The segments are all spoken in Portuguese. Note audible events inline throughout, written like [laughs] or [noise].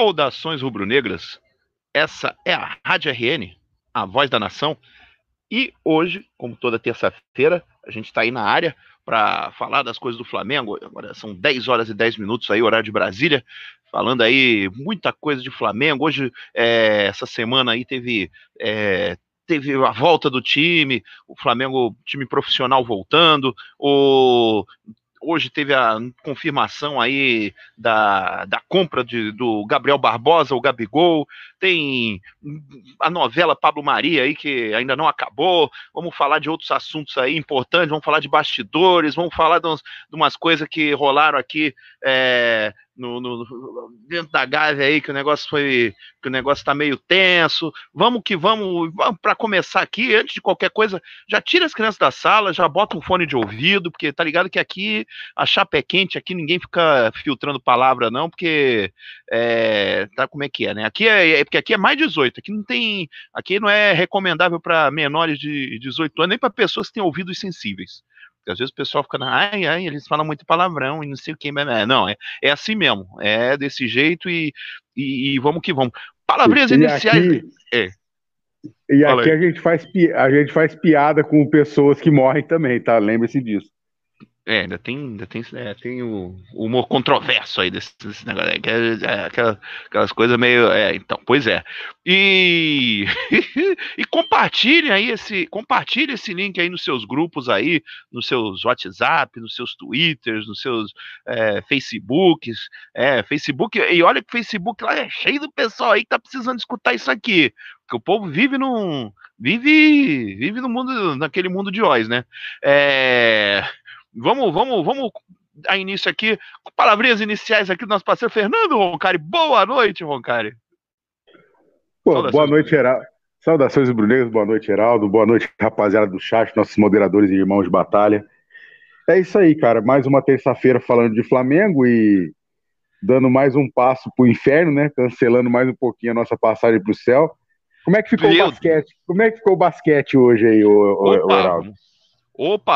Saudações rubro-negras. Essa é a Rádio RN, a voz da nação. E hoje, como toda terça-feira, a gente está aí na área para falar das coisas do Flamengo. Agora são 10 horas e 10 minutos aí, horário de Brasília, falando aí muita coisa de Flamengo. Hoje, é, essa semana aí teve é, teve a volta do time, o Flamengo, time profissional voltando, o hoje teve a confirmação aí da, da compra de, do Gabriel Barbosa, o Gabigol, tem a novela Pablo Maria aí que ainda não acabou, vamos falar de outros assuntos aí importantes, vamos falar de bastidores, vamos falar de, uns, de umas coisas que rolaram aqui é, no, no, dentro da Gávea aí que o negócio foi que o negócio tá meio tenso. Vamos que vamos, vamos para começar aqui, antes de qualquer coisa, já tira as crianças da sala, já bota um fone de ouvido, porque tá ligado que aqui a chapa é quente, aqui ninguém fica filtrando palavra não, porque é, tá como é que é, né? Aqui é, é porque aqui é mais 18, aqui não tem, aqui não é recomendável para menores de 18 anos, nem para pessoas que têm ouvidos sensíveis. Porque às vezes o pessoal fica, ai, ai, eles falam muito palavrão e não sei o que, não, é, é assim mesmo, é desse jeito e, e, e vamos que vamos. Palavrinhas e iniciais. Aqui, é. E aqui a gente, faz, a gente faz piada com pessoas que morrem também, tá? Lembre-se disso. É, ainda tem, ainda tem, é, tem o, humor controverso aí desse, desse negócio, é, é, aquelas, aquelas coisas meio, é, então, pois é. E, [laughs] e compartilhem aí esse, compartilhe esse link aí nos seus grupos aí, nos seus WhatsApp, nos seus Twitters, nos seus é, Facebooks, é, Facebook, e olha que Facebook lá é cheio do pessoal aí que tá precisando escutar isso aqui, porque o povo vive num, vive, vive no mundo, naquele mundo de Oz, né? É... Vamos, vamos, vamos a início aqui, com palavrinhas iniciais aqui do nosso parceiro Fernando Roncari. Boa noite, Roncari. Pô, boa noite, Geraldo. Saudações bruneiros, boa noite, Geraldo. Boa noite, rapaziada do chat, nossos moderadores e irmãos de batalha. É isso aí, cara. Mais uma terça-feira falando de Flamengo e dando mais um passo pro inferno, né? Cancelando mais um pouquinho a nossa passagem pro céu. Como é que ficou Meu o basquete? Deus. Como é que ficou o basquete hoje aí, o, Geraldo? Opa,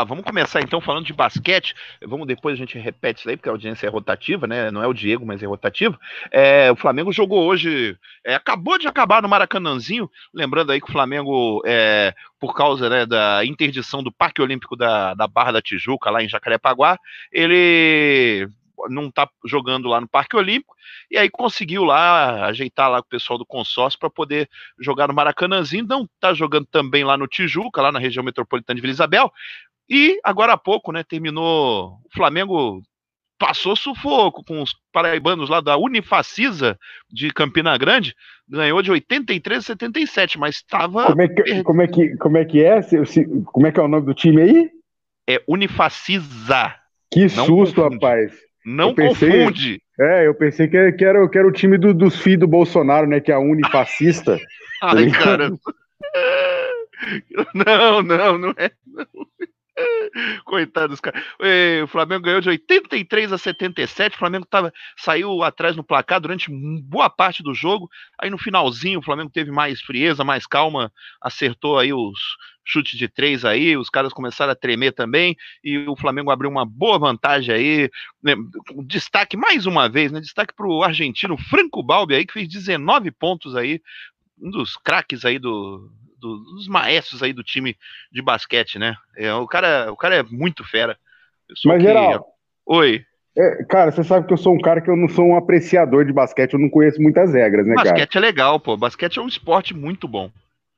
vamos começar então falando de basquete. Vamos depois a gente repete isso aí, porque a audiência é rotativa, né? Não é o Diego, mas é rotativo. É, o Flamengo jogou hoje, é, acabou de acabar no Maracanãzinho. Lembrando aí que o Flamengo, é, por causa né, da interdição do Parque Olímpico da, da Barra da Tijuca, lá em Jacarepaguá, ele não está jogando lá no Parque Olímpico, e aí conseguiu lá ajeitar lá com o pessoal do consórcio para poder jogar no Maracanãzinho, não está jogando também lá no Tijuca, lá na região metropolitana de Vila Isabel, e agora há pouco, né, terminou, o Flamengo passou sufoco com os paraibanos lá da Unifacisa de Campina Grande, ganhou de 83 a 77, mas estava... Como, é que, como, é que, como é que é? Como é que é o nome do time aí? É Unifacisa. Que Não susto, confunde. rapaz. Não pensei, confunde. É, eu pensei que era, que era, que era o time do, dos filhos do Bolsonaro, né? Que é a unifascista. [laughs] Ai, tá cara. Não, não, não é. Não. Coitado dos caras. O Flamengo ganhou de 83 a 77. O Flamengo tava, saiu atrás no placar durante boa parte do jogo. Aí no finalzinho o Flamengo teve mais frieza, mais calma, acertou aí os chutes de três aí. Os caras começaram a tremer também. E o Flamengo abriu uma boa vantagem aí. Né, destaque mais uma vez, né? Destaque para o argentino Franco Balbi aí, que fez 19 pontos aí. Um dos craques aí do, do, dos maestros aí do time de basquete, né? É, o, cara, o cara é muito fera. Mas, que... geral. Oi. É, cara, você sabe que eu sou um cara que eu não sou um apreciador de basquete, eu não conheço muitas regras, né, basquete cara? Basquete é legal, pô. Basquete é um esporte muito bom.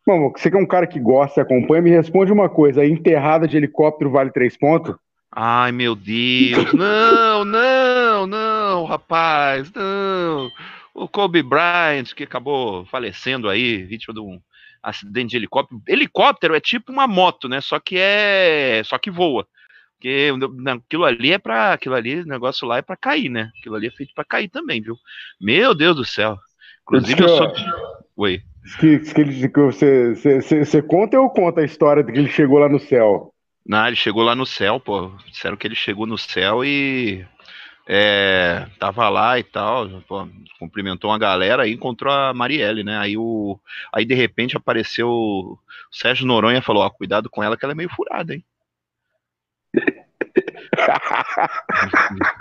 Bom, você que é um cara que gosta e acompanha, me responde uma coisa: a enterrada de helicóptero vale três pontos? Ai, meu Deus. Não, não, não, rapaz, não. O Kobe Bryant, que acabou falecendo aí, vítima de um acidente de helicóptero. Helicóptero é tipo uma moto, né? Só que é. Só que voa. Porque aquilo ali é para aquilo ali, negócio lá é para cair, né? Aquilo ali é feito para cair também, viu? Meu Deus do céu. Inclusive eu sou. Oi. Que, que, que você, você, você conta ou conta a história de que ele chegou lá no céu? Não, ele chegou lá no céu, pô. Disseram que ele chegou no céu e é, tava lá e tal, pô, cumprimentou uma galera e encontrou a Marielle, né? Aí, o, aí de repente apareceu o Sérgio Noronha e falou: Ó, cuidado com ela que ela é meio furada, hein? [laughs]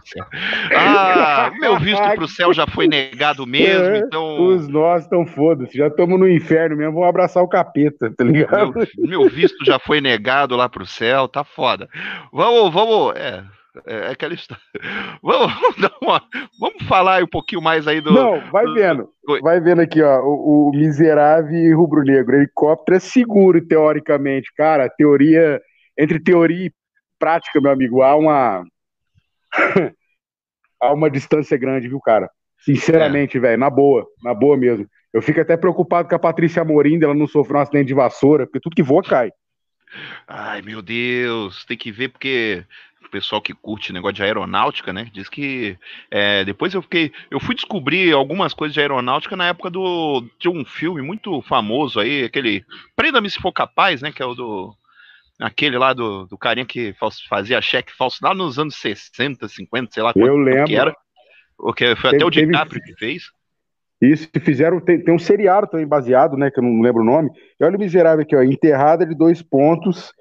ah, [laughs] meu visto pro céu já foi negado mesmo, é, então. Os nossos estão foda-se, já estamos no inferno mesmo, vamos abraçar o capeta, tá ligado? Meu, meu, visto já foi negado lá pro céu, tá foda. Vamos, vamos. É, é, aquela história. [laughs] Vamos, uma, vamos falar um pouquinho mais aí do. Não, vai vendo. Do... Vai vendo aqui, ó. O, o miserável rubro-negro. Helicóptero é seguro, teoricamente. Cara, teoria. Entre teoria e prática, meu amigo, há uma. [laughs] há uma distância grande, viu, cara? Sinceramente, é. velho, na boa, na boa mesmo. Eu fico até preocupado com a Patrícia Amorim, ela não sofreu um acidente de vassoura, porque tudo que voa cai. Ai, meu Deus, tem que ver porque o pessoal que curte negócio de aeronáutica, né? Diz que é, depois eu fiquei, eu fui descobrir algumas coisas de aeronáutica na época do de um filme muito famoso aí, aquele Prenda-me se for capaz, né? Que é o do aquele lá do, do carinha que fazia cheque falso lá nos anos 60, 50, sei lá quanto eu lembro. que era. O que foi teve, até o DiCaprio teve... que fez. Isso, fizeram. Tem, tem, um seriado também baseado, né? Que eu não lembro o nome. E olha o miserável aqui, ó. Enterrada de dois pontos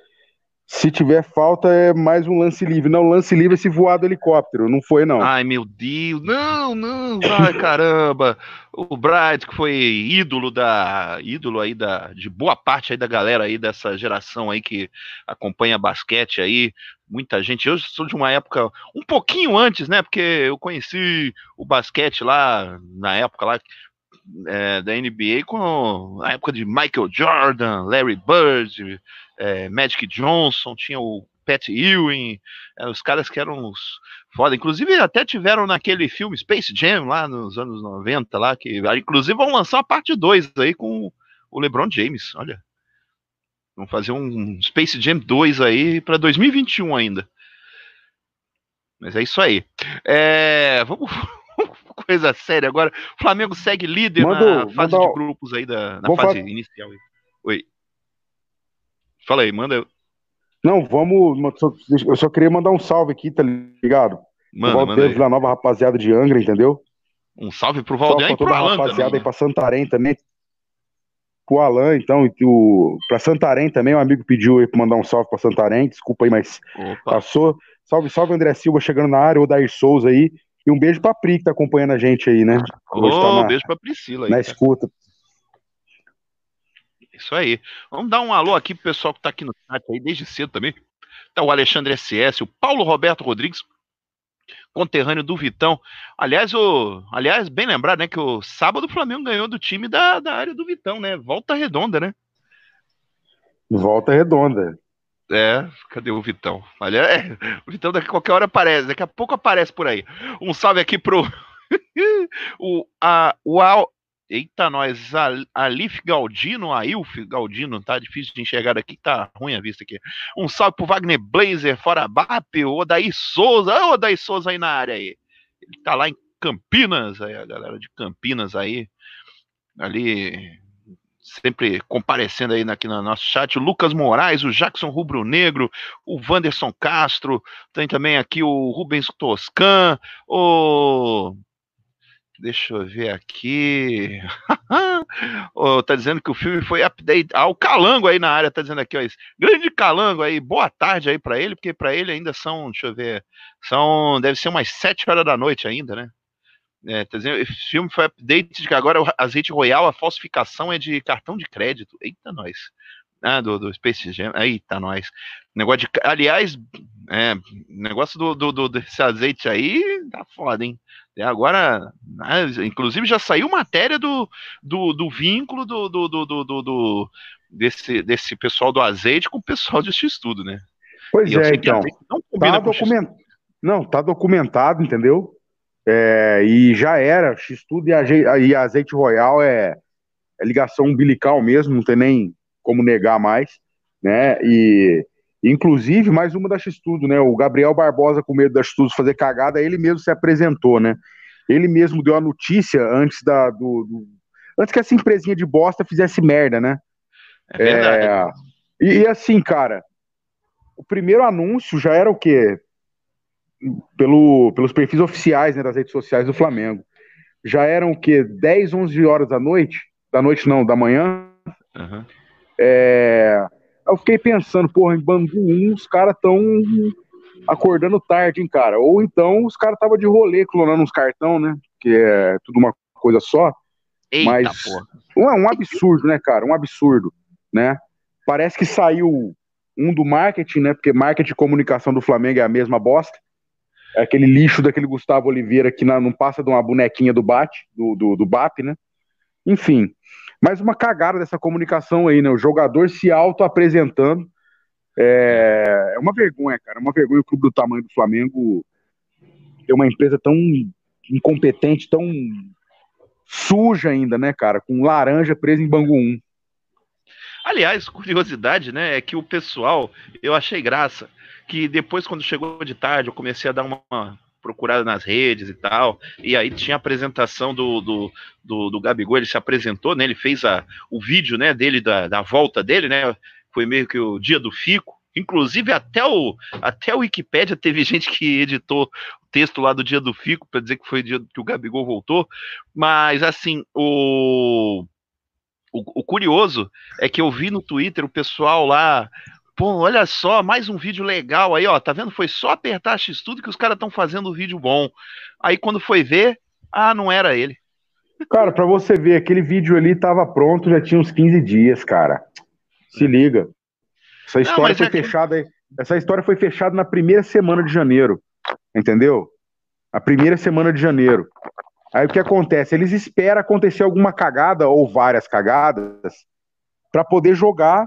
se tiver falta, é mais um lance livre. Não, lance livre é se voar do helicóptero. Não foi, não. Ai, meu Deus. Não, não. Ai, [laughs] caramba. O Bright, que foi ídolo da. ídolo aí da. de boa parte aí da galera aí dessa geração aí que acompanha basquete aí. Muita gente. Eu sou de uma época um pouquinho antes, né? Porque eu conheci o basquete lá, na época lá. É, da NBA com a época de Michael Jordan, Larry Bird, é, Magic Johnson, tinha o Pat Ewing, é, os caras que eram os foda. Inclusive, até tiveram naquele filme Space Jam lá nos anos 90, lá, que inclusive vão lançar a parte 2 aí com o LeBron James. Olha. Vão fazer um Space Jam 2 aí para 2021 ainda. Mas é isso aí. É, vamos coisa séria agora. O Flamengo segue líder na fase de grupos aí da na fase falar... inicial. Oi. Fala aí, manda. Não, vamos. Eu só queria mandar um salve aqui, tá ligado? Manda, manda Vila Nova, rapaziada de Angra, entendeu? Um salve pro Valdeir e pro toda Alan rapaziada também. aí pra Santarém também. Pro Alan, então, e o, pra Santarém também, um amigo pediu aí pra mandar um salve pra Santarém, desculpa aí, mas Opa. passou. Salve, salve André Silva chegando na área, o Dair Souza aí. E um beijo pra Pri, que tá acompanhando a gente aí, né? Ô, tá na, beijo pra Priscila aí. Na cara. escuta. Isso aí. Vamos dar um alô aqui pro pessoal que está aqui no chat aí desde cedo também. Tá o Alexandre SS, o Paulo Roberto Rodrigues, conterrâneo do Vitão. Aliás, o, aliás, bem lembrado, né, que o sábado o Flamengo ganhou do time da, da área do Vitão, né? Volta redonda, né? Volta redonda. É, cadê o Vitão? Olha, é, o Vitão daqui a qualquer hora aparece, daqui a pouco aparece por aí. Um salve aqui pro [laughs] o, a, o, Eita, nós, Alif Galdino, Ailf Galdino, tá difícil de enxergar aqui, tá ruim a vista aqui. Um salve pro Wagner Blazer, fora BAP, o Odaí Souza, o Odaí Souza aí na área aí. Ele tá lá em Campinas, aí, a galera de Campinas aí, ali, sempre comparecendo aí aqui no nosso chat. O Lucas Moraes, o Jackson Rubro Negro, o Wanderson Castro, tem também aqui o Rubens Toscan, o Deixa eu ver aqui. [laughs] oh, tá dizendo que o filme foi update. Ah, o Calango aí na área tá dizendo aqui, ó. Isso. Grande Calango aí, boa tarde aí para ele, porque para ele ainda são, deixa eu ver, são, deve ser umas sete horas da noite ainda, né? É, tá dizendo, esse filme foi update de que agora o azeite royal, a falsificação é de cartão de crédito. Eita, nós. Ah, do, do Space Jam. Eita, nós. Negócio de. Aliás, é, negócio do, do, do, desse azeite aí tá foda, hein? Agora, né, inclusive já saiu matéria do, do, do vínculo do, do, do, do, do, desse, desse pessoal do azeite com o pessoal de estudo, né? Pois e é, então. Não, tá document... não, tá documentado, entendeu? É, e já era, X-Tudo e, azeite royal é, é, ligação umbilical mesmo, não tem nem como negar mais, né? E Inclusive, mais uma da X-Tudo, né? O Gabriel Barbosa, com medo da X-Tudo fazer cagada, ele mesmo se apresentou, né? Ele mesmo deu a notícia antes da. Do, do... antes que essa empresinha de bosta fizesse merda, né? É verdade. É... E, e, assim, cara, o primeiro anúncio já era o quê? Pelo, pelos perfis oficiais né, das redes sociais do Flamengo. Já eram o quê? 10, 11 horas da noite? Da noite não, da manhã. Uhum. É eu fiquei pensando, porra, em Bangu 1, os caras tão acordando tarde, hein, cara. Ou então os caras estavam de rolê clonando uns cartão, né? Que é tudo uma coisa só. Eita, Mas porra. um, um absurdo, né, cara? Um absurdo, né? Parece que saiu um do marketing, né? Porque marketing e comunicação do Flamengo é a mesma bosta. Aquele lixo daquele Gustavo Oliveira que não passa de uma bonequinha do Bate, do, do, do BAP, né? Enfim. Mas uma cagada dessa comunicação aí, né? O jogador se auto-apresentando. É... é uma vergonha, cara. É uma vergonha o clube do tamanho do Flamengo ter uma empresa tão incompetente, tão suja ainda, né, cara? Com laranja presa em Bangu 1. Aliás, curiosidade, né, é que o pessoal, eu achei graça, que depois, quando chegou de tarde, eu comecei a dar uma procurada nas redes e tal, e aí tinha a apresentação do, do, do, do Gabigol, ele se apresentou, né, ele fez a, o vídeo, né, dele, da, da volta dele, né, foi meio que o dia do fico, Inclusive, até o, até o Wikipédia teve [laughs] gente que editou o texto lá do dia do Fico para dizer que foi o dia que o Gabigol voltou. Mas, assim, o, o, o, curioso é que eu vi no Twitter o pessoal lá. Pô, olha só, mais um vídeo legal aí, ó. Tá vendo? Foi só apertar X tudo que os caras estão fazendo um vídeo bom. Aí quando foi ver, ah, não era ele. Cara, para você ver, aquele vídeo ali tava pronto já tinha uns 15 dias, cara. Se liga. Essa história não, foi é fechada. Que... Essa história foi fechada na primeira semana de janeiro. Entendeu? A primeira semana de janeiro. Aí o que acontece? Eles esperam acontecer alguma cagada ou várias cagadas para poder jogar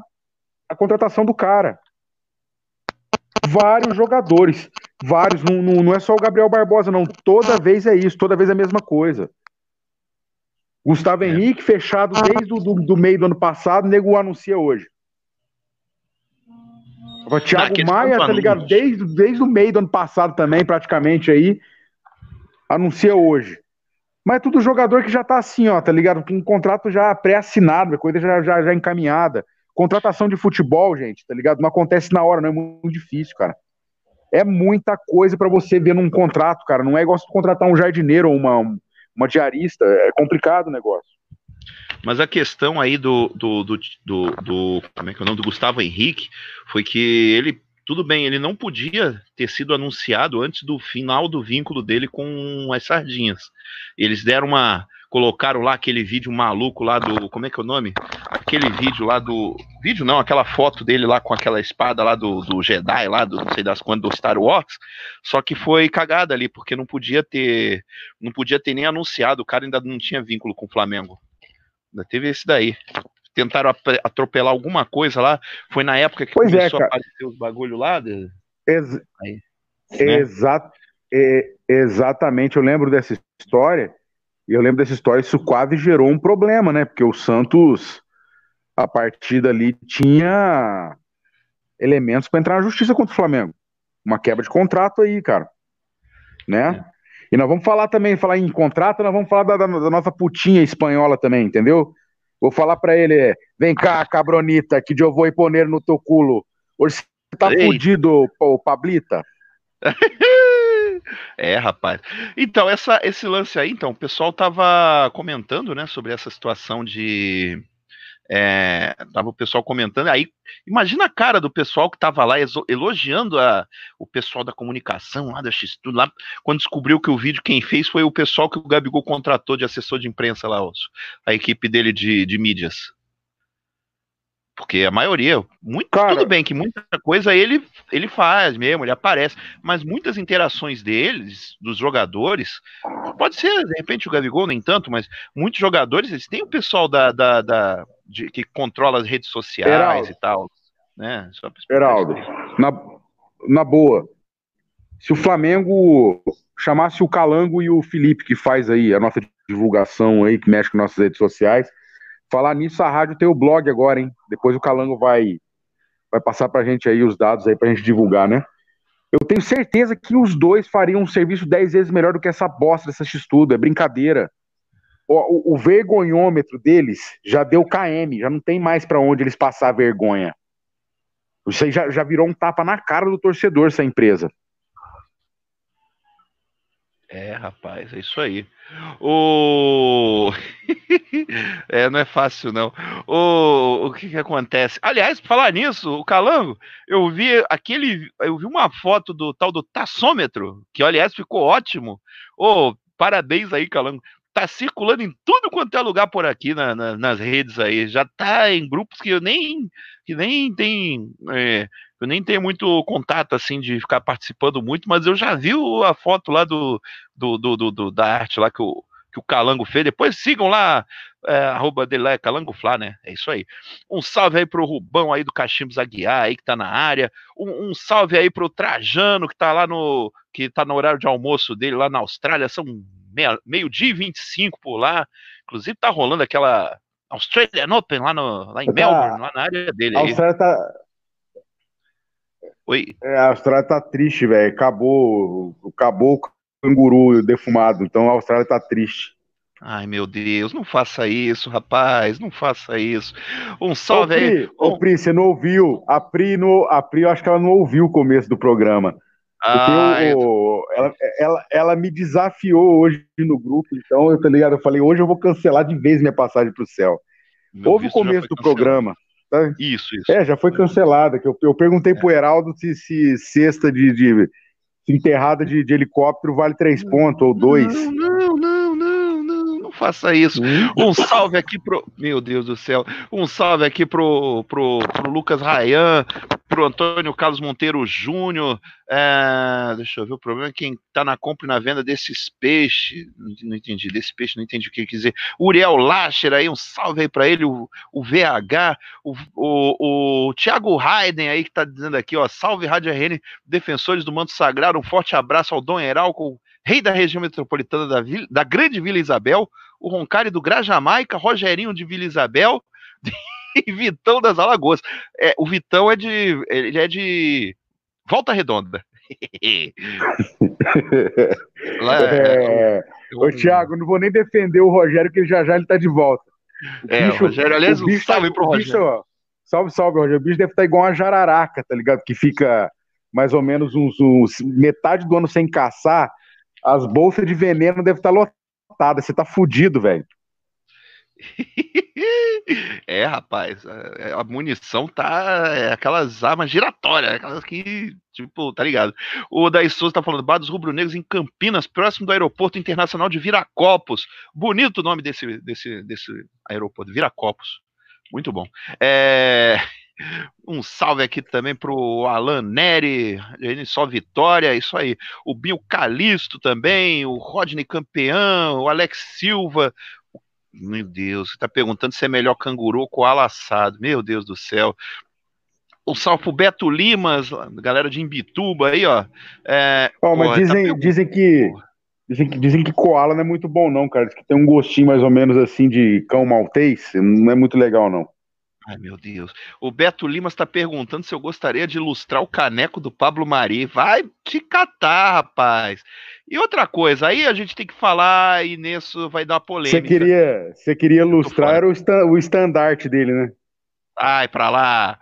a contratação do cara. Vários jogadores, vários, não, não, não, é só o Gabriel Barbosa, não. Toda vez é isso, toda vez é a mesma coisa. Gustavo é. Henrique, fechado desde o do, do meio do ano passado, nego anuncia hoje. O Thiago Maia, tá ligado? Desde, desde o meio do ano passado também, praticamente aí, anuncia hoje. Mas é tudo jogador que já tá assim, ó, tá ligado? Com um contrato já pré-assinado, coisa já, já, já encaminhada. Contratação de futebol, gente, tá ligado? Não acontece na hora, não é muito difícil, cara. É muita coisa para você ver num contrato, cara. Não é igual de contratar um jardineiro ou uma, uma diarista. É complicado o negócio. Mas a questão aí do, do, do, do, do como é que é o nome do Gustavo Henrique foi que ele tudo bem, ele não podia ter sido anunciado antes do final do vínculo dele com as sardinhas. Eles deram uma. Colocaram lá aquele vídeo maluco lá do. Como é que é o nome? Aquele vídeo lá do. Vídeo não, aquela foto dele lá com aquela espada lá do, do Jedi, lá do não sei das quando do Star Wars. Só que foi cagada ali, porque não podia ter. Não podia ter nem anunciado, o cara ainda não tinha vínculo com o Flamengo. Ainda teve esse daí tentaram atropelar alguma coisa lá. Foi na época que pois é, começou é, a aparecer os bagulho lá. De... Ex Aí, né? É, exatamente, eu lembro dessa história. E eu lembro dessa história, isso quase gerou um problema, né? Porque o Santos, a partir dali, tinha elementos para entrar na justiça contra o Flamengo. Uma quebra de contrato aí, cara. Né? É. E nós vamos falar também, falar em contrato, nós vamos falar da, da, da nossa putinha espanhola também, entendeu? Vou falar para ele: vem cá, cabronita, que eu vou poner no teu culo. Hoje você tá Ei. fudido, pô, Pablita. [laughs] É, rapaz. Então, essa, esse lance aí, então, o pessoal tava comentando, né, sobre essa situação de é, tava o pessoal comentando, aí imagina a cara do pessoal que tava lá elogiando a, o pessoal da comunicação lá da X lá, quando descobriu que o vídeo quem fez foi o pessoal que o Gabigol contratou de assessor de imprensa lá, a equipe dele de, de mídias. Porque a maioria, muito, Cara, tudo bem que muita coisa ele, ele faz mesmo, ele aparece, mas muitas interações deles, dos jogadores, pode ser, de repente, o Gabigol, nem tanto, mas muitos jogadores, eles têm o pessoal da, da, da de, que controla as redes sociais Heraldo. e tal. Né? Heraldo, na, na boa, se o Flamengo chamasse o Calango e o Felipe, que faz aí a nossa divulgação aí, que mexe com nossas redes sociais, Falar nisso, a rádio tem o blog agora, hein? Depois o Calango vai, vai passar pra gente aí os dados aí pra gente divulgar, né? Eu tenho certeza que os dois fariam um serviço 10 vezes melhor do que essa bosta dessa X-Tudo, é brincadeira. O, o, o, vergonhômetro deles já deu KM, já não tem mais para onde eles passar vergonha. Isso aí já, já virou um tapa na cara do torcedor, essa empresa. É, rapaz, é isso aí. O... [laughs] é, não é fácil, não. O, o que que acontece? Aliás, falar nisso, o Calango, eu vi aquele. Eu vi uma foto do tal do taçômetro, que, aliás, ficou ótimo. Ô, parabéns aí, Calango. Tá circulando em tudo quanto é lugar por aqui na, na, nas redes aí. Já tá em grupos que eu nem, que nem tem. É, eu nem tenho muito contato assim de ficar participando muito, mas eu já vi a foto lá do, do, do, do da arte lá que o, que o Calango fez. Depois sigam lá, é, arroba dele lá é Calango né? É isso aí. Um salve aí pro Rubão aí do Cachimbos Aguiar aí que tá na área. Um, um salve aí pro Trajano que tá lá no que tá no horário de almoço dele lá na Austrália. São meio-dia e 25 por lá. Inclusive tá rolando aquela Australian Open lá, no, lá em tá, Melbourne, lá na área dele. A Austrália aí. tá Oi. É, a Austrália tá triste, velho. Acabou, acabou o canguru defumado. Então a Austrália tá triste. Ai, meu Deus, não faça isso, rapaz, não faça isso. Um salve ô, Pri, aí. Ô, Pri, você não ouviu? A Pri, no, a Pri, eu acho que ela não ouviu o começo do programa. Ah, eu, eu... ela, ela, ela, me desafiou hoje no grupo, então eu tô ligado. Eu falei, hoje eu vou cancelar de vez minha passagem pro céu. Meu Houve o começo do cancelado. programa. Tá? Isso, isso. É, já foi cancelada. Eu, eu perguntei é. pro Heraldo se, se cesta de, de enterrada de, de, helicóptero vale três pontos ou dois. Não, não, não, não, não, não faça isso. Um salve aqui pro. Meu Deus do céu. Um salve aqui pro, pro, pro Lucas Rayan, pro Antônio Carlos Monteiro Júnior. É, deixa eu ver o problema. É quem tá na compra e na venda desses peixes. Não, entendi, desse peixe, não entendi o que quer dizer. Uriel Lacher aí, um salve aí para ele, o, o VH, o, o, o Thiago Hayden aí que tá dizendo aqui, ó. Salve Rádio RN, defensores do manto sagrado. Um forte abraço ao Dom Heralco, rei da região metropolitana da, da grande Vila Isabel, o Roncari do Grajamaica, Rogerinho de Vila Isabel. [laughs] [laughs] Vitão das Alagoas. É, o Vitão é de. Ele é de Volta Redonda. [laughs] Lá, é, eu... Ô, Thiago, não vou nem defender o Rogério, que já já ele tá de volta. O é, bicho, o Rogério, aliás, o bicho, tá salve pro Rogério. Bicho, ó, salve, salve, Rogério. O bicho deve estar tá igual uma jararaca, tá ligado? Que fica mais ou menos uns, uns metade do ano sem caçar. As bolsas de veneno devem estar tá lotadas. Você tá fudido, velho. [laughs] É, rapaz, é, a munição tá. É aquelas armas giratórias, aquelas que, tipo, tá ligado? O Daí Souza tá falando, Bar dos Rubro-Negros em Campinas, próximo do Aeroporto Internacional de Viracopos. Bonito o nome desse, desse, desse aeroporto, Viracopos. Muito bom. É. [laughs] Um salve aqui também pro Alan Neri, só vitória, isso aí. O Binho Calisto também, o Rodney Campeão, o Alex Silva, meu Deus, você tá perguntando se é melhor canguru ou koala assado. Meu Deus do céu. O Salvo Beto Limas, galera de Imbituba aí, ó. É, oh, mas porra, dizem, tá dizem que. Dizem que, dizem que koala não é muito bom, não, cara. Diz que tem um gostinho mais ou menos assim de cão maltês. Não é muito legal, não. Ai, meu Deus. O Beto Lima está perguntando se eu gostaria de ilustrar o caneco do Pablo Mari. Vai te catar, rapaz. E outra coisa, aí a gente tem que falar e nisso vai dar polêmica. Você queria, você queria ilustrar o, stand, o estandarte dele, né? Ai, pra lá.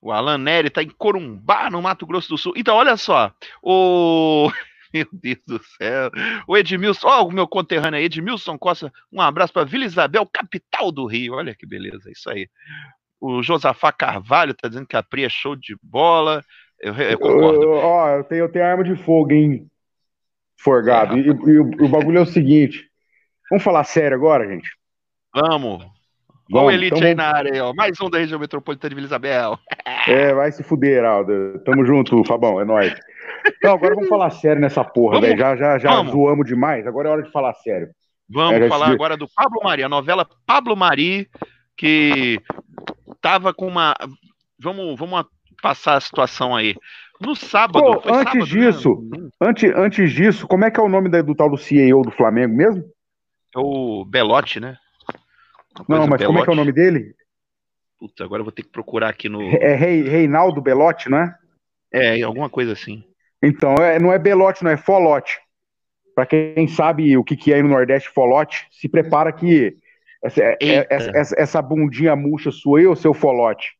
O Alan Nery tá em Corumbá, no Mato Grosso do Sul. Então, olha só. O. [laughs] Meu Deus do céu. O Edmilson, ó, o meu conterrâneo aí, Edmilson Costa. Um abraço para Vila Isabel, capital do Rio. Olha que beleza, isso aí. O Josafá Carvalho tá dizendo que a Pri é show de bola. Eu, eu concordo. Ó, eu, eu, tenho, eu tenho arma de fogo, hein? Forgado. É, e, e, e, o, bagulho é o seguinte. Vamos falar sério agora, gente? Vamos. Vamos, o Elite então aí na área, ó. Mais um da região metropolitana de Vila Isabel. É, vai se fuder, Heraldo. Tamo junto, Fabão, é nóis. Então, agora vamos falar sério nessa porra, velho. Já, já, já zoamos demais, agora é hora de falar sério. Vamos é, falar se... agora do Pablo Mari, a novela Pablo Mari, que tava com uma. Vamos, vamos passar a situação aí. No sábado. Pô, antes sábado, disso, né? antes, antes disso, como é que é o nome do tal do CEO do Flamengo mesmo? É o Belotti, né? Não, mas Belotti. como é que é o nome dele? Puta, agora eu vou ter que procurar aqui no. É Rei, Reinaldo Belotti, não é? É, alguma coisa assim. Então, é, não é Belotti, não é Folote. Para quem sabe o que, que é aí no Nordeste Folote, se prepara que essa, é, é, essa, essa, bundinha murcha sua aí, o seu Folote.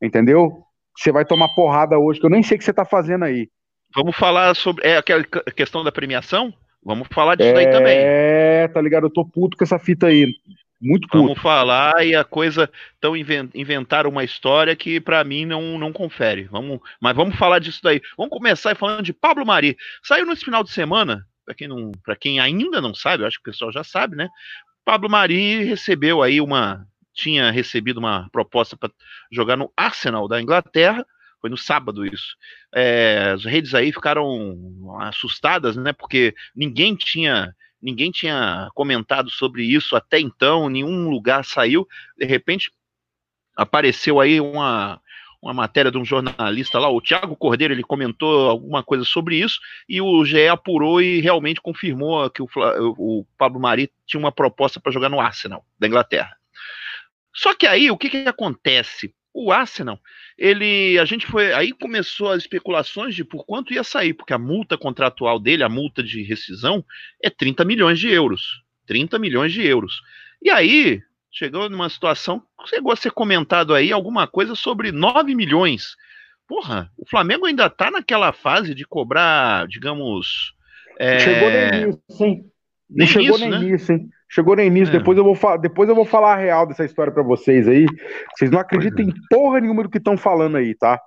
Entendeu? Você vai tomar porrada hoje, que eu nem sei o que você tá fazendo aí. Vamos falar sobre é, aquela questão da premiação? Vamos falar disso é, daí também. É, tá ligado? Eu tô puto com essa fita aí. Muito puto. Vamos falar e a coisa. Então, inventaram uma história que para mim não, não confere. Vamos, mas vamos falar disso daí. Vamos começar falando de Pablo Mari. Saiu nesse final de semana, para quem, não, quem ainda não sabe, eu acho que o pessoal já sabe, né? Pablo Mari recebeu aí uma. Tinha recebido uma proposta para jogar no Arsenal da Inglaterra foi no sábado isso. É, as redes aí ficaram assustadas, né? Porque ninguém tinha ninguém tinha comentado sobre isso até então, nenhum lugar saiu. De repente apareceu aí uma uma matéria de um jornalista lá, o Thiago Cordeiro, ele comentou alguma coisa sobre isso, e o GE apurou e realmente confirmou que o, o Pablo Mari tinha uma proposta para jogar no Arsenal, da Inglaterra. Só que aí, o que, que acontece? O Arsenal, ele, a gente foi, aí começou as especulações de por quanto ia sair, porque a multa contratual dele, a multa de rescisão, é 30 milhões de euros. 30 milhões de euros. E aí, chegou numa situação, chegou a ser comentado aí alguma coisa sobre 9 milhões. Porra, o Flamengo ainda tá naquela fase de cobrar, digamos. É... Chegou nem nisso, hein? Nem chegou nem né? nisso, hein? Chegou no início, é. depois, eu vou depois eu vou falar a real dessa história para vocês aí. Vocês não acreditam é. em porra nenhuma do que estão falando aí, tá?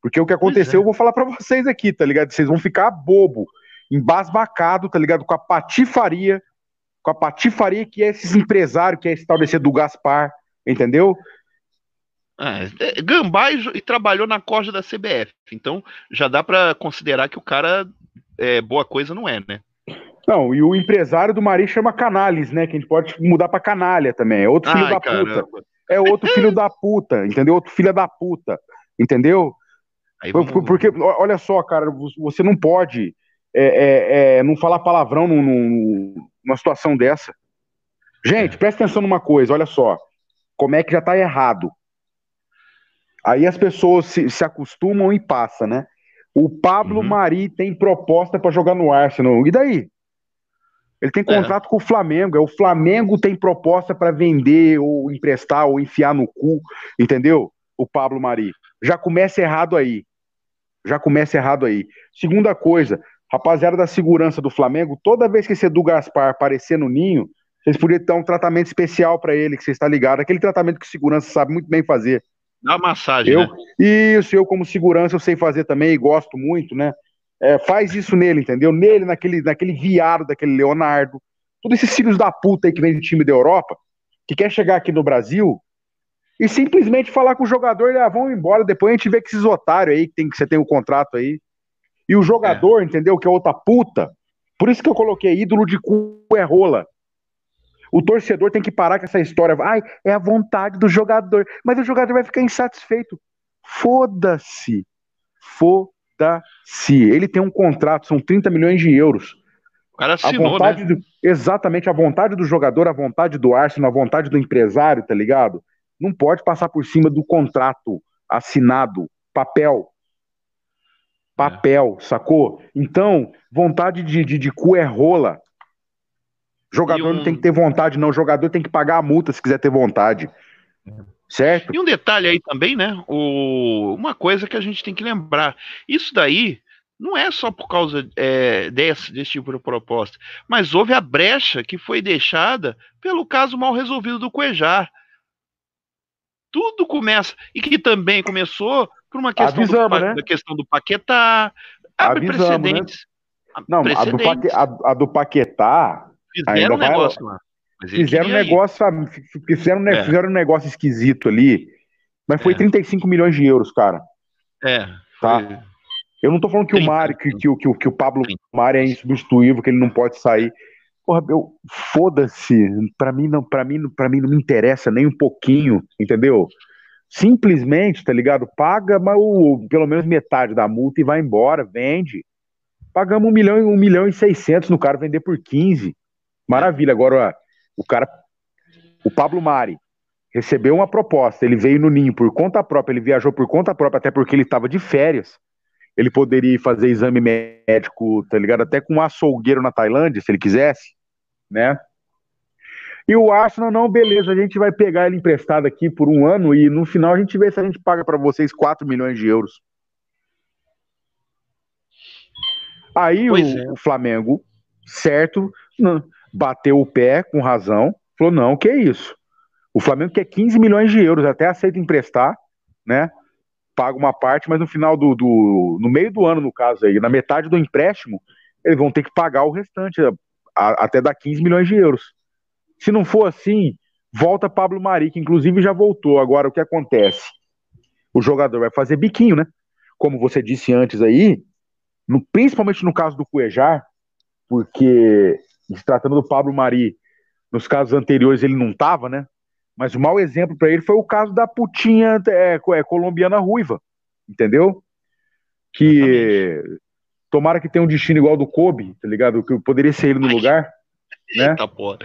Porque o que aconteceu é. eu vou falar para vocês aqui, tá ligado? Vocês vão ficar bobo, embasbacado, tá ligado? Com a patifaria, com a patifaria que é esses empresários, que é esse tal desse do Gaspar, entendeu? É, Gambá e, e, trabalhou na corda da CBF, então já dá para considerar que o cara é, boa coisa não é, né? Não, e o empresário do Mari chama Canales, né? Que a gente pode mudar pra canalha também. É outro filho Ai, da caramba. puta. É outro filho da puta, entendeu? Outro filho da puta, entendeu? Vamos... Porque, olha só, cara, você não pode é, é, é, não falar palavrão num, num, numa situação dessa. Gente, é. presta atenção numa coisa, olha só. Como é que já tá errado. Aí as pessoas se, se acostumam e passa, né? O Pablo uhum. Mari tem proposta para jogar no Arsenal. E daí? Ele tem é. contrato é. com o Flamengo. É o Flamengo tem proposta para vender ou emprestar ou enfiar no cu, entendeu? O Pablo Mari. Já começa errado aí. Já começa errado aí. Segunda coisa, rapaziada da segurança do Flamengo, toda vez que esse Edu Gaspar aparecer no ninho, vocês podiam dar um tratamento especial para ele, que você está ligado. Aquele tratamento que segurança sabe muito bem fazer. Dá massagem, eu, né? Isso, eu como segurança eu sei fazer também e gosto muito, né? É, faz isso nele, entendeu? Nele, naquele, naquele viado daquele Leonardo. Todos esses filhos da puta aí que vem de time da Europa, que quer chegar aqui no Brasil e simplesmente falar com o jogador, ah, vão embora, depois a gente vê que esses otários aí, que, tem, que você tem o um contrato aí. E o jogador, é. entendeu? Que é outra puta. Por isso que eu coloquei ídolo de cu é rola. O torcedor tem que parar com essa história. Ai, é a vontade do jogador. Mas o jogador vai ficar insatisfeito. Foda-se. Foda-se se ele tem um contrato, são 30 milhões de euros. O cara assinou, a vontade né? do, exatamente, a vontade do jogador, a vontade do Arsenal, a vontade do empresário, tá ligado? Não pode passar por cima do contrato assinado, papel. Papel, é. sacou? Então, vontade de, de, de cu é rola. Jogador um... não tem que ter vontade, não. Jogador tem que pagar a multa se quiser ter vontade. Certo? E um detalhe aí também, né? O, uma coisa que a gente tem que lembrar: isso daí não é só por causa é, desse, desse tipo de proposta, mas houve a brecha que foi deixada pelo caso mal resolvido do Cuejar. Tudo começa, e que também começou por uma questão, Avisamos, do, né? da questão do Paquetá, abre Avisamos, né? precedentes. Né? Não, precedentes. A, do Paquetá, a, a do Paquetá. Fizeram um negócio lá. Fizeram um negócio, fizeram, é. fizeram um negócio esquisito ali, mas foi é. 35 milhões de euros, cara. É. Tá? Foi... Eu não tô falando que 30. o Mari, que, que, que, que o Pablo 30. Mari é insubstituível, que ele não pode sair. Porra, eu foda-se, para mim não, para mim, para mim não me interessa nem um pouquinho, entendeu? Simplesmente, tá ligado? Paga mas o, pelo menos metade da multa e vai embora, vende. Pagamos um milhão, um milhão e seiscentos no cara vender por 15. Maravilha. Agora, o cara, o Pablo Mari, recebeu uma proposta, ele veio no ninho por conta própria, ele viajou por conta própria, até porque ele estava de férias. Ele poderia fazer exame médico, tá ligado? Até com um açougueiro na Tailândia, se ele quisesse, né? E o Arsenal, não, beleza, a gente vai pegar ele emprestado aqui por um ano e no final a gente vê se a gente paga para vocês 4 milhões de euros. Aí o, é. o Flamengo certo, bateu o pé com razão, falou: não, que é isso. O Flamengo quer 15 milhões de euros, até aceita emprestar, né? Paga uma parte, mas no final do, do. no meio do ano, no caso aí, na metade do empréstimo, eles vão ter que pagar o restante, a, até dar 15 milhões de euros. Se não for assim, volta Pablo Mari, que inclusive já voltou. Agora, o que acontece? O jogador vai fazer biquinho, né? Como você disse antes aí, no, principalmente no caso do Cuejar, porque se tratando do Pablo Mari, nos casos anteriores ele não estava, né? Mas o mau exemplo para ele foi o caso da putinha é, é, colombiana ruiva, entendeu? Que Exatamente. tomara que tenha um destino igual do Kobe, tá ligado? Que poderia ser ele no Ai, lugar, né? Eita porra.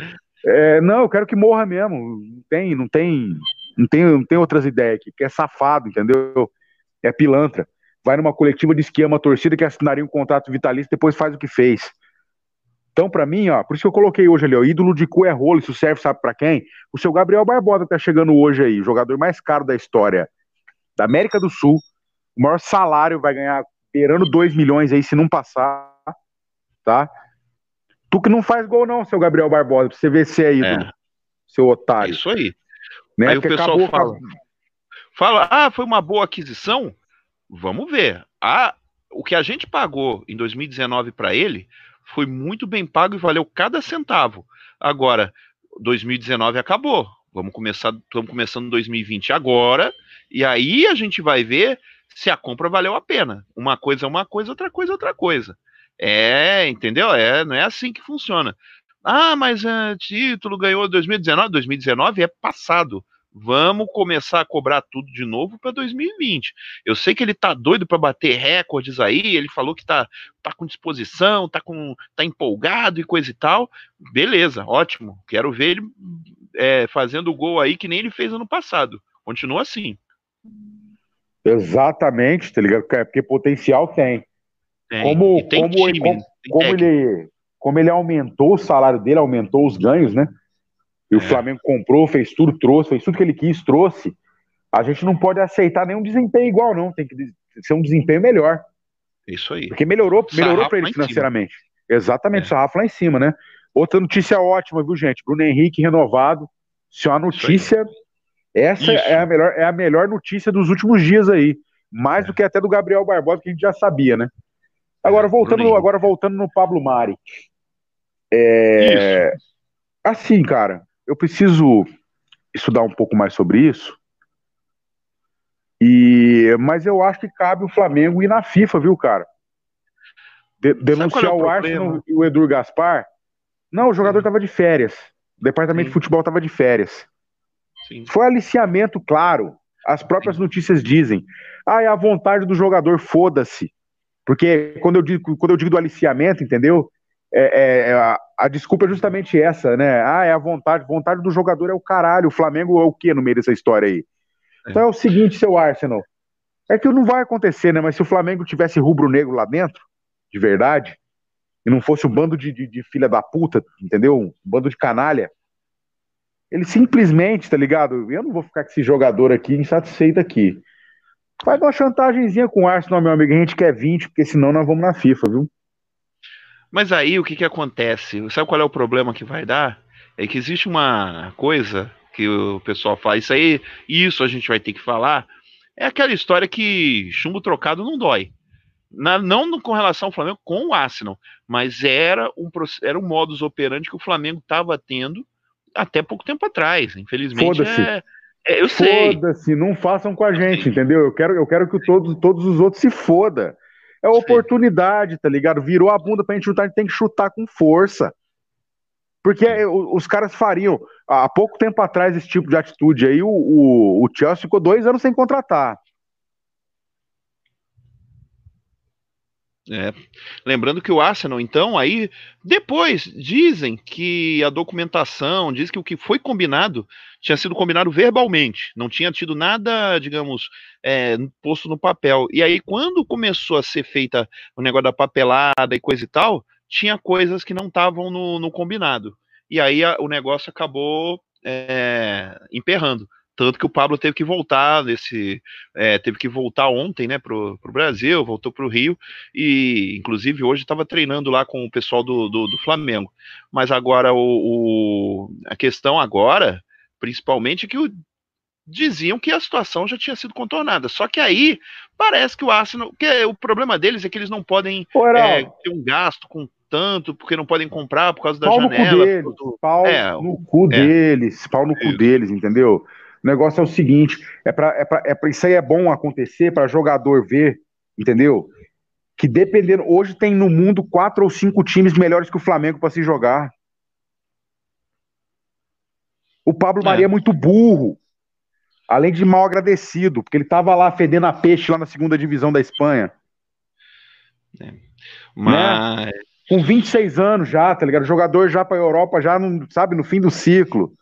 É, não, eu quero que morra mesmo. Não tem, não tem, não tem, não tem outras ideias aqui, que é safado, entendeu? É pilantra. Vai numa coletiva de esquema, torcida que assinaria um contrato vitalício, depois faz o que fez. Então, para mim, ó, por isso que eu coloquei hoje ali, ó, ídolo de cu é rolo, isso serve, sabe para quem? O seu Gabriel Barbosa tá chegando hoje aí, jogador mais caro da história da América do Sul, o maior salário, vai ganhar beirando 2 milhões aí se não passar, tá? Tu que não faz gol não, seu Gabriel Barbosa, pra você ver se é ídolo, é. seu otário. Isso aí. Né? Aí Porque o pessoal fala, fala, ah, foi uma boa aquisição? Vamos ver. Ah, o que a gente pagou em 2019 para ele foi muito bem pago e valeu cada centavo. Agora, 2019 acabou. Vamos começar, estamos começando 2020 agora, e aí a gente vai ver se a compra valeu a pena. Uma coisa é uma coisa, outra coisa é outra coisa. É, entendeu? É, não é assim que funciona. Ah, mas uh, título ganhou 2019. 2019 é passado. Vamos começar a cobrar tudo de novo para 2020. Eu sei que ele tá doido para bater recordes aí, ele falou que tá, tá com disposição, tá com tá empolgado e coisa e tal. Beleza, ótimo. Quero ver ele é, fazendo gol aí que nem ele fez ano passado. Continua assim. Exatamente, tá ligado? Porque potencial tem. Tem. Como, como, time, como, como ele, como ele aumentou o salário dele, aumentou os ganhos, né? E o é. Flamengo comprou, fez tudo, trouxe, fez tudo que ele quis, trouxe. A gente não pode aceitar nenhum desempenho igual, não. Tem que ser um desempenho melhor. Isso aí. Porque melhorou, melhorou para ele financeiramente. Exatamente, é. sarrafo lá em cima, né? Outra notícia ótima, viu, gente? Bruno Henrique renovado. Isso é uma notícia. Essa é a, melhor, é a melhor notícia dos últimos dias aí. Mais é. do que até do Gabriel Barbosa, que a gente já sabia, né? Agora, voltando, agora voltando no Pablo Mari. É... Assim, cara, eu preciso estudar um pouco mais sobre isso. E, mas eu acho que cabe o Flamengo ir na FIFA, viu, cara? De, denunciar é o, o Arsenal e o Edu Gaspar. Não, o jogador estava de férias. O departamento Sim. de futebol estava de férias. Sim. Foi aliciamento, claro. As próprias notícias dizem. Ah, é a vontade do jogador, foda-se. Porque quando eu, digo, quando eu digo do aliciamento, entendeu? É, é, é, a, a, desculpa é justamente essa, né? Ah, é a vontade. Vontade do jogador é o caralho. O Flamengo é o que no meio dessa história aí? É. Então é o seguinte, seu Arsenal. É que não vai acontecer, né? Mas se o Flamengo tivesse rubro-negro lá dentro, de verdade, e não fosse um bando de, de, de, filha da puta, entendeu? Um bando de canalha, ele simplesmente, tá ligado? Eu não vou ficar com esse jogador aqui insatisfeito aqui. Faz uma chantagemzinha com o Arsenal, meu amigo. A gente quer 20, porque senão nós vamos na FIFA, viu? Mas aí o que, que acontece? Sabe qual é o problema que vai dar? É que existe uma coisa que o pessoal fala, isso aí, isso a gente vai ter que falar. É aquela história que chumbo trocado não dói. Na, não com relação ao Flamengo, com o Arsenal, mas era um, era um modus operandi que o Flamengo estava tendo até pouco tempo atrás. Infelizmente, é, é, eu sei. Foda-se, não façam com a gente, entendeu? Eu quero, eu quero que todos, todos os outros se foda. É oportunidade, tá ligado? Virou a bunda pra gente chutar, a gente tem que chutar com força. Porque os caras fariam. Há pouco tempo atrás, esse tipo de atitude aí, o, o, o Chelsea ficou dois anos sem contratar. É. Lembrando que o Arsenal, então, aí depois dizem que a documentação diz que o que foi combinado tinha sido combinado verbalmente, não tinha tido nada, digamos, é, posto no papel. E aí, quando começou a ser feita o negócio da papelada e coisa e tal, tinha coisas que não estavam no, no, combinado. E aí a, o negócio acabou é, emperrando. Tanto que o Pablo teve que voltar nesse. É, teve que voltar ontem, né, pro, pro Brasil, voltou pro Rio, e inclusive hoje estava treinando lá com o pessoal do, do, do Flamengo. Mas agora o, o, a questão agora, principalmente, é que o, diziam que a situação já tinha sido contornada. Só que aí parece que o Arsenal. Que o problema deles é que eles não podem é, ter um gasto com tanto, porque não podem comprar por causa da pau janela. No cu deles, do... Pau é, no cu é. deles, pau no cu deles, entendeu? O negócio é o seguinte: é para é pra, é pra, isso aí é bom acontecer para jogador ver, entendeu? Que dependendo. Hoje tem no mundo quatro ou cinco times melhores que o Flamengo para se jogar. O Pablo é. Maria é muito burro. Além de mal agradecido, porque ele tava lá fedendo a peixe lá na segunda divisão da Espanha. É. Mas. Né? Com 26 anos já, tá ligado? Jogador já pra Europa, já, no, sabe, no fim do ciclo.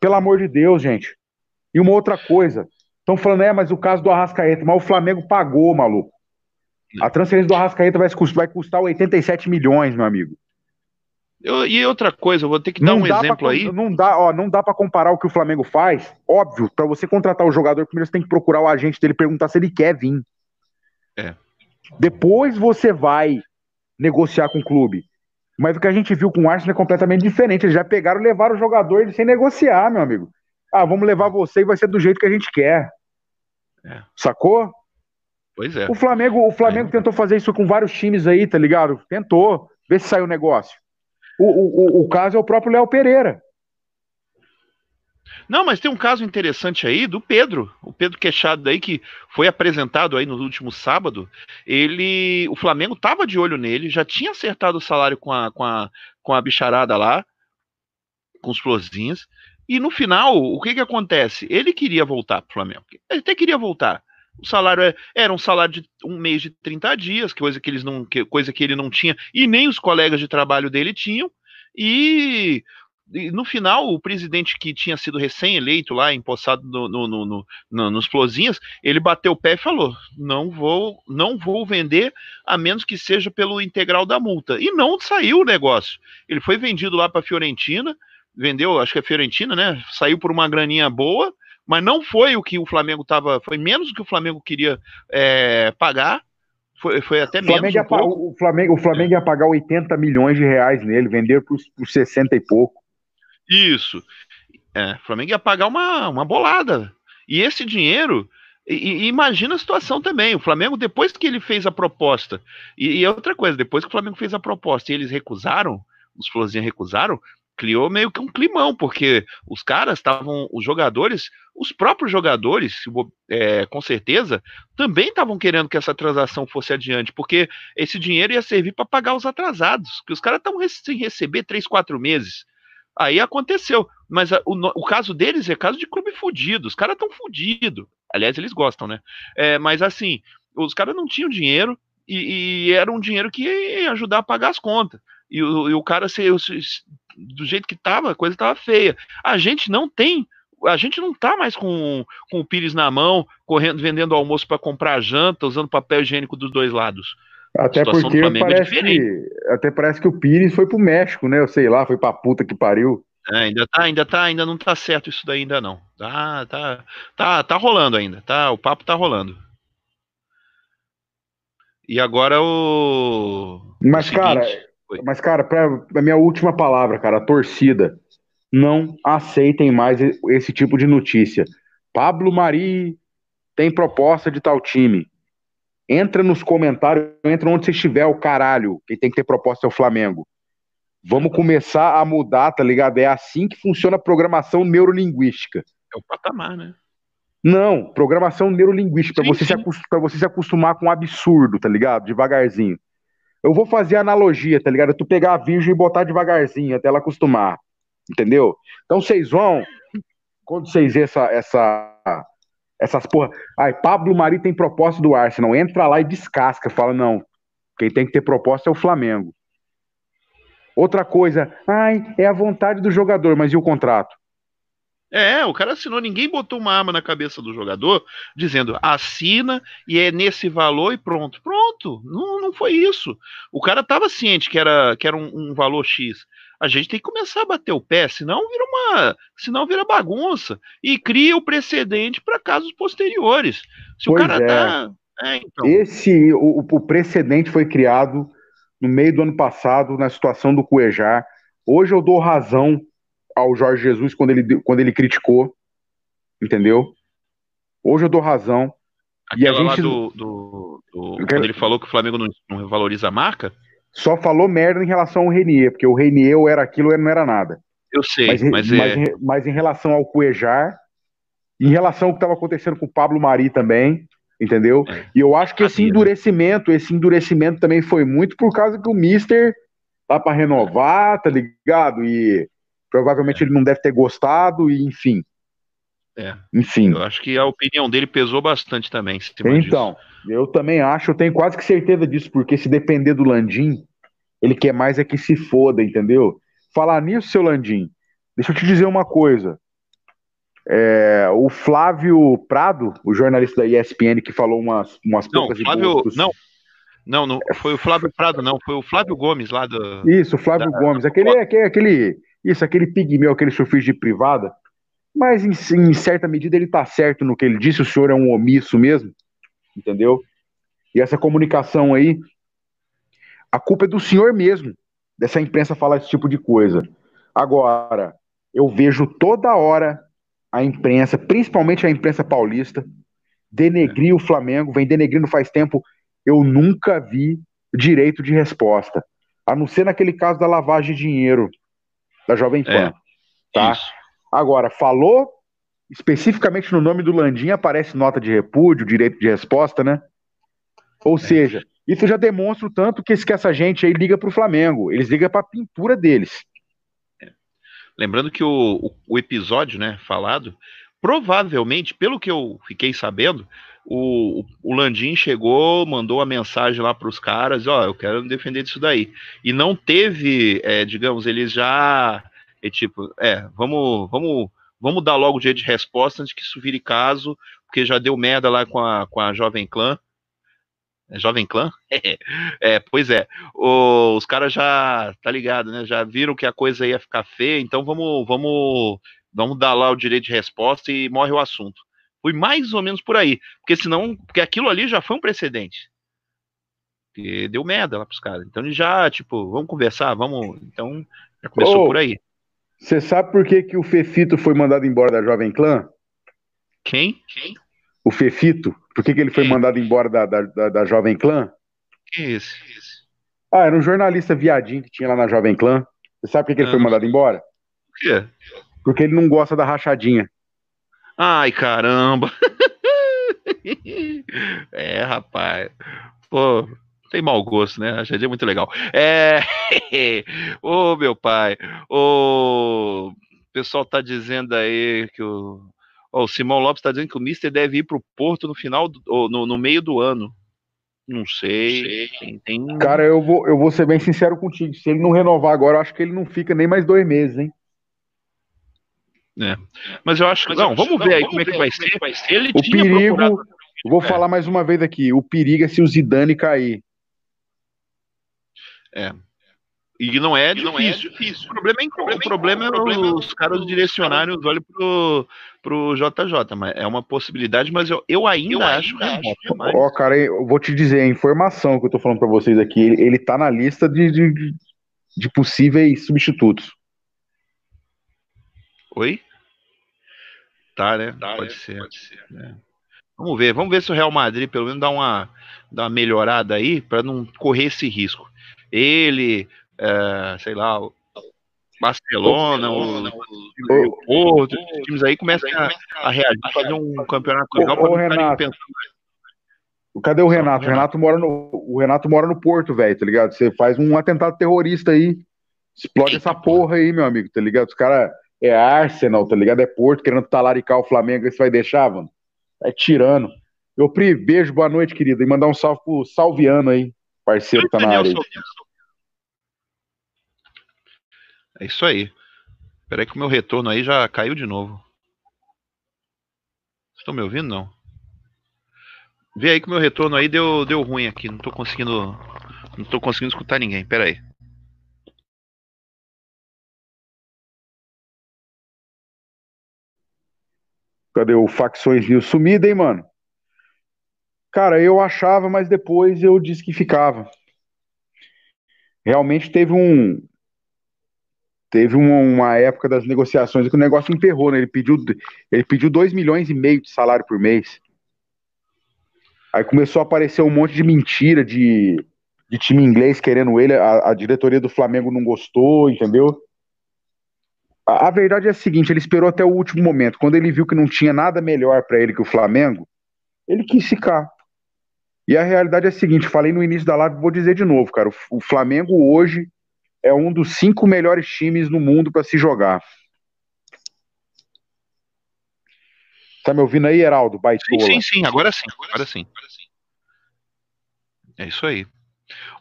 Pelo amor de Deus, gente. E uma outra coisa. Estão falando, é, mas o caso do Arrascaeta, mas o Flamengo pagou, maluco. A transferência do Arrascaeta vai custar, vai custar 87 milhões, meu amigo. Eu, e outra coisa, eu vou ter que dar não um exemplo pra, aí. Não dá, ó, não dá para comparar o que o Flamengo faz. Óbvio, para você contratar o jogador, primeiro você tem que procurar o agente dele perguntar se ele quer vir. É. Depois você vai negociar com o clube. Mas o que a gente viu com o Arsenal é completamente diferente. Eles já pegaram e levaram o jogador sem negociar, meu amigo. Ah, vamos levar você e vai ser do jeito que a gente quer. É. Sacou? Pois é. O Flamengo, o Flamengo é. tentou fazer isso com vários times aí, tá ligado? Tentou. Ver se saiu o negócio. O, o, o, o caso é o próprio Léo Pereira. Não, mas tem um caso interessante aí do Pedro, o Pedro Queixado daí que foi apresentado aí no último sábado. Ele, o Flamengo estava de olho nele, já tinha acertado o salário com a, com a, com a bicharada lá, com os florzinhos. E no final, o que que acontece? Ele queria voltar pro Flamengo. Ele até queria voltar. O salário é, era um salário de um mês de 30 dias, coisa que eles não, coisa que ele não tinha, e nem os colegas de trabalho dele tinham. E no final, o presidente que tinha sido recém-eleito lá, empossado no, no, no, no, nos Flozinhas, ele bateu o pé e falou: não vou, não vou vender a menos que seja pelo integral da multa. E não saiu o negócio. Ele foi vendido lá para a Fiorentina, vendeu, acho que é Fiorentina, né? Saiu por uma graninha boa, mas não foi o que o Flamengo estava, foi menos do que o Flamengo queria é, pagar. Foi, foi até menos. Flamengo um o, Flamengo, o Flamengo ia pagar 80 milhões de reais nele, vender por, por 60 e pouco. Isso. É, o Flamengo ia pagar uma, uma bolada. E esse dinheiro. E, e, imagina a situação também. O Flamengo, depois que ele fez a proposta, e, e outra coisa, depois que o Flamengo fez a proposta e eles recusaram, os Florzinhos recusaram, criou meio que um climão, porque os caras estavam, os jogadores, os próprios jogadores, é, com certeza, também estavam querendo que essa transação fosse adiante, porque esse dinheiro ia servir para pagar os atrasados, que os caras estão sem receber três, quatro meses. Aí aconteceu. Mas a, o, o, caso deles é caso de clube fudido. Os caras estão fudidos. Aliás, eles gostam, né? É, mas assim, os caras não tinham dinheiro e, e, era um dinheiro que ia ajudar a pagar as contas. E o, e o cara, se, do jeito que tava, a coisa tava feia. A gente não tem a gente não tá mais com, com o Pires na mão, correndo, vendendo almoço para comprar janta, usando papel higiênico dos dois lados. Até porque é parece é que, até parece que o Pires foi pro México, né? Eu sei lá, foi pra puta que pariu. É, ainda tá, ainda tá, ainda não tá certo isso daí ainda não. Tá, tá, tá, tá rolando ainda, tá? O papo tá rolando. E agora o Mas o cara, mas cara, para a minha última palavra, cara, a torcida não aceitem mais esse tipo de notícia. Pablo Mari tem proposta de tal time. Entra nos comentários, entra onde você estiver, o caralho. Quem tem que ter proposta é o Flamengo. Vamos começar a mudar, tá ligado? É assim que funciona a programação neurolinguística. É o patamar, né? Não, programação neurolinguística, para você, se você se acostumar com um absurdo, tá ligado? Devagarzinho. Eu vou fazer analogia, tá ligado? Tu pegar a virgem e botar devagarzinho até ela acostumar. Entendeu? Então vocês vão. Quando vocês essa, essa essas porra. Ai, Pablo Mari tem proposta do Arsenal. Entra lá e descasca. Fala, não. Quem tem que ter proposta é o Flamengo. Outra coisa. Ai, é a vontade do jogador, mas e o contrato? É, o cara assinou, ninguém botou uma arma na cabeça do jogador dizendo assina e é nesse valor e pronto. Pronto, não, não foi isso. O cara estava ciente que era, que era um, um, valor X. a gente tem que começar a bater o pé, senão vira uma, senão vira bagunça e cria o precedente para casos posteriores. Se pois o cara é. tá, é, então. esse o, o, precedente foi criado no meio do ano passado na situação do Cuejar. Hoje eu dou razão ao Jorge Jesus quando ele, quando ele criticou, entendeu? Hoje eu dou razão. Aquela e a gente... do, do, do... quando ele falou que o Flamengo não, não valoriza a marca? Só falou merda em relação ao Renier, porque o Renier ou era aquilo ou não era nada. Eu sei, mas, mas, mas, é... mas em relação ao Cuejar, em relação ao que estava acontecendo com o Pablo Mari também, entendeu? É. E eu acho que esse endurecimento, esse endurecimento também foi muito por causa que o Mister tá para renovar, tá ligado? E provavelmente é. ele não deve ter gostado, e enfim. É. Enfim. Eu acho que a opinião dele pesou bastante também. Então, disso. Eu também acho, eu tenho quase que certeza disso, porque se depender do Landim, ele quer mais é que se foda, entendeu? Falar nisso, seu Landim, deixa eu te dizer uma coisa. É, o Flávio Prado, o jornalista da ESPN, que falou umas, umas não, poucas Flávio, Não, não, não foi o Flávio Prado, não, foi o Flávio Gomes lá do. Isso, o Flávio da, Gomes, aquele, aquele, aquele, isso, aquele pigmeu, aquele surfista de privada. Mas em, em, certa medida ele está certo no que ele disse, o senhor é um omisso mesmo, entendeu? E essa comunicação aí, a culpa é do senhor mesmo, dessa imprensa falar esse tipo de coisa. Agora, eu vejo toda hora a imprensa, principalmente a imprensa paulista, denegrir o Flamengo, vem denegrindo faz tempo. Eu nunca vi direito de resposta, a não ser naquele caso da lavagem de dinheiro da Jovem Pan. É, tá? Isso. Agora, falou especificamente no nome do Landim, aparece nota de repúdio, direito de resposta, né? Ou é. seja, isso já demonstra o tanto que, que essa gente aí liga para o Flamengo. Eles ligam para a pintura deles. Lembrando que o, o, o, episódio, né, falado, provavelmente, pelo que eu fiquei sabendo, o, o Landim chegou, mandou a mensagem lá para os caras, ó, oh, eu quero me defender disso daí. E não teve, é, digamos, eles já, é, tipo, é, vamos, vamos, vamos dar logo o dia de resposta antes que isso vire caso, porque já deu merda lá com a, com a Jovem Clã. É Jovem Clã? [laughs] é, pois é. O, os caras já, tá ligado, né? Já viram que a coisa ia ficar feia, então vamos, vamos, vamos dar lá o direito de resposta e morre o assunto. Foi mais ou menos por aí. Porque senão, porque aquilo ali já foi um precedente. Que deu merda lá pros caras. Então ele já, tipo, vamos conversar, vamos. Então, já começou oh, por aí. Você sabe por que, que o Fefito foi mandado embora da Jovem Clã? Quem? Quem? O Fefito. Por que, que ele foi mandado embora da, da, da, da Jovem Clã? Que isso? Ah, era um jornalista viadinho que tinha lá na Jovem Clã. Você sabe por que, que ele foi ah. mandado embora? Por quê? Porque ele não gosta da rachadinha. Ai, caramba! [laughs] é, rapaz. Pô, tem mau gosto, né? Rachadinha é muito legal. É. [laughs] Ô, meu pai. Ô. O pessoal tá dizendo aí que o Oh, o Simão Lopes está dizendo que o Mister deve ir para o Porto no final, do, no, no, meio do ano. Não sei. Tem, tem... Cara, eu vou, eu vou ser bem sincero contigo. Se ele não renovar agora, eu acho que ele não fica nem mais dois meses, hein? É. Mas eu acho que. Não, vamos ver aí como, é que vai é ser. vai ser. Ele o perigo. Procurado... Vou é. falar mais uma vez aqui. O perigo é se o Zidane cair. É. E não é, difícil. Não é difícil. O problema é, o problema, o problema é, o problema é os caras direcionarem os olhos pro, pro JJ, mas é uma possibilidade, mas eu, eu ainda eu acho. Ó, oh, cara, eu vou te dizer, a informação que eu tô falando para vocês aqui, ele, ele tá na lista de, de, de possíveis substitutos. Oi? Tá, né? Tá, pode, é, ser. pode ser. É. Vamos ver, vamos ver se o Real Madrid pelo menos dá uma, dá uma melhorada aí para não correr esse risco. Ele, é, sei lá, o Barcelona, o, o, Porto, os times aí começam a, a reagir, fazer um campeonato legal para não Renato, pensando. Cadê o Renato? O Renato mora no, o Renato mora no Porto, velho, tá ligado? Você faz um atentado terrorista aí, explode essa porra aí, meu amigo, tá ligado? Os caras é Arsenal, tá ligado? É Porto querendo talaricar o Flamengo, aí você vai deixar, mano? É tirando. Eu Pri, beijo, boa noite, querida. E mandar um salve pro Salviano aí, parceiro que tá na área. É isso aí. Peraí que o meu retorno aí já caiu de novo. Estão me ouvindo, não? Vê aí que o meu retorno aí deu, deu ruim aqui. Não tô conseguindo. Não tô conseguindo escutar ninguém. Peraí. Cadê o Facções News? Sumida, hein, mano? Cara, eu achava, mas depois eu disse que ficava. Realmente teve um. Teve uma, uma época das negociações que o negócio emperrou, né? Ele pediu, ele pediu 2 milhões e meio de salário por mês. Aí começou a aparecer um monte de mentira de, de time inglês querendo ele. A, a diretoria do Flamengo não gostou, entendeu? A, a, verdade é a seguinte: ele esperou até o último momento. Quando ele viu que não tinha nada melhor para ele que o Flamengo, ele quis ficar. E a realidade é a seguinte: falei no início da live, vou dizer de novo, cara. O, Flamengo hoje é um dos cinco melhores times no mundo para se jogar. Tá me ouvindo aí, Heraldo? Baitola? Sim, sim, sim, agora sim, agora sim. É isso aí.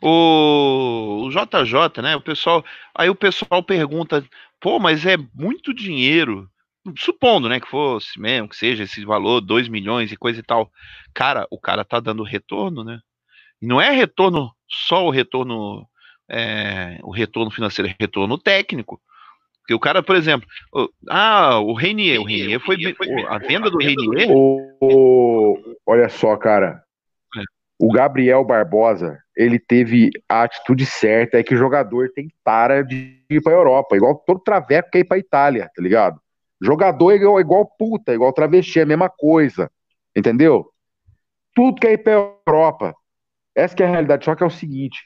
O, o JJ, né? O pessoal. Aí o pessoal pergunta, pô, mas é muito dinheiro supondo, né, que fosse mesmo, que seja esse valor, 2 milhões e coisa e tal, cara, o cara tá dando retorno, né? E não é retorno só o retorno, é, o retorno financeiro, é retorno técnico. Porque o cara, por exemplo, o, ah, o Reinier, o Reinier foi, foi a venda do Reinier. O, olha só, cara, é. o Gabriel Barbosa, ele teve a atitude certa, é que o jogador tem tara de ir pra Europa, igual todo traveco quer ir pra Itália, tá ligado? Jogador é igual, igual puta, igual travesti, é a mesma coisa. Entendeu? Tudo quer ir pra Europa. Essa é a realidade. Só que é o seguinte: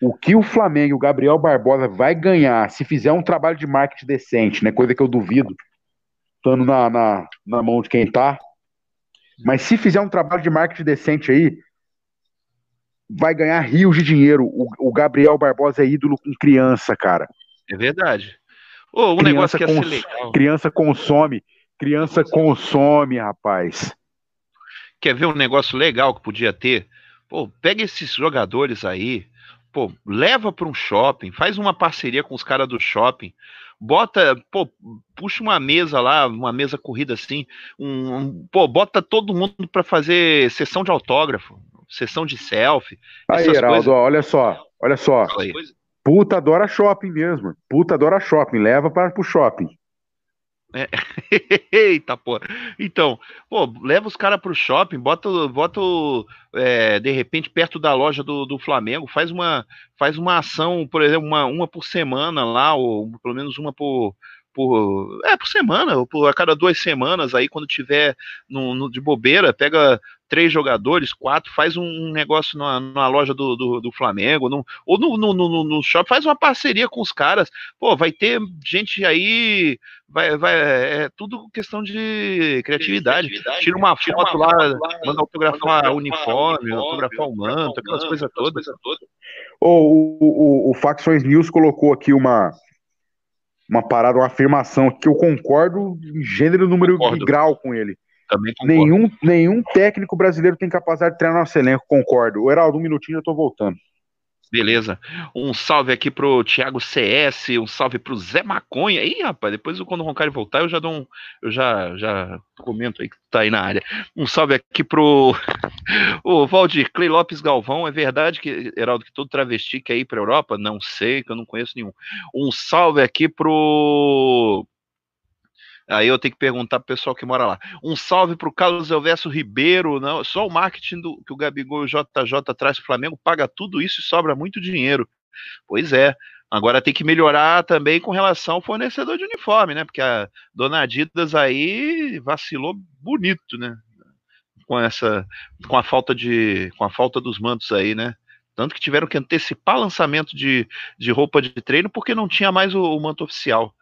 o que o Flamengo e o Gabriel Barbosa vai ganhar se fizer um trabalho de marketing decente, né? Coisa que eu duvido, estando na, na, na mão de quem tá. Mas se fizer um trabalho de marketing decente aí, vai ganhar rios de dinheiro. O, o Gabriel Barbosa é ídolo com criança, cara. É verdade. Oh, um criança negócio que ia legal. Criança consome. Criança consome, rapaz. Quer ver um negócio legal que podia ter? Pô, pega esses jogadores aí, pô, leva para um shopping, faz uma parceria com os caras do shopping, bota, pô, puxa uma mesa lá, uma mesa corrida assim, um, um pô, bota todo mundo para fazer sessão de autógrafo, sessão de selfie. Aí, Heraldo, coisas... olha só, olha só. Puta adora shopping mesmo. Puta adora shopping. Leva para pro shopping. É. [laughs] Eita, pô. Então, pô, leva os caras pro shopping, bota, bota é, de repente perto da loja do, do Flamengo, faz uma, faz uma ação, por exemplo, uma, uma por semana lá, ou pelo menos uma por, por, é, por semana, ou por a cada duas semanas aí, quando tiver no, no, de bobeira, pega três jogadores, quatro, faz um negócio numa, numa loja do, do, do Flamengo, no, ou no, no, no, no, shopping, faz uma parceria com os caras. Pô, vai ter gente aí, vai, vai, é tudo questão de criatividade. Tira uma foto, uma lá, lá, manda autografar manda uniforme, autografar o manto, aquelas coisas todas. Oh, o, o, o Facções News colocou aqui uma uma parada, uma afirmação que eu concordo em gênero, número e grau com ele. Nenhum, nenhum técnico brasileiro tem capacidade de treinar nosso elenco, concordo. O Heraldo, um minutinho, eu tô voltando. Beleza. Um salve aqui pro Thiago CS, um salve pro Zé Maconha. Ih, rapaz, depois quando o Roncari voltar, eu já dou um. Eu já, já comento aí que tá aí na área. Um salve aqui pro [laughs] o Valdir Clay Lopes Galvão. É verdade que, Heraldo, que todo travesti quer ir pra Europa? Não sei, que eu não conheço nenhum. Um salve aqui pro Aí eu tenho que perguntar pro pessoal que mora lá. Um salve pro Carlos Elvésio Ribeiro, não, só o marketing do, que o Gabigol JJ traz pro Flamengo paga tudo isso e sobra muito dinheiro. Pois é. Agora tem que melhorar também com relação ao fornecedor de uniforme, né? Porque a dona Adidas aí vacilou bonito, né? Com essa com a falta de com a falta dos mantos aí, né? Tanto que tiveram que antecipar lançamento de, de roupa de treino porque não tinha mais o, o manto oficial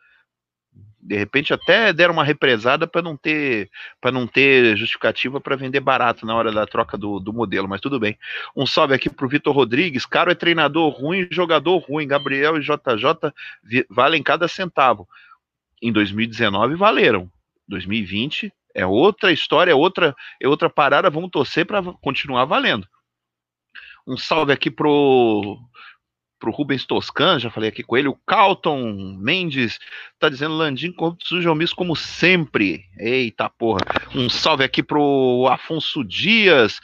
de repente até deram uma represada para não ter para não ter justificativa para vender barato na hora da troca do, do modelo, mas tudo bem. Um salve aqui pro Vitor Rodrigues, caro é treinador ruim, jogador ruim, Gabriel e JJ valem cada centavo. Em 2019 valeram. 2020 é outra história, é outra é outra parada, vamos torcer para continuar valendo. Um salve aqui pro pro Rubens Toscan, já falei aqui com ele, o Calton Mendes tá dizendo Landim corrupto sujo omisso como sempre. Eita porra. Um salve aqui pro Afonso Dias,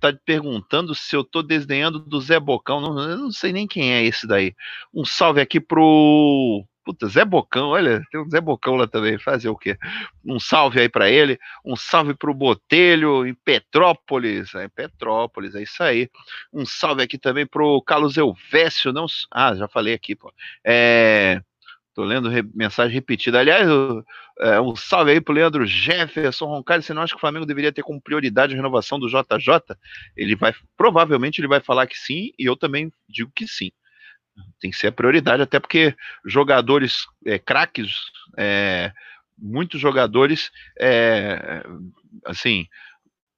tá perguntando se eu tô desdenhando do Zé Bocão, não, eu não sei nem quem é esse daí. Um salve aqui pro Puta, Zé Bocão, olha, tem um Zé Bocão lá também, fazer o quê? Um salve aí para ele, um salve pro Botelho em Petrópolis, é, em Petrópolis, é isso aí. Um salve aqui também pro Carlos Elvésio, não, ah, já falei aqui, pô. É, tô lendo re, mensagem repetida. Aliás, é, um salve aí pro Leandro Jefferson Roncalho, você não acha que o Flamengo deveria ter como prioridade a renovação do JJ? Ele vai, provavelmente ele vai falar que sim, e eu também digo que sim tem que ser a prioridade, até porque jogadores é, craques, é, muitos jogadores, é, assim,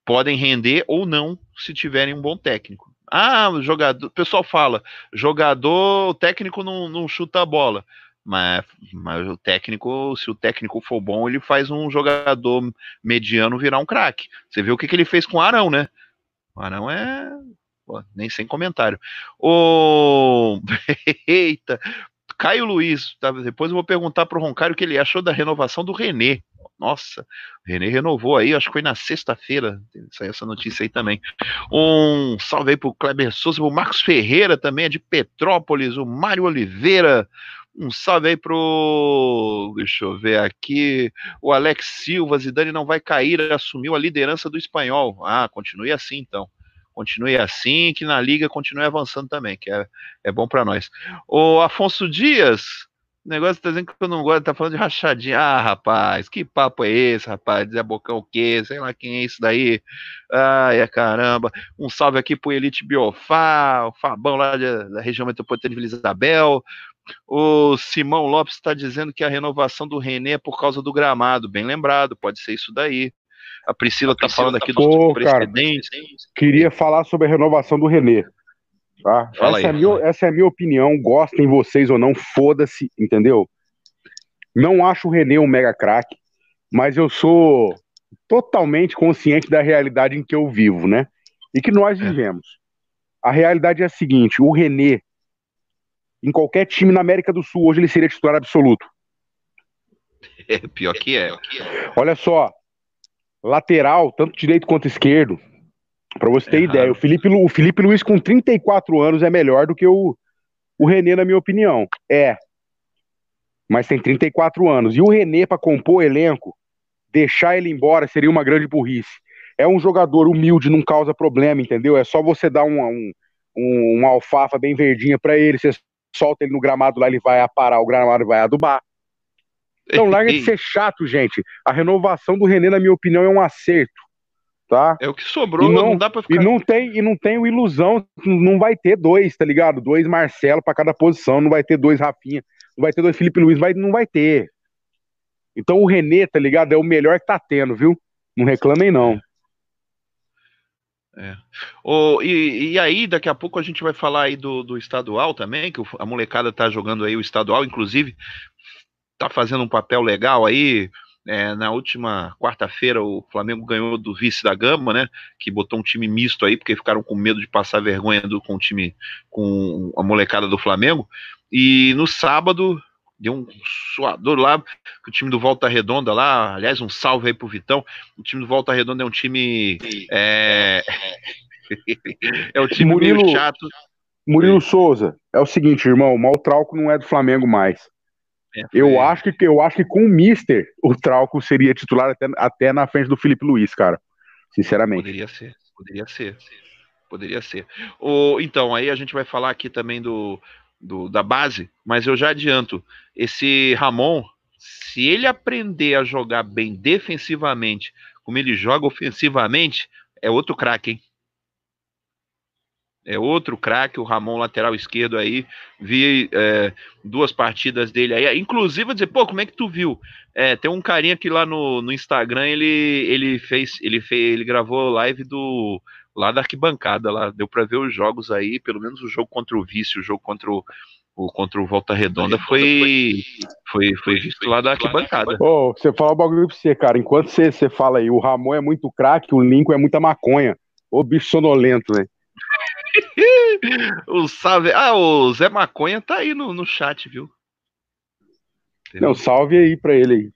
podem render ou não se tiverem um bom técnico. Ah, o jogador, o pessoal fala, jogador, o técnico não, não chuta a bola. Mas, mas o técnico, se o técnico for bom, ele faz um jogador mediano virar um craque. Você viu o que, que ele fez com o Arão, né? O Arão é Pô, nem sem comentário. O... [laughs] Eita! Caio Luiz, tá? depois eu vou perguntar para o Roncário o que ele achou da renovação do Renê. Nossa, o Renê renovou aí, acho que foi na sexta-feira, saiu essa notícia aí também. Um salve aí para o Kleber Souza, o Marcos Ferreira também, é de Petrópolis, o Mário Oliveira, um salve aí pro. Deixa eu ver aqui. O Alex Silva, Zidane não vai cair, assumiu a liderança do espanhol. Ah, continue assim então continue assim, que na liga continue avançando também, que é, é bom para nós. O Afonso Dias, o negócio tá dizendo que eu não gosto, tá falando de rachadinha. Ah, rapaz, que papo é esse, rapaz? Zé Bocão o quê? Sei lá quem é isso daí. Ai, é caramba. Um salve aqui pro Elite Biofá, o Fabão lá de, da região metropolitana de Vila Isabel. O Simão Lopes está dizendo que a renovação do Renê é por causa do gramado. Bem lembrado, pode ser isso daí. A Priscila está falando aqui dos Pô, precedentes. Cara, queria falar sobre a renovação do Renê. Tá? Essa, aí, é minha, essa é a minha opinião. Gostem vocês ou não, foda-se, entendeu? Não acho o Renê um mega craque, mas eu sou totalmente consciente da realidade em que eu vivo, né? E que nós é. vivemos. A realidade é a seguinte: o Renê, em qualquer time na América do Sul, hoje ele seria titular absoluto. [laughs] É, pior que é. Olha só, lateral, tanto direito quanto esquerdo. Para você ter é ideia, o Felipe, o Felipe Luiz com 34 anos é melhor do que o, o René, na minha opinião. É. Mas tem 34 anos. E o René, para compor o elenco, deixar ele embora seria uma grande burrice. É um jogador humilde, não causa problema, entendeu? É só você dar um, um, um uma alfafa bem verdinha para ele, você solta ele no gramado lá, ele vai aparar o gramado e vai adubar. Então larga de [laughs] ser chato, gente. A renovação do René, na minha opinião, é um acerto. Tá? É o que sobrou, não, não, dá pra ficar. E não tem, e não tem ilusão, não vai ter dois, tá ligado? Dois Marcelo para cada posição, não vai ter dois Rafinha, não vai ter dois Felipe Luiz, vai, não vai ter. Então o René, tá ligado? É o melhor que tá tendo, viu? Não reclamem, não. É. Oh, e, e, aí, daqui a pouco a gente vai falar aí do, do estadual também, que a molecada tá jogando aí o estadual, inclusive tá fazendo um papel legal aí. É, na última quarta-feira o Flamengo ganhou do vice da Gama, né? Que botou um time misto aí, porque ficaram com medo de passar vergonha do, com o time, com a molecada do Flamengo. E no sábado deu um suador lá, o time do Volta Redonda lá, aliás, um salve aí pro Vitão. O time do Volta Redonda é um time. É, [laughs] é um time Murilo, meio chato. Murilo Souza, é o seguinte, irmão, o Maltrauco não é do Flamengo mais. Eu, acho que, eu acho que com o Mister, o Trauco seria titular até, até na frente do Felipe Luiz, cara. Sinceramente. Poderia ser, poderia ser. Poderia ser. O, então, aí a gente vai falar aqui também do, do, da base, mas eu já adianto: esse Ramon, se ele aprender a jogar bem defensivamente, como ele joga ofensivamente, é outro craque, hein? É outro craque, o Ramon, lateral esquerdo aí. Vi é, duas partidas dele aí. Inclusive, vou dizer, pô, como é que tu viu? É, tem um carinha que lá no, no Instagram ele, ele fez, ele fez, ele gravou live do lá da arquibancada, lá deu para ver os jogos aí, pelo menos o jogo contra o Vício, o jogo contra o, o contra o Volta Redonda foi foi foi visto lá da arquibancada. Ô, oh, você fala o bagulho pra você, cara. Enquanto você, você fala aí, o Ramon é muito craque, o Lincoln é muita maconha. Ô bicho sonolento, né? O salve. Ah, o Zé Maconha tá aí no, no chat, viu? Não, salve aí pra ele aí.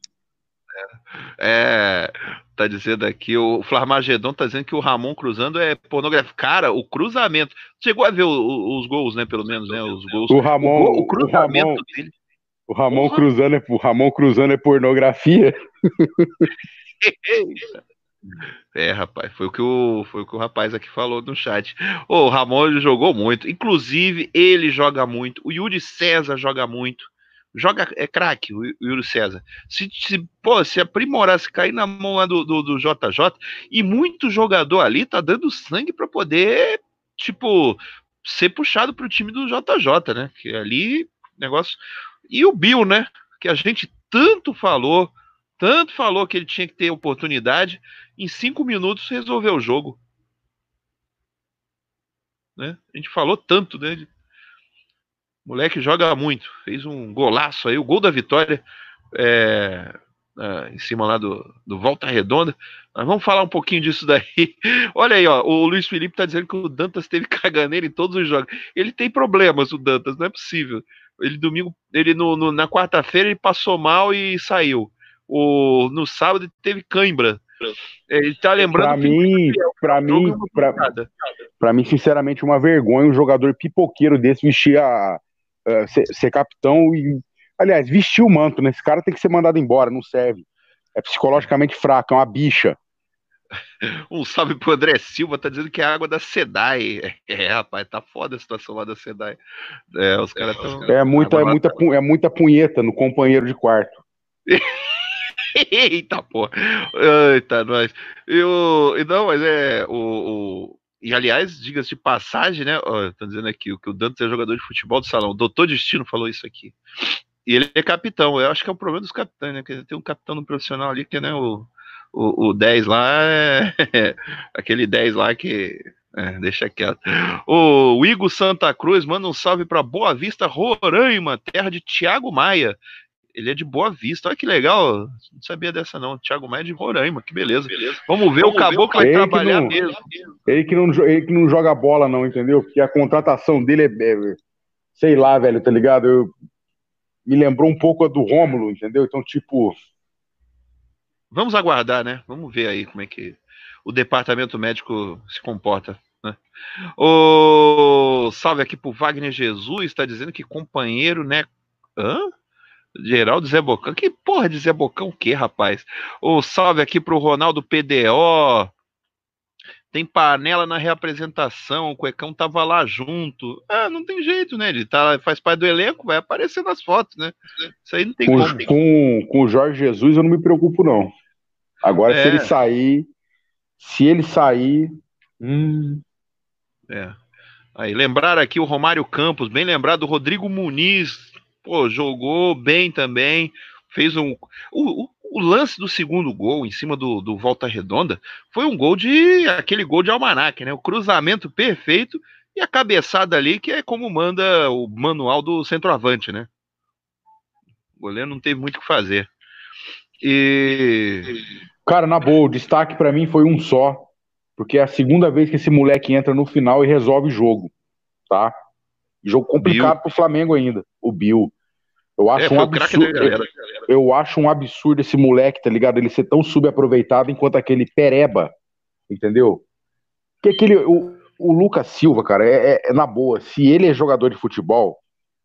É, tá dizendo aqui, o Flarmagedon tá dizendo que o Ramon cruzando é pornografia. Cara, o cruzamento. Chegou a ver o, o, os gols, né? Pelo menos, né? Os gols. O Ramon. O, o cruzamento Ramon, dele. O Ramon cruzando é, o Ramon cruzando é pornografia. [laughs] É, rapaz, foi o que o, foi o, que o rapaz aqui falou no chat. o Ramon jogou muito, inclusive ele joga muito, o Yuri César joga muito. Joga, é craque o Yuri César. Se, se, pô, se aprimorar, se cair na mão lá do, do, do JJ, e muito jogador ali tá dando sangue para poder, tipo, ser puxado pro time do JJ, né? Que ali, negócio. E o Bill, né? Que a gente tanto falou, tanto falou que ele tinha que ter oportunidade, em cinco minutos resolveu o jogo. Né? A gente falou tanto. Né? O moleque joga muito, fez um golaço aí, o gol da vitória é, é, em cima lá do, do Volta Redonda. Mas vamos falar um pouquinho disso daí. [laughs] Olha aí, ó, o Luiz Felipe tá dizendo que o Dantas teve caganeira em todos os jogos. Ele tem problemas, o Dantas, não é possível. Ele domingo, ele no, no na quarta-feira ele passou mal e saiu. O, no sábado teve cãibra. Ele tá lembrando pra mim, para mim, pra, pra, mim, sinceramente, uma vergonha um jogador pipoqueiro desse vestir a, a ser, ser, capitão e, aliás, vestir o manto, né? Esse cara tem que ser mandado embora, não serve. É psicologicamente fraco, é uma bicha. [laughs] Um salve pro André Silva, tá dizendo que é água da Sedai. É, rapaz, tá foda a situação lá da Sedai. É, os caras tão. É muita, é, muita, é muita punheta no companheiro de quarto. [laughs] [laughs] Eita, porra. Eita, nós. Eu, não, mas é. O, o... E aliás, diga-se de passagem, né? Estão dizendo aqui que o Dantas é jogador de futebol do salão. O Doutor Destino falou isso aqui. E ele é capitão. Eu acho que é o problema dos capitães, né? Que tem um capitão no profissional ali que né, o, o, o 10 lá é, [laughs] aquele 10 lá que é, deixa quieto. O Igor Santa Cruz manda um salve para Boa Vista, Roraima, terra de Tiago Maia. Ele é de Boa Vista. Olha que legal. Não sabia dessa, não. Thiago Maia é de Roraima. Que beleza. beleza. Vamos ver Vamos o Caboclo vai trabalhar não, mesmo. Ele que, não, ele que não joga bola, não, entendeu? Porque a contratação dele é, é. Sei lá, velho, tá ligado? Eu, me lembrou um pouco a do Rômulo, entendeu? Então, tipo. Vamos aguardar, né? Vamos ver aí como é que o departamento médico se comporta. Né? O salve aqui pro Wagner Jesus, está dizendo que companheiro, né? Hã? Geraldo Zé Bocão. Que porra de Zé Bocão o que, rapaz? O salve aqui pro Ronaldo PDO. Tem panela na reapresentação, o Cuecão tava lá junto. Ah, não tem jeito, né? Ele tá, faz parte do elenco, vai aparecer nas fotos, né? Isso aí não tem com, como. Com, com o Jorge Jesus eu não me preocupo, não. Agora, é. se ele sair, se ele sair. Hum... É. Aí, lembrar aqui o Romário Campos, bem lembrado, o Rodrigo Muniz, pô, jogou bem também, fez um. O, o, lance do segundo gol em cima do, do Volta Redonda foi um gol de. aquele gol de almanac, né? O cruzamento perfeito e a cabeçada ali, que é como manda o manual do centroavante, né? O goleiro não teve muito o que fazer. E. Cara, na boa, o destaque para mim foi um só, porque é a segunda vez que esse moleque entra no final e resolve o jogo, tá? Jogo complicado Bill. pro Flamengo ainda, o Bill. Eu acho, é, um absurdo, eu, eu acho um absurdo esse moleque, tá ligado? Ele ser tão subaproveitado enquanto aquele pereba, entendeu? Que aquele, o, o Lucas Silva, cara, é, é, é, na boa. Se ele é jogador de futebol,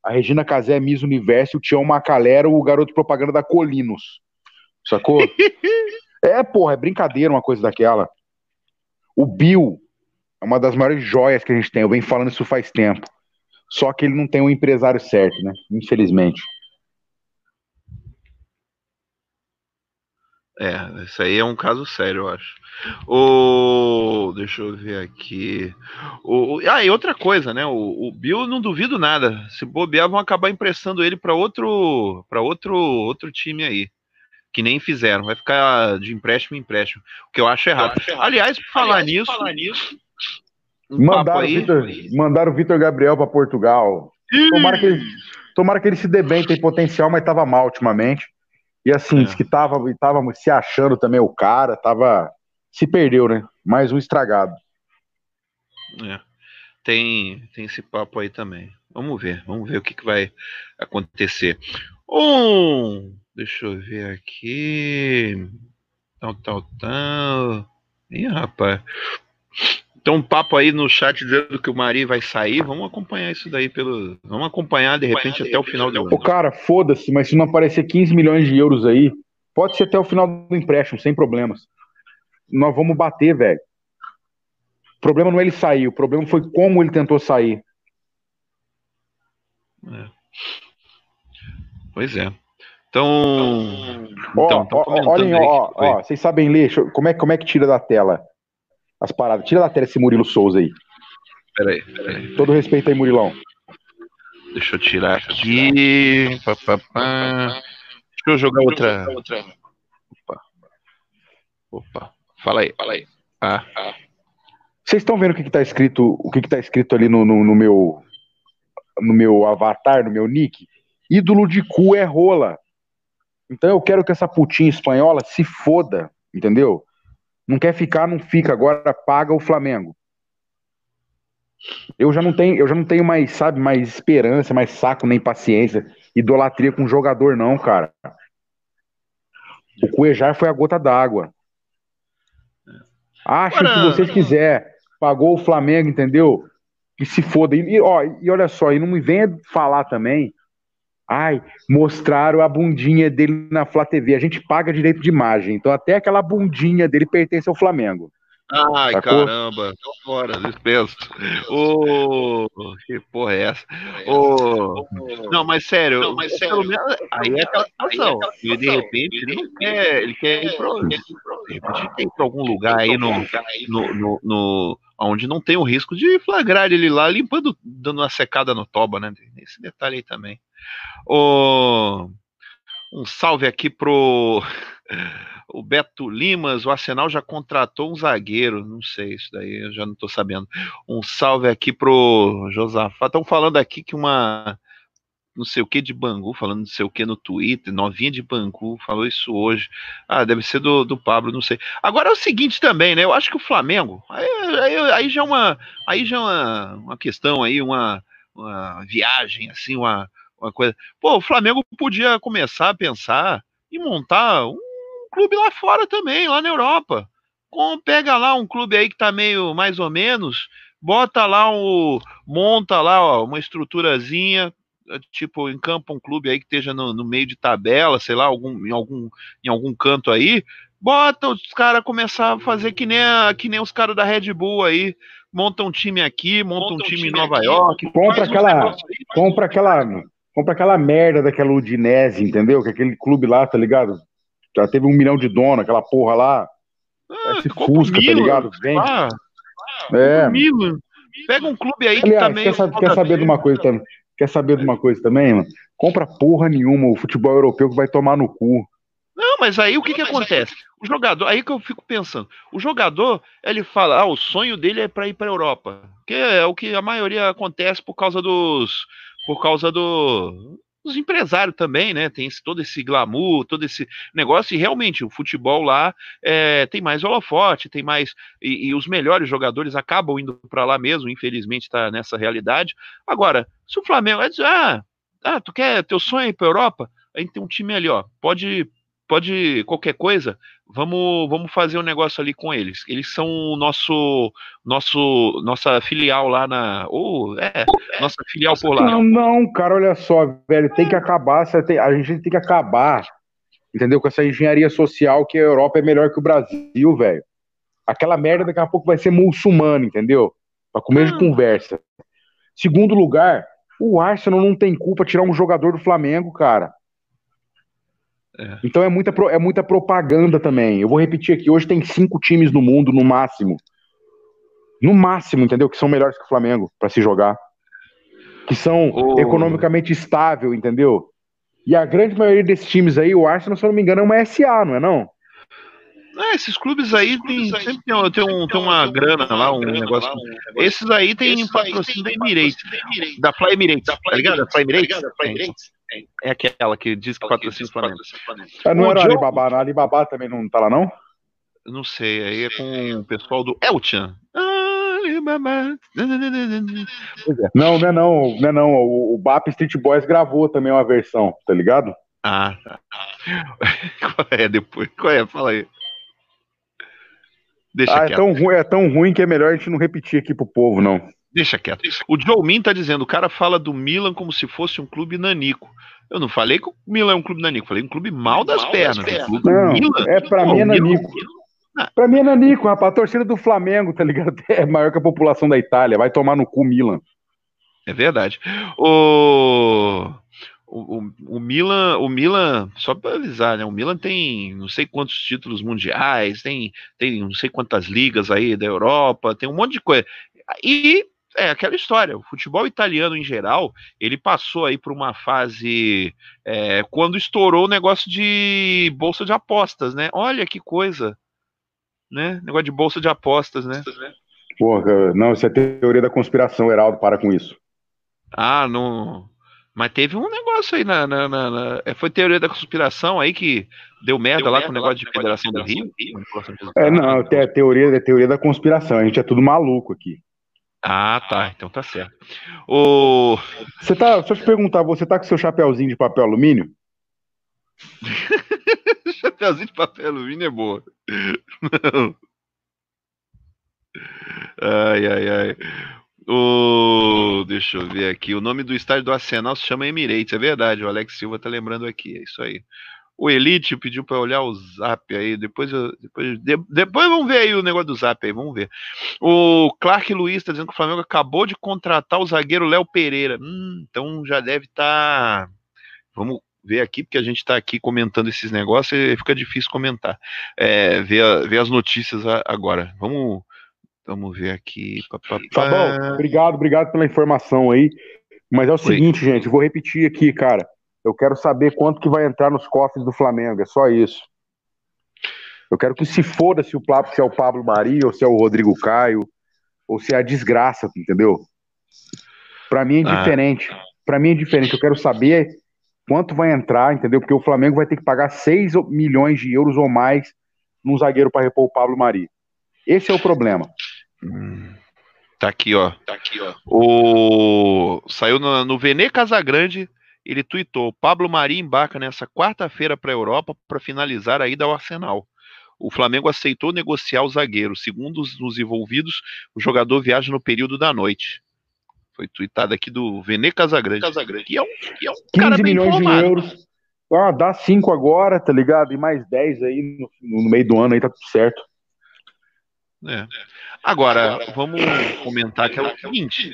a Regina Casé é Miss Universo, o Tião Macalera, o garoto propaganda da Colinos. Sacou? [laughs] é, porra, é brincadeira uma coisa daquela. O Bill é uma das maiores joias que a gente tem. Eu venho falando isso faz tempo. Só que ele não tem um empresário certo, né? Infelizmente. É, isso aí é um caso sério, eu acho. O, deixa eu ver aqui. O, ah, e outra coisa, né? O, o Bill não duvido nada. Se bobear, vão acabar emprestando ele para outro, para outro, outro time aí, que nem fizeram. Vai ficar de empréstimo em empréstimo, o que eu acho errado. Eu acho errado. Aliás, por falar Aliás, nisso, falar nisso um mandaram, aí, Victor, mandaram o Vitor Gabriel para Portugal. Tomara que, ele, tomara que ele se dê bem, tem potencial, mas estava mal ultimamente. E assim, é. que tava, tava se achando também o cara, tava. Se perdeu, né? Mais um estragado. É. Tem, tem esse papo aí também. Vamos ver, vamos ver o que, que vai acontecer. Um, deixa eu ver aqui. Tal, tal, tal. Ih, rapaz. Tem um papo aí no chat dizendo que o Mari vai sair. Vamos acompanhar isso daí pelo. Vamos acompanhar de repente até o final do ano. O cara, foda-se, mas se não aparecer 15 milhões de euros aí, pode ser até o final do empréstimo, sem problemas. Nós vamos bater, velho. O problema não é ele sair, o problema foi como ele tentou sair. É. Pois é. Então. Ó, então, ó, olhem, ó, ó, vocês sabem ler. Como é, como é que tira da tela as paradas? Tira da tela esse Murilo Souza aí. Peraí, peraí. Todo respeito aí, Murilão. Deixa eu tirar aqui. Pá, pá, pá. Deixa eu jogar outra. Opa. Opa. Fala aí, fala aí. Ah. ah. Vocês estão vendo o que está escrito, o que está escrito ali no, no, no, meu no meu avatar, no meu nick? Ídolo de cu é rola. Então eu quero que essa putinha espanhola se foda, entendeu? Não quer ficar, não fica. Agora paga o Flamengo. Eu já não tenho, eu já não tenho mais, sabe, mais esperança, mais saco, nem paciência, idolatria com jogador não, cara. O Cuejar foi a gota d'água. Acha o que vocês quiser. Pagou o Flamengo, entendeu? Que se foda. E, ó, e olha só, e não me venha falar também Ai, mostraram a bundinha dele na Flá TV. A gente paga direito de imagem. Então até aquela bundinha dele pertence ao Flamengo. Ai, Sacou? caramba, tô fora, dispenso. Ô, oh, que porra é essa? Oh, não, mas sério, não, mas sério menos, aí é aquela situação. E de repente ele não quer, ele quer ir pro, de repente tem pra algum lugar aí no, no, no, no, onde não tem o risco de flagrar ele lá limpando, dando uma secada no toba, né? Esse detalhe aí também. Oh, um salve aqui pro [laughs] o Beto Limas, o Arsenal já contratou um zagueiro, não sei, isso daí eu já não estou sabendo. Um salve aqui pro Josafá. Estão falando aqui que uma não sei o que de Bangu, falando não sei o que no Twitter, novinha de Bangu, falou isso hoje. Ah, deve ser do, do Pablo, não sei. Agora é o seguinte também, né? Eu acho que o Flamengo, aí, aí, aí já é uma, aí já é uma, uma questão aí, uma, uma viagem, assim, uma, uma coisa. Pô, o Flamengo podia começar a pensar e montar um clube lá fora também, lá na Europa. Pega lá um clube aí que tá meio mais ou menos, bota lá um. monta lá ó, uma estruturazinha, tipo, encampa um clube aí que esteja no, no, meio de tabela, sei lá, algum, em, algum, em algum canto aí, bota os caras começar a fazer que nem, a, que nem os caras da Red Bull aí, monta um time aqui, monta, monta um, time, time em Nova aqui, York. Compra aquela, aí, compra aquela, compra aquela merda daquela Udinese, entendeu? Que aquele clube lá, tá ligado? Já teve um milhão de dono, aquela porra lá. Ah, Esse Fusca, tá ligado? Vende. Ah, é. Milan. Pega um clube aí Aliás, que também. Quer, saber, quer saber de uma coisa também? Quer saber de uma coisa também, mano? Compra porra nenhuma o futebol europeu que vai tomar no cu. Não, mas aí o que que acontece? O jogador, aí que eu fico pensando, o jogador, ele fala, ah, o sonho dele é para ir para Europa, que é o que a maioria acontece por causa dos, por causa do, os empresários também, né? Tem esse, todo esse glamour, todo esse negócio, e realmente o futebol lá é, tem mais holofote, tem mais. E, e, os melhores jogadores acabam indo para lá mesmo, infelizmente está nessa realidade. Agora, se o Flamengo dizer, ah, ah, tu quer teu sonho ir para Europa? A gente tem um time ali, ó, pode pode qualquer coisa, vamos, vamos fazer um negócio ali com eles. Eles são o nosso, nosso, nossa filial lá na, ou é, nossa filial por lá. Não, não, cara, olha só, velho, tem que acabar, a gente tem que acabar, entendeu? Com essa engenharia social que a Europa é melhor que o Brasil, velho. Aquela merda daqui a pouco vai ser muçulmano, entendeu? Pra comer de conversa. Segundo lugar, o Arsenal não tem culpa tirar um jogador do Flamengo, cara. É. Então é muita, é muita propaganda também. Eu vou repetir aqui: hoje tem cinco times no mundo, no máximo. No máximo, entendeu? Que são melhores que o Flamengo para se jogar. Que são oh. economicamente estável, entendeu? E a grande maioria desses times aí, o Arsenal, se eu não me engano, é uma SA, não é não? É, esses clubes aí tem, sempre tem, tem, um, tem uma grana lá, um negócio. Esses aí tem patrocínio da Emirates, da Fly Emirates, tá ligado? Da Fly Emirates? É aquela que diz que patrocina o Flamengo. É, não era o Alibaba, a Alibaba também não tá lá, não? Não sei, aí é com o pessoal do Elchan. Não, não é não, não é não. O, o BAP Street Boys gravou também uma versão, tá ligado? Ah, tá. [laughs] Qual é depois? Qual é? Fala aí. Deixa ah, é tão, ruim, é tão ruim que é melhor a gente não repetir aqui pro povo, não. Deixa quieto. O Joe Min tá dizendo, o cara fala do Milan como se fosse um clube nanico. Eu não falei que o Milan é um clube nanico, falei um clube mal das mal pernas. Das pernas. Não, Milan, é pra mim é nanico. Milan, pra mim é nanico, rapaz. A torcida do Flamengo, tá ligado? [laughs] É maior que a população da Itália. Vai tomar no cu Milan. É verdade. O... O, o, o, Milan, o Milan, só para avisar, né? O Milan tem não sei quantos títulos mundiais, tem, tem não sei quantas ligas aí da Europa, tem um monte de coisa. E é aquela história, o futebol italiano em geral, ele passou aí por uma fase é, quando estourou o negócio de bolsa de apostas, né? Olha que coisa, né? Negócio de bolsa de apostas, né? Porra, não, isso é teoria da conspiração, Heraldo, para com isso. Ah, não. Mas teve um negócio aí na, na, na, na, é, Foi teoria da conspiração aí que deu merda deu lá merda com o negócio de Federação do Rio. É, não, é teoria, é teoria da conspiração. A gente é tudo maluco aqui. Ah, tá. Então tá certo. O... Você tá. Deixa eu te perguntar, você tá com seu chapéuzinho de papel alumínio? [laughs] chapéuzinho de papel alumínio é boa. [laughs] Não. Ai, ai, ai. O, deixa eu ver aqui. O nome do estádio do Arsenal se chama Emirates, é verdade. O Alex Silva tá lembrando aqui, é isso aí. O Elite pediu para olhar o Zap aí. Depois, depois, de, depois vamos ver aí o negócio do Zap aí, vamos ver. O Clark Luiz tá dizendo que o Flamengo acabou de contratar o zagueiro Léo Pereira. Hum, então já deve estar. Tá... Vamos ver aqui, porque a gente está aqui comentando esses negócios e fica difícil comentar. É, ver, ver as notícias agora. Vamos Vamos ver aqui. Tá bom, obrigado, obrigado pela informação aí. Mas é o Oi. seguinte, gente, vou repetir aqui, cara. Eu quero saber quanto que vai entrar nos cofres do Flamengo, é só isso. Eu quero que se foda se o, se é o Pablo Maria, ou se é o Rodrigo Caio, ou se é a desgraça, entendeu? Para mim é ah. diferente. Ah. Para mim é diferente. Eu quero saber quanto vai entrar, entendeu? Porque o Flamengo vai ter que pagar 6 milhões de euros ou mais num zagueiro para repor o Pablo Maria. Esse é o problema. Hum, tá aqui, ó. Tá aqui, ó. O... Saiu no, no Vene Casagrande, ele tweetou: Pablo Mari embarca nessa quarta-feira para a Europa para finalizar a ida ao Arsenal. O Flamengo aceitou negociar o zagueiro. Segundo os, os envolvidos, o jogador viaja no período da noite. Foi tweetado aqui do Vene Casagrande. Casagrande. Que é um, que é um 15 cara bem milhões informado. de euros. Ah, dá 5 agora, tá ligado? E mais 10 aí no, no meio do ano aí, tá tudo certo. É. Agora, vamos comentar que é o seguinte.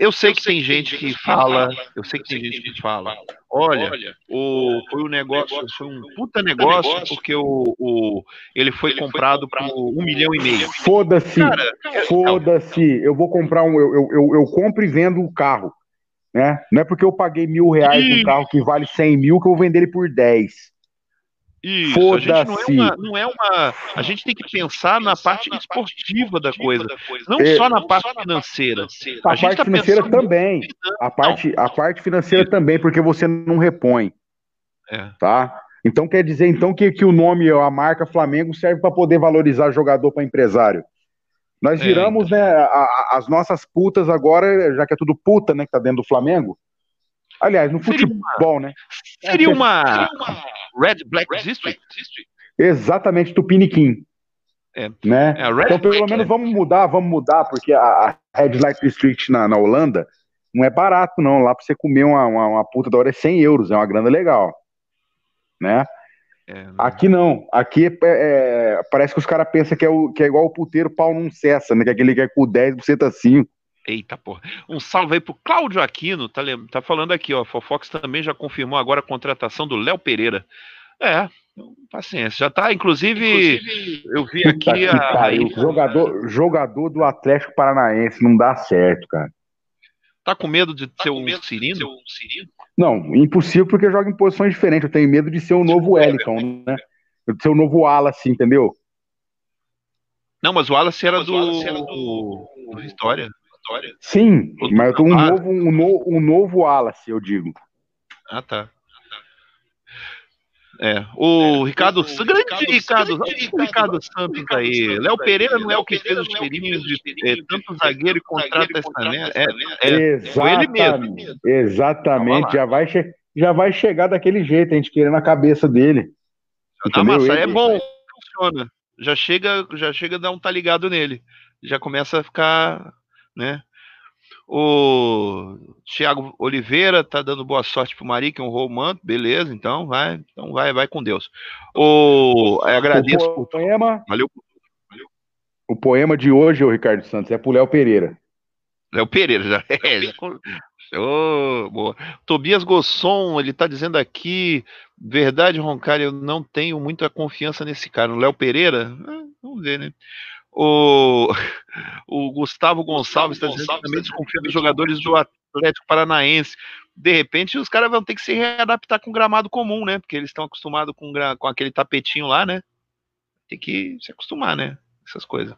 Eu sei que tem gente que fala, eu sei que tem gente que fala, olha, o, foi um negócio, foi um puta negócio porque o, o ele foi comprado por um milhão e meio. Foda-se, é, foda-se, eu vou comprar um, eu, eu, eu, compro e vendo o carro, né? Não é porque eu paguei mil reais num carro que vale cem mil que eu vou vender ele por dez. Isso, a gente não é, uma, não é uma. A gente tem que pensar na parte esportiva da coisa, não é, só na parte financeira. A, a parte tá financeira também. A parte, a parte financeira também, porque você não repõe. É. Tá? Então quer dizer então que, que o nome, a marca Flamengo serve para poder valorizar jogador para empresário. Nós é, viramos, é, né, a, a, as nossas putas agora, já que é tudo puta, né, que tá dentro do Flamengo. Aliás, no futebol, uma, né? Seria uma, seria uma Red Black Red District? Black Exatamente, Tupiniquim. É. Né? É, então, pelo Black, menos, vamos mudar, vamos mudar, porque a, a Red Light District na, na Holanda não é barato, não. Lá pra você comer uma, uma, uma, puta da hora é 100 euros, é uma grana legal. Né? É, não... Aqui não. Aqui é, é, parece que os caras pensam que é, o, que é igual o puteiro pau não cessa, né? Que aquele que é com 10, você tá 5. Eita porra. Um salve aí pro Cláudio Aquino, tá, tá falando aqui, ó. Fofox também já confirmou agora a contratação do Léo Pereira. É, paciência. Já tá, inclusive, inclusive eu vi aqui a. Aí, jogador, jogador do Atlético Paranaense, não dá certo, cara. Tá com medo de tá ser um Cirino? Ser um Cirino? Não, impossível porque joga em posições diferentes. Eu tenho medo de ser o novo Wellington, né? De ser o novo Wallace, entendeu? Não, mas o Wallace era, do... Wallace era do... do Vitória história. Sim, mas eu tô um novo, um, no, um novo Wallace, eu digo. Ah, tá. É, o é, Ricardo, o grande Ricardo, Ricardo, o Ricardo Santos aí. Léo Pereira não é o que fez os tirinhos de é, tanto zagueiro e contrata essa né? É, é, exatamente, ele mesmo. Exatamente, já vai, já vai chegar daquele jeito, a gente querendo a cabeça dele. Ah, mas é bom, funciona. já chega, já chega a dar um tá ligado nele. Já começa a ficar, né? O Thiago Oliveira tá dando boa sorte pro Mari, que honrou o manto, beleza, então vai, então vai, vai com Deus. O, agradeço. O poema, valeu. O poema de hoje, o Ricardo Santos, é pro Léo Pereira. Léo Pereira, já, [laughs] é, já, Oh, boa. Tobias Gosson, ele tá dizendo aqui, verdade, Roncari, eu não tenho muita confiança nesse cara. O Léo Pereira, ah, vamos ver, né? O, [laughs] o Gustavo Gonçalves está dizendo que também desconfia dos jogadores do Atlético Paranaense. De repente, os caras vão ter que se readaptar com gramado comum, né? Porque eles estão acostumados com, com aquele tapetinho lá, né? Tem que se acostumar, né? Essas coisas.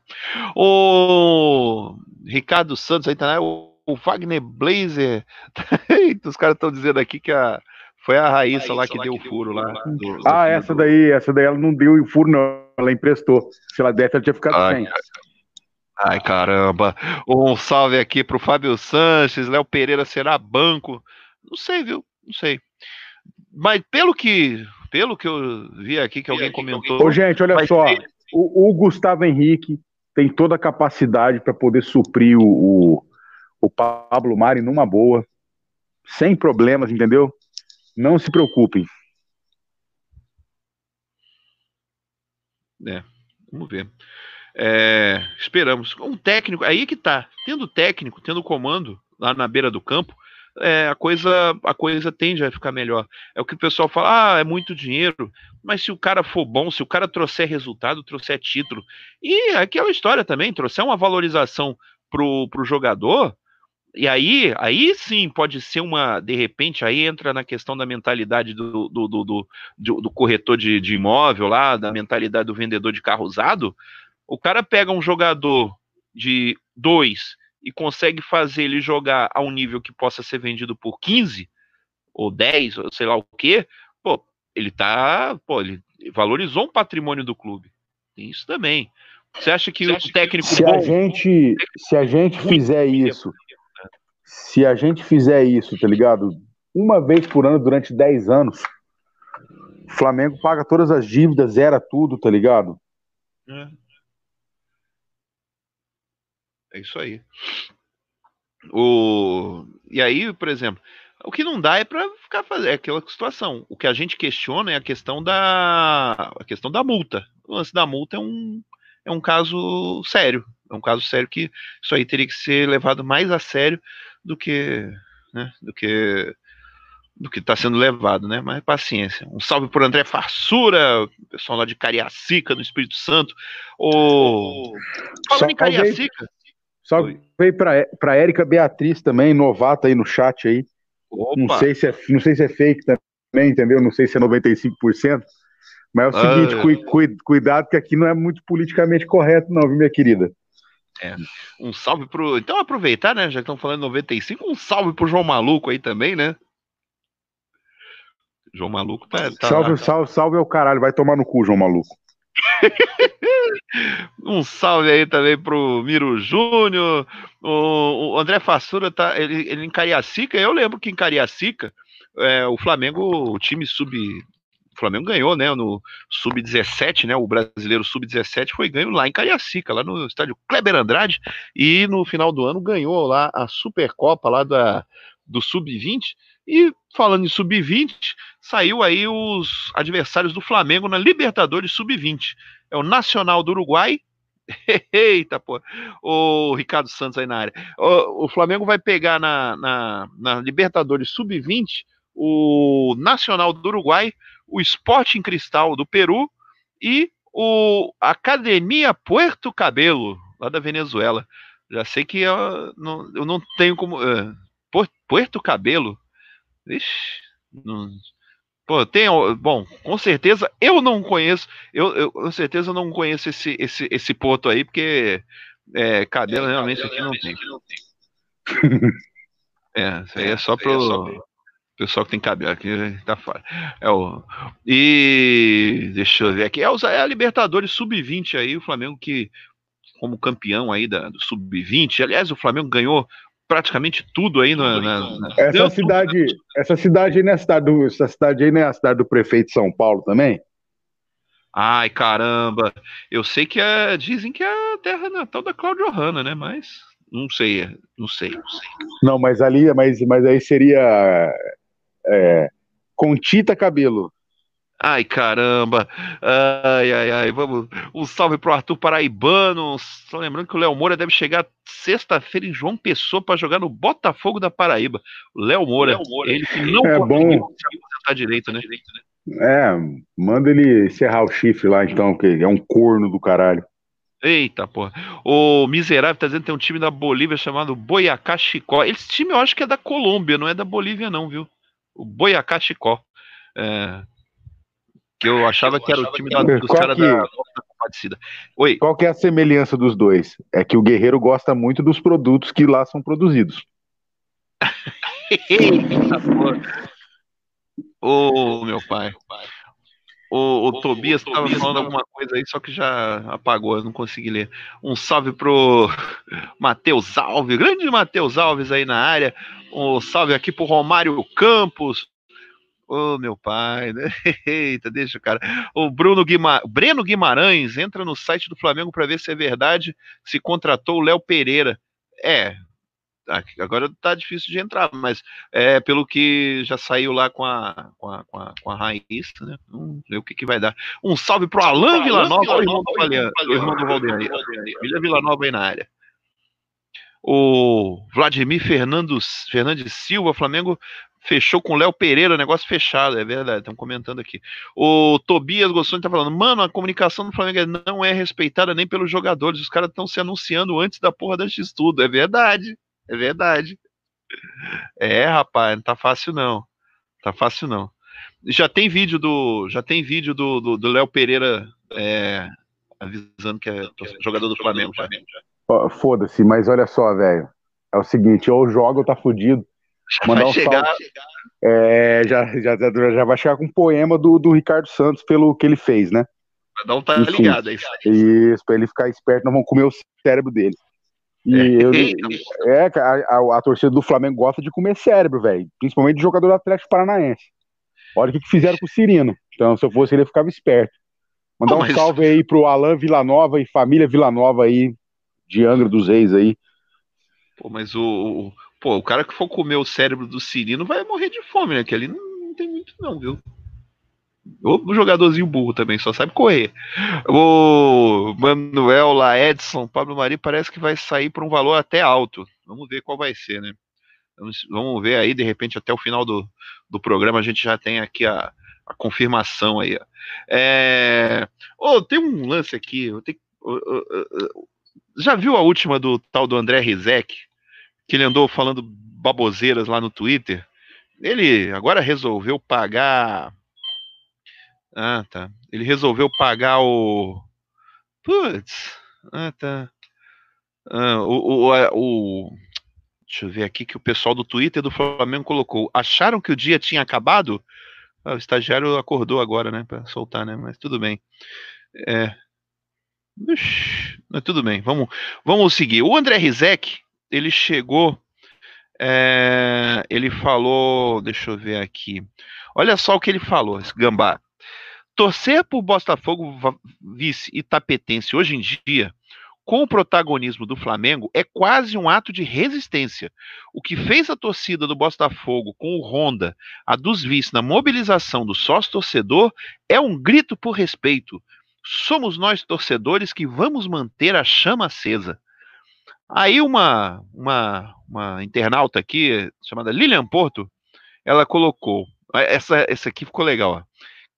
O Ricardo Santos aí tá, né? O o Wagner Blazer. [laughs] Os caras estão dizendo aqui que a, foi a Raíssa, lá que deu o furo lá. Do, do ah, essa daí, essa daí ela não deu o furo, não. Ela emprestou. Se ela desse, ela tinha ficado Ai, sem. Ai, caramba. Um salve aqui pro Fábio Sanches, Léo Pereira será banco. Não sei, viu? Não sei. Mas pelo que, pelo que eu vi aqui que alguém comentou. Ô, gente, olha só. O, o, Gustavo Henrique tem toda a capacidade para poder suprir o, o o Pablo Mari numa boa, sem problemas, entendeu? Não se preocupem. É, vamos ver. É, esperamos. Um técnico, aí que tá. Tendo técnico, tendo comando lá na beira do campo, é, a coisa a coisa tende a ficar melhor. É o que o pessoal fala, ah, é muito dinheiro, mas se o cara for bom, se o cara trouxer resultado, trouxer título, e aquela história também, trouxer uma valorização pro, pro jogador, e aí, aí sim pode ser uma, de repente, aí entra na questão da mentalidade do, do, do, do, do corretor de, de imóvel lá, da mentalidade do vendedor de carro usado. O cara pega um jogador de dois e consegue fazer ele jogar a um nível que possa ser vendido por 15 ou 10, ou sei lá o quê, pô, ele tá, pô, ele valorizou um patrimônio do clube. Tem isso também. Você acha que Você o técnico se bom, a gente se a gente fizer isso se a gente fizer isso, tá ligado? Uma vez por ano durante 10 anos, o Flamengo paga todas as dívidas, zera tudo, tá ligado? É, é isso aí. O... E aí, por exemplo, o que não dá é para ficar fazendo é aquela situação. O que a gente questiona é a questão da a questão da multa. O lance da multa é um é um caso sério. É um caso sério que isso aí teria que ser levado mais a sério do que, né, do que do que está sendo levado, né? Mas paciência. Um salve por André Farsura, pessoal lá de Cariacica, no Espírito Santo. O... Falando em Cariacica. Salve para para Érica Beatriz também, novata aí no chat aí. Opa. Não sei se é, não sei se é fake também, entendeu? Não sei se é 95%. Mas é o seguinte, ah, cu, cu, cuidado que aqui não é muito politicamente correto, não, viu, minha querida? É. Um salve pro. Então aproveitar, né? Já que estão falando 95, um salve pro João Maluco aí também, né? João Maluco tá. tá salve, salve, salve é o caralho, vai tomar no cu, João Maluco. [laughs] um salve aí também pro Miro Júnior. O, o, André Fassura tá. Ele, ele em Cariacica, eu lembro que em Cariacica, é, o Flamengo, o time sub Flamengo ganhou, né, no sub-17, né, o brasileiro sub-17 foi ganho lá em Cariacica, lá no estádio Kleber Andrade, e no final do ano ganhou lá a Supercopa lá da, do sub-20. E falando em sub-20, saiu aí os adversários do Flamengo na Libertadores sub-20. É o Nacional do Uruguai. [laughs] Eita, pô. O Ricardo Santos aí na área. O, o Flamengo vai pegar na, na, na Libertadores sub-20 o Nacional do Uruguai o Sporting Cristal do Peru e o Academia Puerto Cabelo, lá da Venezuela. Já sei que eu não, eu não tenho como. Uh, Puerto Cabelo? Ixi, não, Pô, tem, bom, com certeza eu não conheço, eu, eu com certeza não conheço esse, esse, esse porto aí, porque é, cabelo realmente aqui não tem. [laughs] É, isso aí é só é só pro pessoal que tem cabelo aqui tá fora. É o, e deixa eu ver aqui. É, é a Libertadores Sub-20 aí, o Flamengo que, como campeão aí da, do Sub-20. Aliás, o Flamengo ganhou praticamente tudo aí na. na, na... essa cidade, tudo. essa cidade aí não é a cidade do, essa cidade aí não é a cidade do prefeito de São Paulo também? Ai, caramba. Eu sei que é, dizem que é a terra natal da Cláudia Hanna, né? Mas não sei, não sei, não sei. Não, mas ali, mas, mas aí seria é, Contita Cabelo. Ai, caramba. Ai, ai, ai. Vamos. Um salve pro Arthur Paraibano. Só lembrando que o Léo Moura deve chegar sexta-feira em João Pessoa para jogar no Botafogo da Paraíba. O Léo Moura, Moura, ele que não é conseguiu bom. se aposentar direito, né? É, manda ele encerrar o chifre lá então, que é um corno do caralho. Eita, porra. O miserável tá dizendo que tem um time da Bolívia chamado Boiacá Chicó. Esse time eu acho que é da Colômbia, não é da Bolívia, não, viu? O Boiacá Chicó. É, que eu achava que era o time da, dos caras que... da Compadecida. Oi. Qual que é a semelhança dos dois? É que o Guerreiro gosta muito dos produtos que lá são produzidos. [laughs] Eita, Ô, oh, meu pai. O, o, Tobias estava falando alguma coisa aí, só que já apagou, eu não consegui ler. Um salve pro [laughs] Matheus Alves, grande Matheus Alves aí na área. Um salve aqui pro Romário Campos, Ô, oh, meu pai, né? [laughs] Eita, deixa, cara. O Bruno Guima... Breno Guimarães entra no site do Flamengo para ver se é verdade se contratou o Léo Pereira. É, agora tá difícil de entrar, mas é pelo que já saiu lá com a, com a, com a, com a raiz, né? Vamos ver o que, que vai dar. Um salve pro Alain Villanova, o irmão do o irmão do Valdeir. Vila Villanova aí na área. O Vladimir Fernandes, Fernandes Silva, Flamengo fechou com o Léo Pereira, negócio fechado, é verdade, estão comentando aqui. O Tobias Gossoni está falando, mano, a comunicação do Flamengo não é respeitada nem pelos jogadores, os caras estão se anunciando antes da porra deste tudo, é verdade, é verdade. É, rapaz, não tá fácil não, tá fácil não. Já tem vídeo do, já tem vídeo do Léo Pereira é, avisando que é jogador do Flamengo já. Foda-se, mas olha só, velho, é o seguinte, ou joga ou tá fudido. Mandar um chegar. Salve. É, já, já, já vai chegar com um poema do, do Ricardo Santos pelo que ele fez, né? Cada um tá ligado aí. Isso, pra ele ficar esperto, não vão comer o cérebro dele. E é, eu, [laughs] é a, a, a, torcida do Flamengo gosta de comer cérebro, velho. Principalmente de jogador do Atlético Paranaense. Olha o que, que fizeram com o Cirino. Então, se eu fosse ele, eu ficava esperto. Mandar um salve aí pro Alain Villanova e família Villanova aí, de Angra dos Reis aí. Pô, mas o, Pô, o cara que for comer o cérebro do Cirino vai morrer de fome, né? Que ali não, não tem muito, não, viu? O jogadorzinho burro também, só sabe correr. O Manuel lá, Edson, Pablo Mari parece que vai sair por um valor até alto. Vamos ver qual vai ser, né? Vamos, vamos ver aí, de repente, até o final do, do programa, a gente já tem aqui a, a confirmação aí. É... Oh, tem um lance aqui. Eu tenho... Já viu a última do tal do André Rizek? que ele andou falando baboseiras lá no Twitter. Ele agora resolveu pagar. Ah, tá. Ele resolveu pagar o. Putz. Ah, tá. Ah, o, o, o, Deixa eu ver aqui que o pessoal do Twitter do Flamengo colocou. Acharam que o dia tinha acabado? Ah, o estagiário acordou agora, né? Para soltar, né? Mas tudo bem. É. Ux, mas tudo bem. Vamos, vamos seguir. O André Rizek, ele chegou, é, ele falou, deixa eu ver aqui, olha só o que ele falou, esse gambá. Torcer por Botafogo vice e Tapetense hoje em dia, com o protagonismo do Flamengo, é quase um ato de resistência. O que fez a torcida do Botafogo com o Honda, a dos vice na mobilização do sócio-torcedor, é um grito por respeito. Somos nós torcedores que vamos manter a chama acesa. Aí uma, uma, uma internauta aqui, chamada Lilian Porto, ela colocou, essa, essa aqui ficou legal, ó.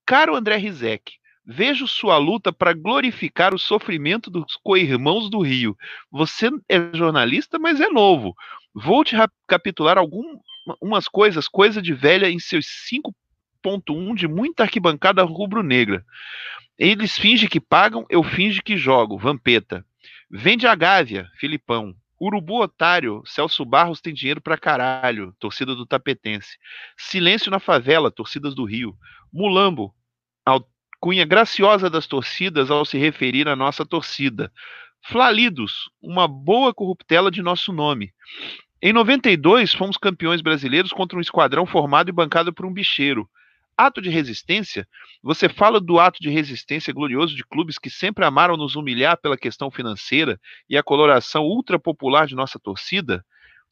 Caro André Rizek, vejo sua luta para glorificar o sofrimento dos co-irmãos do Rio. Você é jornalista, mas é novo. Vou te recapitular algumas coisas, coisa de velha em seus 5.1 de muita arquibancada rubro-negra. Eles fingem que pagam, eu finge que jogo. Vampeta. Vende a Gávea, Filipão. Urubu Otário, Celso Barros tem dinheiro pra caralho, torcida do Tapetense. Silêncio na favela, torcidas do Rio. Mulambo, cunha graciosa das torcidas ao se referir à nossa torcida. Flalidos, uma boa corruptela de nosso nome. Em 92, fomos campeões brasileiros contra um esquadrão formado e bancado por um bicheiro. Ato de resistência? Você fala do ato de resistência glorioso de clubes que sempre amaram nos humilhar pela questão financeira e a coloração ultra popular de nossa torcida?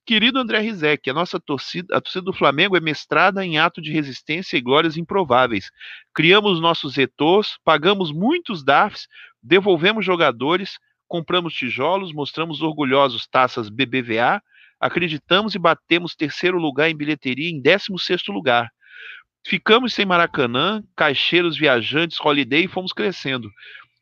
Querido André Rizek, a nossa torcida, a torcida do Flamengo é mestrada em ato de resistência e glórias improváveis. Criamos nossos retors, pagamos muitos DAFs, devolvemos jogadores, compramos tijolos, mostramos orgulhosos taças BBVA, acreditamos e batemos terceiro lugar em bilheteria em décimo sexto lugar. Ficamos sem Maracanã, caixeiros, viajantes, holiday e fomos crescendo.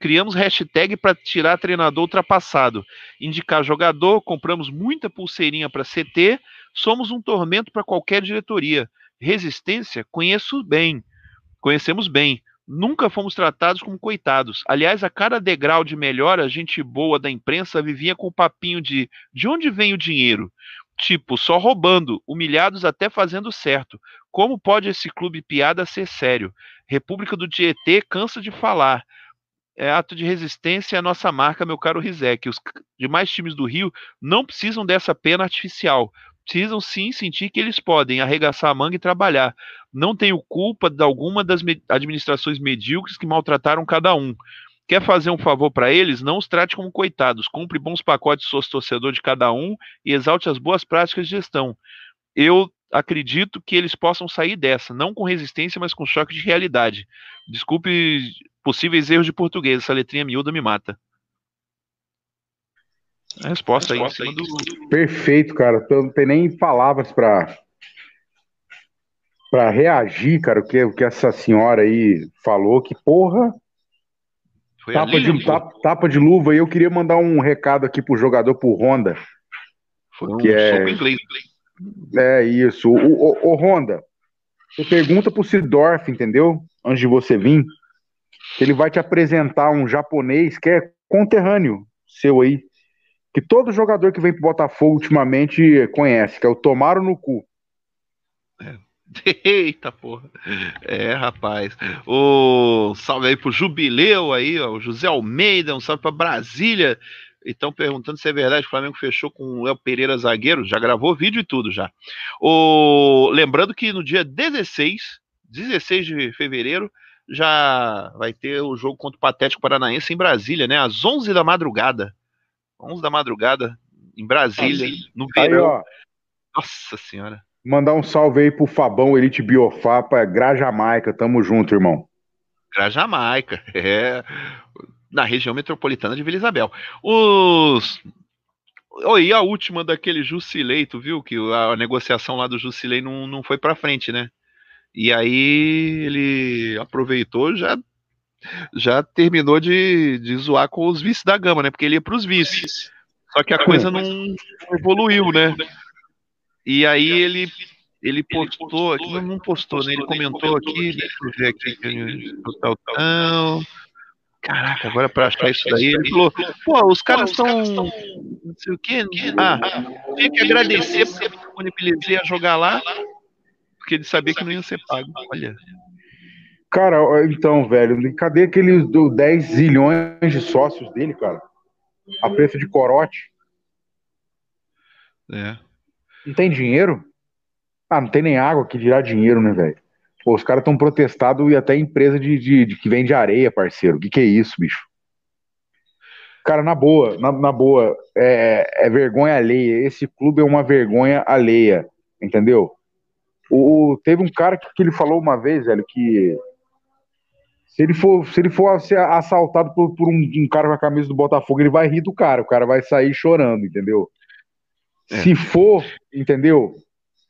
Criamos hashtag para tirar treinador ultrapassado, indicar jogador, compramos muita pulseirinha para CT, somos um tormento para qualquer diretoria. Resistência, conheço bem, conhecemos bem. Nunca fomos tratados como coitados. Aliás, a cada degrau de melhora, a gente boa da imprensa vivia com o papinho de de onde vem o dinheiro? Tipo, só roubando, humilhados até fazendo certo. Como pode esse clube piada ser sério? República do Tietê cansa de falar é, ato de resistência a nossa marca, meu caro Rizek. Os demais times do Rio não precisam dessa pena artificial. Precisam sim sentir que eles podem arregaçar a manga e trabalhar. Não tenho culpa de alguma das me administrações medíocres que maltrataram cada um. Quer fazer um favor para eles? Não os trate como coitados. Compre bons pacotes sócio torcedor de cada um e exalte as boas práticas de gestão. Eu acredito que eles possam sair dessa, não com resistência, mas com choque de realidade. Desculpe possíveis erros de português, essa letrinha miúda me mata. A resposta, aí, aí do... Perfeito, cara. Eu não tem nem palavras para para reagir, cara, o que, o que essa senhora aí falou, que porra. Foi tapa, ali, de, tapa, tapa, de luva. E eu queria mandar um recado aqui pro jogador, pro Honda. Foi um que é... inglês. É isso. O, o, o Honda, você pergunta pro Sidorf, entendeu? Antes de você vir, ele vai te apresentar um japonês que é conterrâneo seu aí, que todo jogador que vem pro Botafogo ultimamente conhece, que é o Tomaro no cu. [laughs] Eita porra. É, rapaz. O salve aí pro Jubileu aí, ó, o José Almeida, um salve pra Brasília. Estão perguntando se é verdade o Flamengo fechou com o El Pereira zagueiro. Já gravou vídeo e tudo já. O... Lembrando que no dia 16, 16 de fevereiro, já vai ter o jogo contra o Patético Paranaense em Brasília, né? Às 11 da madrugada. 11 da madrugada, em Brasília, no verão. Aí, Nossa Senhora. Mandar um salve aí pro Fabão Elite Biofapa, Grajamaica. Tamo junto, irmão. Grajamaica, [laughs] é. Na região metropolitana de Vila Isabel. Os. Oi, a última daquele Jusilei, tu viu que a negociação lá do Jusilei não, não foi pra frente, né? E aí ele aproveitou já já terminou de, de zoar com os vices da gama, né? Porque ele ia para os vices. Só que a coisa não evoluiu, né? E aí ele ele postou, aqui não, postou, né? Ele comentou aqui, deixa eu ver aqui, tal, tal. Caraca, agora para achar isso daí, ele falou, pô, os caras estão, não sei o quê, ah, tinha que agradecer porque eu disponibilizei a jogar lá, porque ele sabia que não ia ser pago. Olha. Cara, então, velho, cadê aqueles 10 zilhões de sócios dele, cara? A preço de corote. É. Não tem dinheiro? Ah, não tem nem água que dirá dinheiro, né, velho? Pô, os caras estão protestando e até empresa de, de, de, que vende areia, parceiro. O que, que é isso, bicho? Cara, na boa, na, na boa, é, é vergonha alheia. Esse clube é uma vergonha alheia, entendeu? O, teve um cara que, que ele falou uma vez, velho, que se ele for, se ele for ser assaltado por, por um, um, cara com a camisa do Botafogo, ele vai rir do cara, o cara vai sair chorando, entendeu? É. Se for, entendeu?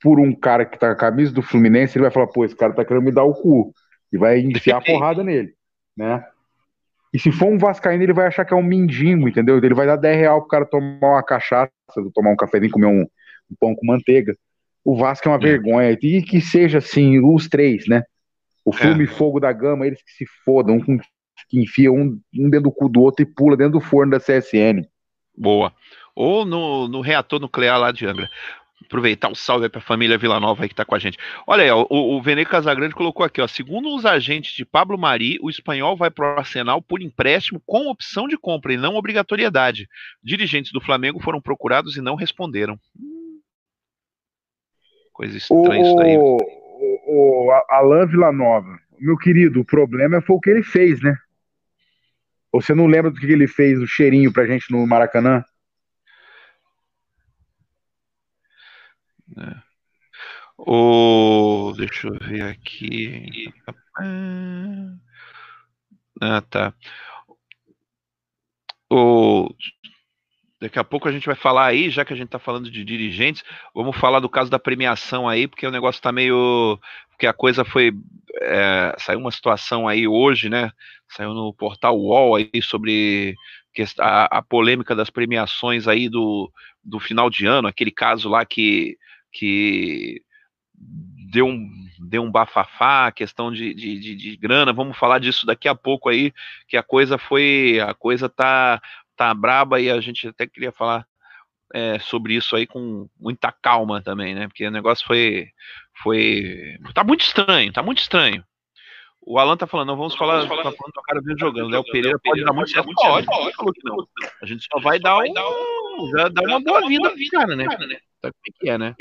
Por um cara que tá com a camisa do Fluminense, ele vai falar, pô, esse cara tá querendo me dar o cu. E vai enfiar a porrada nele, né? E se for um Vascaíno, ele vai achar que é um mendigo, entendeu? Ele vai dar 10 real pro cara tomar uma cachaça, tomar um cafezinho, comer um, um pão com manteiga. O Vasco é uma é. vergonha. E que seja assim, os três, né? O Flume é. Fogo da Gama, eles que se fodam, um que enfia um, um dentro do cu do outro e pula dentro do forno da CSN. Boa. Ou no, no reator nuclear lá de Angra. Aproveitar um salve para a família Vila Nova aí que está com a gente. Olha aí, ó, o, o Vene Casagrande colocou aqui, ó. Segundo os agentes de Pablo Mari, o espanhol vai para o Arsenal por empréstimo com opção de compra e não obrigatoriedade. Dirigentes do Flamengo foram procurados e não responderam. Hum. Coisa estranha o, isso daí. O, o Alain Villanova, meu querido, o problema foi o que ele fez, né? Você não lembra do que ele fez, o cheirinho pra gente no Maracanã? É. O... Deixa eu ver aqui. Ah, tá. O... Daqui a pouco a gente vai falar aí, já que a gente está falando de dirigentes, vamos falar do caso da premiação aí, porque o negócio está meio. Porque a coisa foi. É, saiu uma situação aí hoje, né? Saiu no portal UOL aí sobre a, a polêmica das premiações aí do, do final de ano, aquele caso lá que, que deu um, deu um bafafá, questão de, de, de, de, grana, vamos falar disso daqui a pouco aí, que a coisa foi, a coisa tá, tá braba e a gente até queria falar é, sobre isso aí com muita calma também, né, porque o negócio foi, foi, tá muito estranho, tá muito estranho. O Alan tá falando, não vamos falar, tá falando do cara vendo jogando, Léo Pereira pode dar muito certo, pode, pode, falou que não. A gente só vai dar um, já dar uma boa vida pro cara, né? Sabe o que é, né?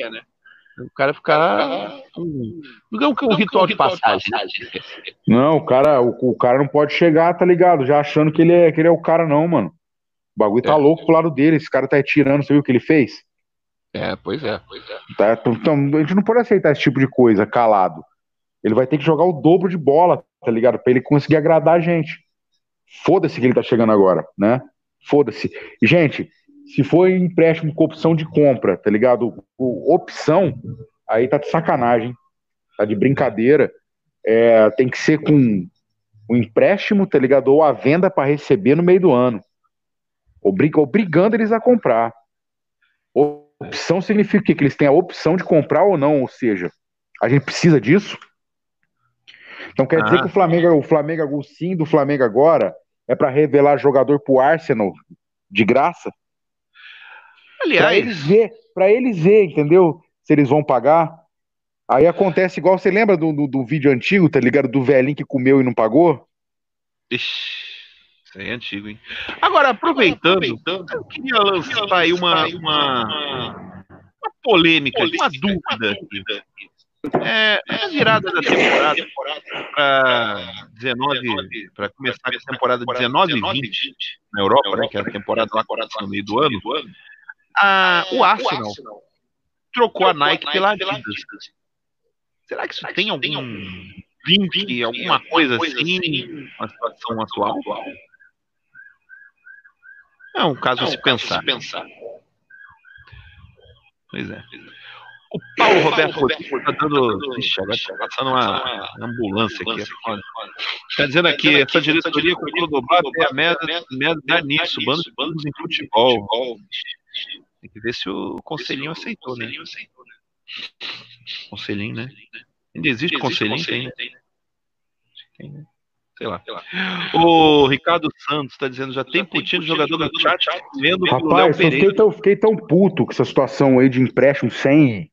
O cara ficar. Não é um, um ritual de passagem. Não, o cara, o, o, cara não pode chegar, tá ligado? Já achando que ele é, que ele é o cara, não, mano. O bagulho tá é. louco pro lado dele. Esse cara tá tirando, você viu o que ele fez? É, pois é, pois é. Tá, então, a gente não pode aceitar esse tipo de coisa calado. Ele vai ter que jogar o dobro de bola, tá ligado? Pra ele conseguir agradar a gente. Foda-se que ele tá chegando agora, né? Foda-se. Gente, se for empréstimo com opção de compra, tá ligado? O, opção, aí tá de sacanagem, tá de brincadeira. É, tem que ser com o empréstimo, tá ligado? Ou a venda para receber no meio do ano. Obriga, obrigando eles a comprar. Opção significa que eles têm a opção de comprar ou não, ou seja, a gente precisa disso. Então quer ah. dizer que o Flamengo, o Flamengo, o sim do Flamengo agora é para revelar jogador pro Arsenal de graça? Aliás, para eles ver, para eles ver, entendeu? Se eles vão pagar. Aí acontece igual, você lembra do, do, do, vídeo antigo, tá ligado? Do velhinho que comeu e não pagou? Ixi, é antigo, hein? Agora, aproveitando, eu queria lançar aí uma, uma, uma polêmica, uma dúvida. É, a virada da temporada para 19, para começar a temporada 19 e 20 na Europa, né, que é a temporada lá no meio do ano, a, o, Arsenal o Arsenal trocou a Nike, pela Adidas. Será que isso tem algum link, alguma coisa, assim, assim na situação atual? É um caso, a se, pensar. pensar. Pois é. O Paulo Roberto Rodrigues está dando. Ixi, agora está passando uma ambulância aqui. Está dizendo aqui, essa diretoria com o do Bar é a merda, merda nisso, bando de em futebol. Tem que ver se o conselhinho aceitou, né? Conselhinho, né? Ainda existe conselhinho? Tem, né? Tem, né? Sei lá. O Ricardo Santos está dizendo, já tem putinho de jogador do chat vendo Rapaz, eu fiquei, tão, fiquei tão puto com essa situação aí de empréstimo sem,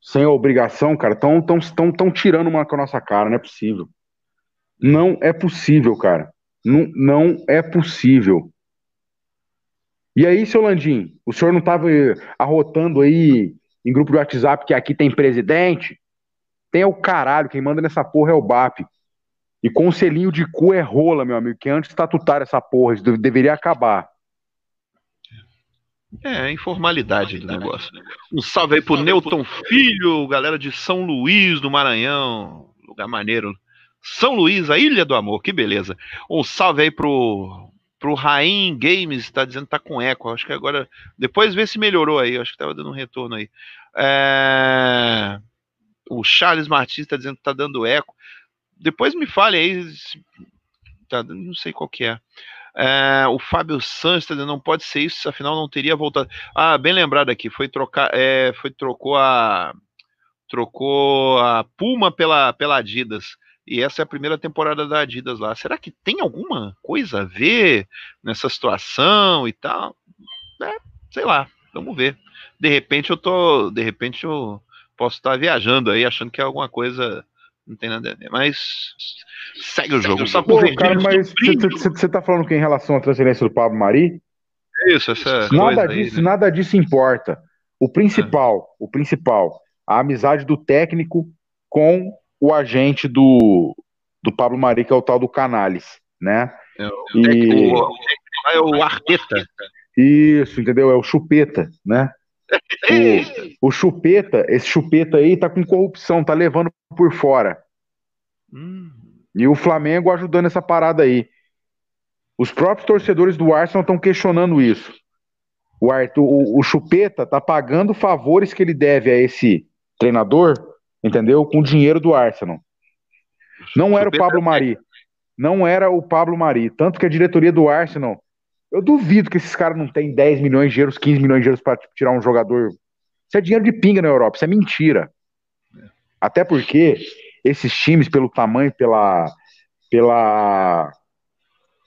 sem obrigação, cara. Tão, tão, tão, tão tirando uma com a nossa cara, não é possível. Não é possível, cara. Não, não é possível. E aí, seu Landim, o senhor não estava arrotando aí em grupo de WhatsApp que aqui tem presidente? Tem o caralho, quem manda nessa porra é o BAP. E conselhinho de cu é rola, meu amigo, que antes estatutar essa porra, isso deveria acabar. É, informalidade do negócio. Um salve aí pro Newton Filho, galera de São Luís do Maranhão, lugar maneiro. São Luís, a Ilha do Amor, que beleza. Um salve aí pro pro Rain Games está dizendo que tá com eco. Acho que agora. Depois vê se melhorou aí. Acho que tava dando um retorno aí. É... O Charles Martins está dizendo que tá dando eco. Depois me fale aí. Tá, não sei qual que é. é o Fábio dizendo não pode ser isso, afinal não teria voltado. Ah, bem lembrado aqui. Foi trocar. É, foi trocou a trocou a Puma pela, pela Adidas. E essa é a primeira temporada da Adidas lá. Será que tem alguma coisa a ver nessa situação e tal? É, sei lá, vamos ver. De repente eu tô. De repente eu posso estar viajando aí, achando que é alguma coisa. Não tem nada a ver. Mas segue o jogo. Só Pô, cara, mas você tá falando que em relação à transferência do Pablo Mari? Isso, essa nada disso, aí, né? nada disso importa. O principal, é. o principal, a amizade do técnico com o agente do, do Pablo Mari, que é o tal do Canales, né? É, e... o, é o Arteta. Isso, entendeu? É o Chupeta, né? O, o Chupeta, esse Chupeta aí tá com corrupção, tá levando por fora. Hum. E o Flamengo ajudando essa parada aí. Os próprios torcedores do Arsenal estão questionando isso. O, Arthur, o, o Chupeta tá pagando favores que ele deve a esse treinador, entendeu? Com o dinheiro do Arsenal. Não era o Pablo é Mari. Não era o Pablo Mari. Tanto que a diretoria do Arsenal. Eu duvido que esses caras não têm 10 milhões de euros, 15 milhões de euros para tirar um jogador. Isso é dinheiro de pinga na Europa, isso é mentira. Até porque esses times, pelo tamanho, pela, pela,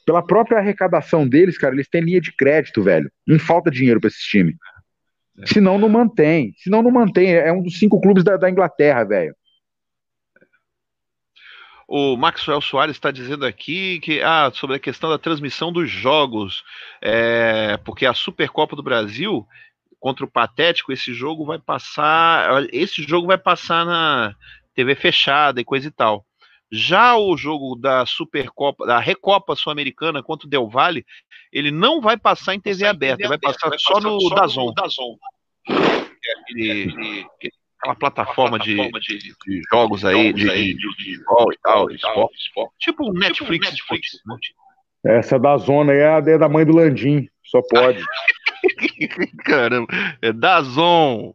pela própria arrecadação deles, cara, eles têm linha de crédito, velho. Não falta dinheiro para esses times. É. Senão não mantém. Senão não mantém. É um dos cinco clubes da, da Inglaterra, velho. O Maxwell Soares está dizendo aqui que ah, sobre a questão da transmissão dos jogos, é, porque a Supercopa do Brasil contra o Patético, esse jogo vai passar, esse jogo vai passar na TV fechada e coisa e tal. Já o jogo da Supercopa, da Recopa Sul-Americana contra o Del Valle, ele não vai passar em TV aberta, vai passar, só no Dazon. Dazon. É aquele, aquela plataforma, de, de, de, jogos aí, de, aí, de, de, futebol e tal, esporte, esporte. Tipo um Netflix, tipo Netflix né? Essa da zona aí é a da mãe do Landim, só pode. [laughs] Caramba, é da Zon.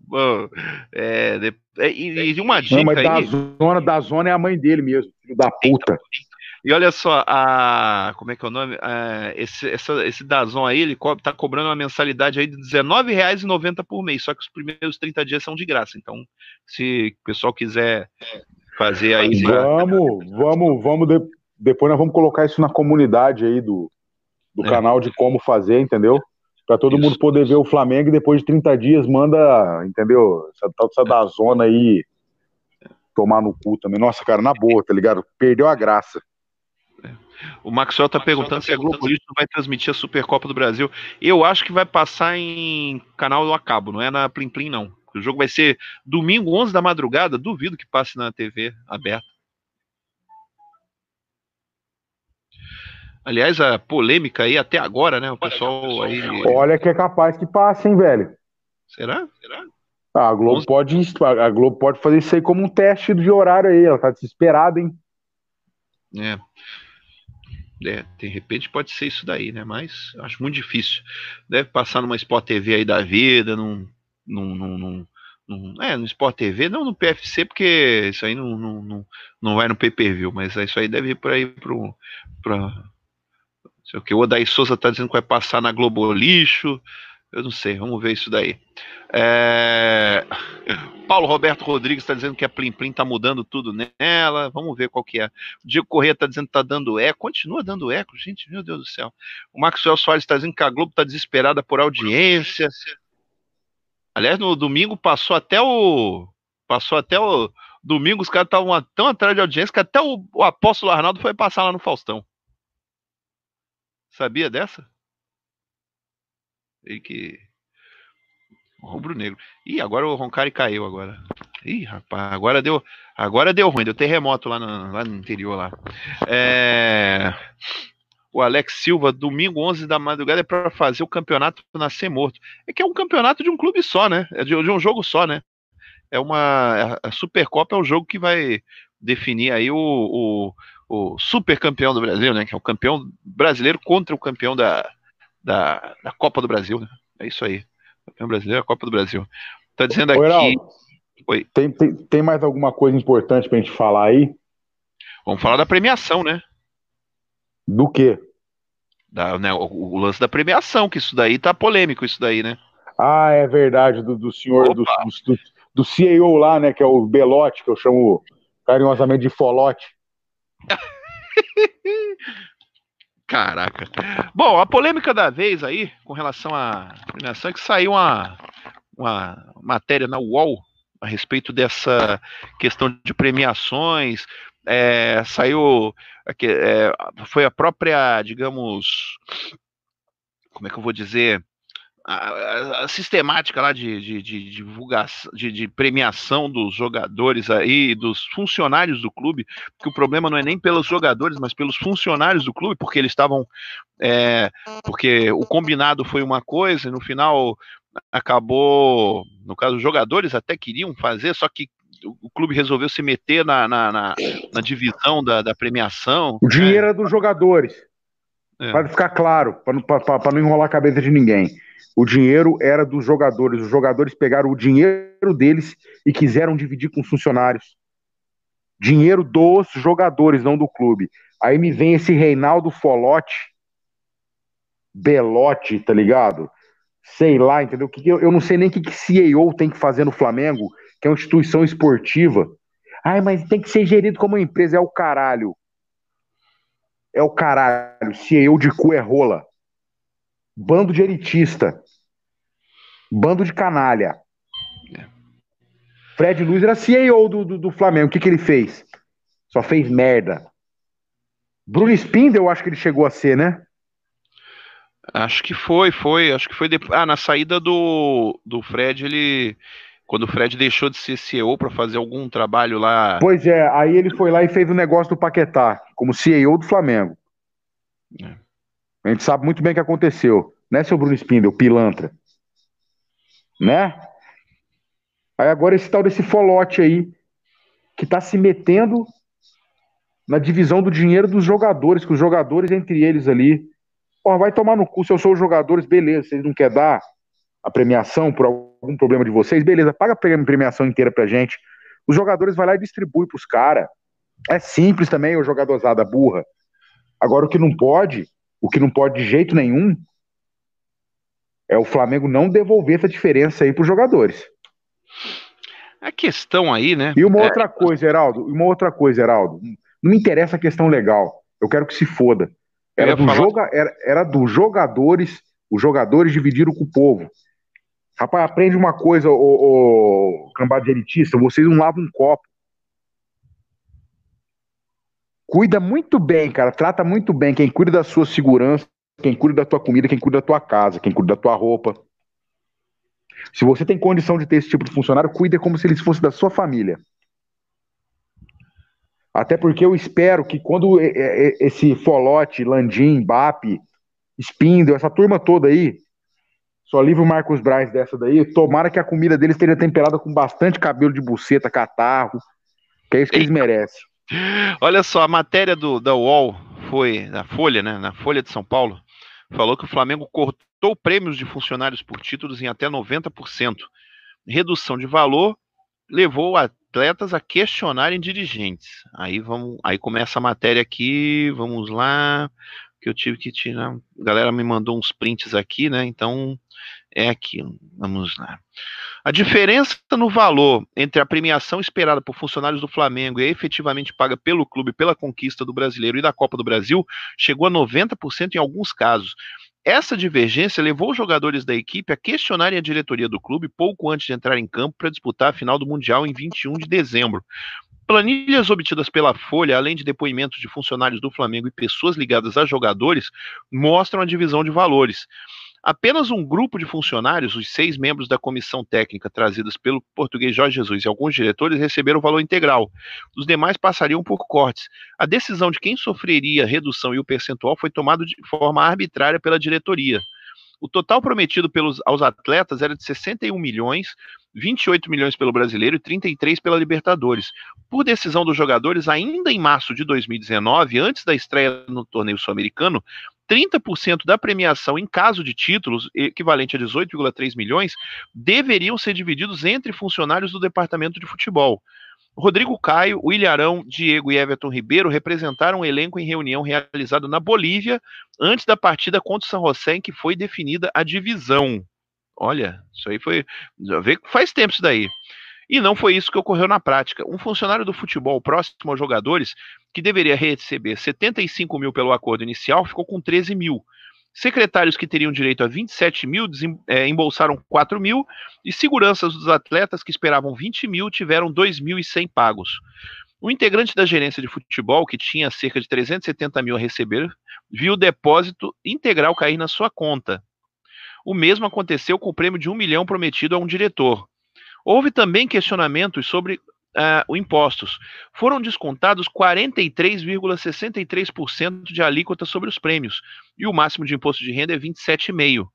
É, é, e, e uma dica Não, mas da zona, da zona é a mãe dele mesmo, filho da puta. E olha só, a, como é que é o nome? É, esse, essa, esse Dazon aí, ele co tá cobrando uma mensalidade aí de R$19,90 por mês, só que os primeiros 30 dias são de graça. Então, se o pessoal quiser fazer aí. Vamos, vamos, vamos. De, depois nós vamos colocar isso na comunidade aí do, do é. canal de como fazer, entendeu? Para todo isso. mundo poder ver o Flamengo e depois de 30 dias manda, entendeu? Essa da zona aí tomar no cu também. Nossa, cara, na boa, tá ligado? Perdeu a graça. O Maxwell está perguntando tá se a Globo Lixo vai transmitir a Supercopa do Brasil. Eu acho que vai passar em canal do Acabo, não é na Plim Plim, não. O jogo vai ser domingo, 11 da madrugada. Duvido que passe na TV aberta. Aliás, a polêmica aí até agora, né? O pessoal aí. Olha que é capaz que passe, hein, velho? Será? Será? Ah, a Globo, pode, a Globo pode fazer isso aí como um teste de horário aí. Ela tá desesperada, hein? É. É, de repente pode ser isso daí, né? Mas acho muito difícil. Deve passar numa Sport TV aí da vida, num. num, num, num é, no Sport TV, não no PFC, porque isso aí não, não, não, não vai no pay per view, mas isso aí deve ir por aí pro. Pra, sei o que. O Odaí Souza tá dizendo que vai passar na Globo Lixo. Eu não sei, vamos ver isso daí. É... Paulo Roberto Rodrigues está dizendo que a Plim Plim está mudando tudo nela. Vamos ver qual que é. O Diego Corrêa está dizendo que está dando eco. Continua dando eco, gente. Meu Deus do céu. O Maxwell Soares está dizendo que a Globo está desesperada por audiência. Aliás, no domingo passou até o. Passou até o. Domingo os caras estavam tão atrás de audiência que até o, o apóstolo Arnaldo foi passar lá no Faustão. Sabia dessa? E que Rubro-negro. Ih, agora o Roncari caiu agora. Ih, rapaz, agora deu, agora deu ruim, deu terremoto lá no, lá no interior lá. É, o Alex Silva, domingo 11 da madrugada é para fazer o campeonato nascer morto. É que é um campeonato de um clube só, né? É de, de um jogo só, né? É uma a Supercopa é um jogo que vai definir aí o, o, o super campeão do Brasil, né? Que é o campeão brasileiro contra o campeão da, da, da Copa do Brasil, né? É isso aí. Campeão brasileiro, a Copa do Brasil. Tá dizendo aqui. Heraldo, Oi. Tem, tem, tem mais alguma coisa importante pra gente falar aí? Vamos falar da premiação, né? Do quê? Da, né, o, o, lance da premiação, que isso daí tá polêmico, isso daí, né? Ah, é verdade, do, do senhor, do, do, do, CEO lá, né, que é o Belote, que eu chamo carinhosamente de Folote. [laughs] Caraca. Bom, a polêmica da vez aí, com relação à premiação, é que saiu uma, uma matéria na UOL a respeito dessa questão de premiações. É, saiu. É, foi a própria, digamos. Como é que eu vou dizer? A, a, sistemática lá de, de, de divulgação, de, de, premiação dos jogadores aí, dos funcionários do clube, que o problema não é nem pelos jogadores, mas pelos funcionários do clube, porque eles estavam, é, porque o combinado foi uma coisa e no final acabou, no caso, os jogadores até queriam fazer, só que o clube resolveu se meter na, na, na, na divisão da, da, premiação. O dinheiro é dos jogadores. É. Para ficar claro, para não, enrolar a cabeça de ninguém. O dinheiro era dos jogadores. Os jogadores pegaram o dinheiro deles e quiseram dividir com os funcionários. Dinheiro dos jogadores, não do clube. Aí me vem esse Reinaldo Folote, Belote, tá ligado? Sei lá, entendeu? Eu não sei nem o que, que CEO tem que fazer no Flamengo, que é uma instituição esportiva. Ai, mas tem que ser gerido como uma empresa. É o caralho. É o caralho. CEO de cu é rola. Bando de elitista. Bando de canalha. É. Fred Luiz era CEO do, do, do Flamengo. O que, que ele fez? Só fez merda. Bruno Spindel, eu acho que ele chegou a ser, né? Acho que foi, foi. Acho que foi depois. Ah, na saída do, do Fred, ele. Quando o Fred deixou de ser CEO para fazer algum trabalho lá. Pois é, aí ele foi lá e fez o negócio do Paquetá, como CEO do Flamengo. É. A gente sabe muito bem o que aconteceu, né, seu Bruno Spindel, pilantra? Né? Aí agora esse tal desse folote aí, que tá se metendo na divisão do dinheiro dos jogadores, que os jogadores entre eles ali. Porra, vai tomar no cu, se eu sou os jogadores, beleza, vocês não querem dar a premiação por algum problema de vocês, beleza, paga a premiação inteira pra gente. Os jogadores vai lá e distribui pros caras. É simples também, o jogadorzada burra. Agora o que não pode o que não pode de jeito nenhum é o Flamengo não devolver essa diferença aí para os jogadores. A questão aí, né? E uma é... outra coisa, Heraldo, uma outra coisa, Heraldo. Não me interessa a questão legal. Eu quero que se foda. Era, do falar... joga... era, era dos jogadores, os jogadores dividiram com o povo. Rapaz, aprende uma coisa, ô, ô de elitista, vocês não lavam um copo. Cuida muito bem, cara. Trata muito bem quem cuida da sua segurança, quem cuida da tua comida, quem cuida da tua casa, quem cuida da tua roupa. Se você tem condição de ter esse tipo de funcionário, cuide como se eles fossem da sua família. Até porque eu espero que quando esse Folote, Landim, BAP, Spindle, essa turma toda aí, só livre o Marcos Braz dessa daí, tomara que a comida deles esteja temperada com bastante cabelo de buceta, catarro, que é isso que eles merecem. Olha só, a matéria do, da UOL foi, na Folha, né? Na Folha de São Paulo, falou que o Flamengo cortou prêmios de funcionários por títulos em até 90%. Redução de valor levou atletas a questionarem dirigentes. Aí vamos, aí começa a matéria aqui, vamos lá, que eu tive que tirar. A galera me mandou uns prints aqui, né? Então é aquilo. Vamos lá. A diferença no valor entre a premiação esperada por funcionários do Flamengo e a efetivamente paga pelo clube pela conquista do brasileiro e da Copa do Brasil chegou a 90% em alguns casos. Essa divergência levou os jogadores da equipe a questionarem a diretoria do clube pouco antes de entrar em campo para disputar a final do Mundial em 21 de dezembro. Planilhas obtidas pela Folha, além de depoimentos de funcionários do Flamengo e pessoas ligadas a jogadores, mostram a divisão de valores. Apenas um grupo de funcionários, os seis membros da comissão técnica trazidos pelo português Jorge Jesus e alguns diretores, receberam o valor integral. Os demais passariam por cortes. A decisão de quem sofreria redução e o percentual foi tomada de forma arbitrária pela diretoria. O total prometido pelos, aos atletas era de 61 milhões, 28 milhões pelo brasileiro e 33 pela Libertadores. Por decisão dos jogadores, ainda em março de 2019, antes da estreia no torneio sul-americano, 30% da premiação em caso de títulos, equivalente a 18,3 milhões, deveriam ser divididos entre funcionários do departamento de futebol. Rodrigo Caio, William Diego e Everton Ribeiro representaram o elenco em reunião realizada na Bolívia antes da partida contra o San José, em que foi definida a divisão. Olha, isso aí foi. Vê que faz tempo isso daí. E não foi isso que ocorreu na prática. Um funcionário do futebol próximo aos jogadores, que deveria receber 75 mil pelo acordo inicial, ficou com 13 mil. Secretários que teriam direito a 27 mil é, embolsaram 4 mil, e seguranças dos atletas que esperavam 20 mil tiveram 2.100 pagos. O integrante da gerência de futebol, que tinha cerca de 370 mil a receber, viu o depósito integral cair na sua conta. O mesmo aconteceu com o prêmio de um milhão prometido a um diretor. Houve também questionamentos sobre uh, impostos. Foram descontados 43,63% de alíquota sobre os prêmios, e o máximo de imposto de renda é 27,5%.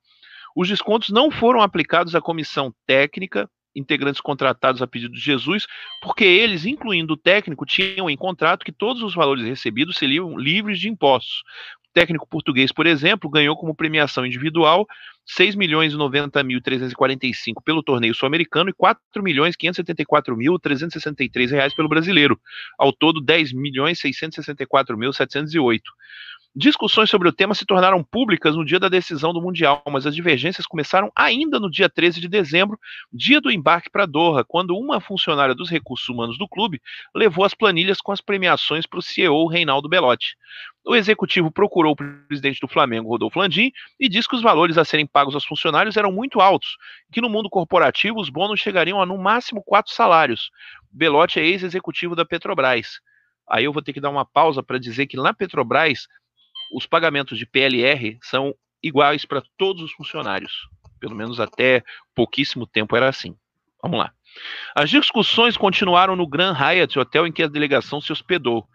Os descontos não foram aplicados à comissão técnica, integrantes contratados a pedido de Jesus, porque eles, incluindo o técnico, tinham em contrato que todos os valores recebidos seriam livres de impostos. O técnico português, por exemplo, ganhou como premiação individual 6 milhões e 90 mil 345 pelo torneio sul-americano e 4 milhões 574 mil 363 reais pelo brasileiro. Ao todo, 10 milhões 664 mil 708. Discussões sobre o tema se tornaram públicas no dia da decisão do Mundial, mas as divergências começaram ainda no dia 13 de dezembro, dia do embarque para Doha, quando uma funcionária dos recursos humanos do clube levou as planilhas com as premiações para o CEO Reinaldo Belotti. O executivo procurou o presidente do Flamengo, Rodolfo Landim, e disse que os valores a serem pagos aos funcionários eram muito altos, que no mundo corporativo os bônus chegariam a no máximo quatro salários. Belotti é ex-executivo da Petrobras. Aí eu vou ter que dar uma pausa para dizer que na Petrobras os pagamentos de PLR são iguais para todos os funcionários. Pelo menos até pouquíssimo tempo era assim. Vamos lá. As discussões continuaram no Grand Hyatt, hotel em que a delegação se hospedou.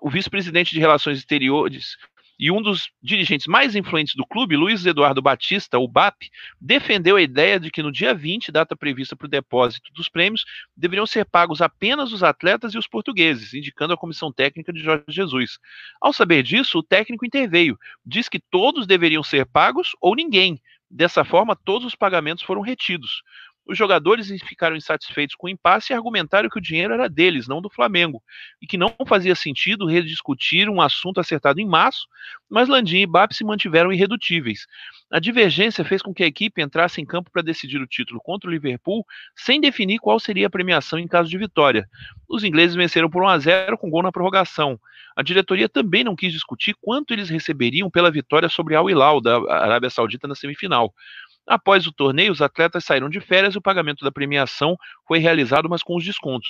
O vice-presidente de Relações Exteriores e um dos dirigentes mais influentes do clube, Luiz Eduardo Batista, o BAP, defendeu a ideia de que no dia 20, data prevista para o depósito dos prêmios, deveriam ser pagos apenas os atletas e os portugueses, indicando a comissão técnica de Jorge Jesus. Ao saber disso, o técnico interveio, diz que todos deveriam ser pagos ou ninguém. Dessa forma, todos os pagamentos foram retidos. Os jogadores ficaram insatisfeitos com o impasse e argumentaram que o dinheiro era deles, não do Flamengo, e que não fazia sentido rediscutir um assunto acertado em março, mas Landim e BAP se mantiveram irredutíveis. A divergência fez com que a equipe entrasse em campo para decidir o título contra o Liverpool, sem definir qual seria a premiação em caso de vitória. Os ingleses venceram por 1 a 0 com gol na prorrogação. A diretoria também não quis discutir quanto eles receberiam pela vitória sobre Al Hilal da Arábia Saudita na semifinal. Após o torneio, os atletas saíram de férias e o pagamento da premiação foi realizado, mas com os descontos.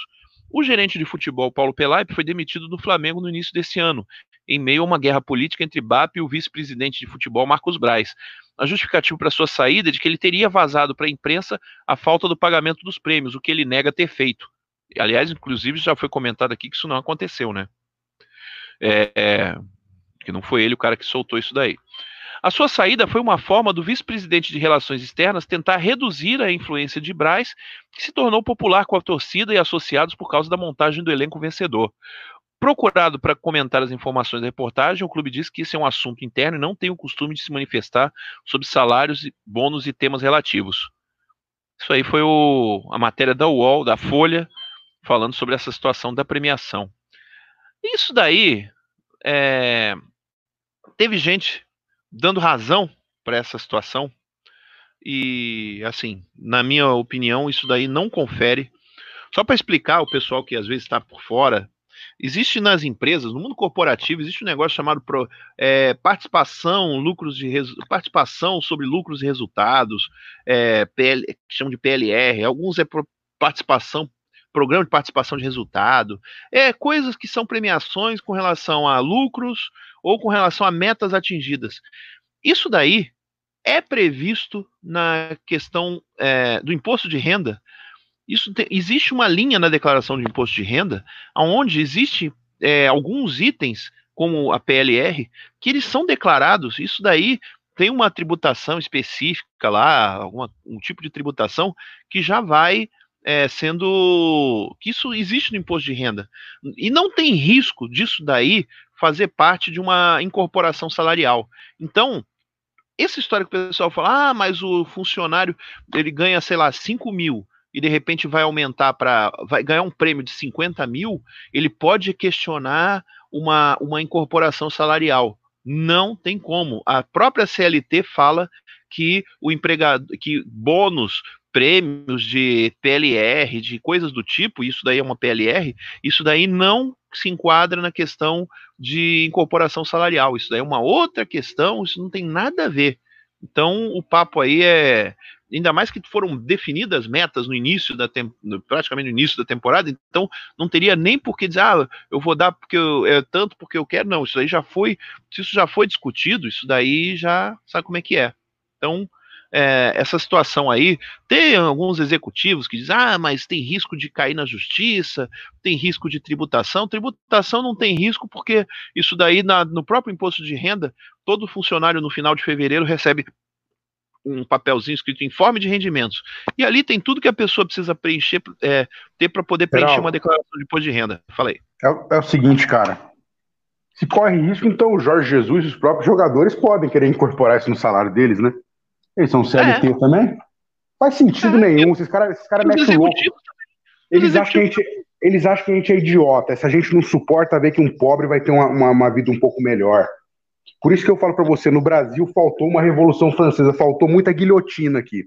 O gerente de futebol Paulo Pelaipe foi demitido do Flamengo no início desse ano, em meio a uma guerra política entre BAP e o vice-presidente de futebol Marcos Braz. A justificativa para sua saída é de que ele teria vazado para a imprensa a falta do pagamento dos prêmios, o que ele nega ter feito. Aliás, inclusive, já foi comentado aqui que isso não aconteceu, né? É, que não foi ele o cara que soltou isso daí. A sua saída foi uma forma do vice-presidente de Relações Externas tentar reduzir a influência de Braz, que se tornou popular com a torcida e associados por causa da montagem do elenco vencedor. Procurado para comentar as informações da reportagem, o clube diz que isso é um assunto interno e não tem o costume de se manifestar sobre salários, bônus e temas relativos. Isso aí foi o, a matéria da UOL, da Folha, falando sobre essa situação da premiação. Isso daí é, teve gente dando razão para essa situação. E, assim, na minha opinião, isso daí não confere. Só para explicar o pessoal que às vezes está por fora, existe nas empresas, no mundo corporativo, existe um negócio chamado é, participação, lucros de participação sobre lucros e resultados, é, PL, que chamam de PLR, alguns é participação programa de participação de resultado, é coisas que são premiações com relação a lucros ou com relação a metas atingidas. Isso daí é previsto na questão é, do imposto de renda. Isso te, existe uma linha na declaração de imposto de renda, onde existe é, alguns itens, como a PLR, que eles são declarados. Isso daí tem uma tributação específica lá, alguma, um tipo de tributação que já vai é, sendo que isso existe no imposto de renda e não tem risco disso daí fazer parte de uma incorporação salarial. Então, essa história que o pessoal fala, ah, mas o funcionário ele ganha, sei lá, 5 mil e de repente vai aumentar para. vai ganhar um prêmio de 50 mil, ele pode questionar uma, uma incorporação salarial. Não tem como. A própria CLT fala que o empregado, que bônus prêmios de PLR, de coisas do tipo, isso daí é uma PLR, isso daí não se enquadra na questão de incorporação salarial. Isso daí é uma outra questão, isso não tem nada a ver. Então, o papo aí é. Ainda mais que foram definidas metas no início da praticamente no início da temporada, então não teria nem por que dizer, ah, eu vou dar porque eu, é tanto porque eu quero, não. Isso aí já foi, se isso já foi discutido, isso daí já sabe como é que é. Então, é, essa situação aí. Tem alguns executivos que dizem, ah, mas tem risco de cair na justiça, tem risco de tributação. Tributação não tem risco porque isso daí, na, no próprio imposto de renda, todo funcionário no final de fevereiro recebe um papelzinho escrito informe de rendimentos. E ali tem tudo que a pessoa precisa preencher, é, ter para poder preencher uma declaração de imposto de renda. Falei. É, é o seguinte, cara. Se corre risco, então o Jorge Jesus e os próprios jogadores podem querer incorporar isso no salário deles, né? Eles são CLT é. também? Faz sentido é. nenhum. Esses caras esses cara metem louco. Eles acham, que a gente, eles acham que a gente é idiota. Se a gente não suporta ver que um pobre vai ter uma, uma, uma vida um pouco melhor. Por isso que eu falo para você, no Brasil faltou uma revolução francesa, faltou muita guilhotina aqui.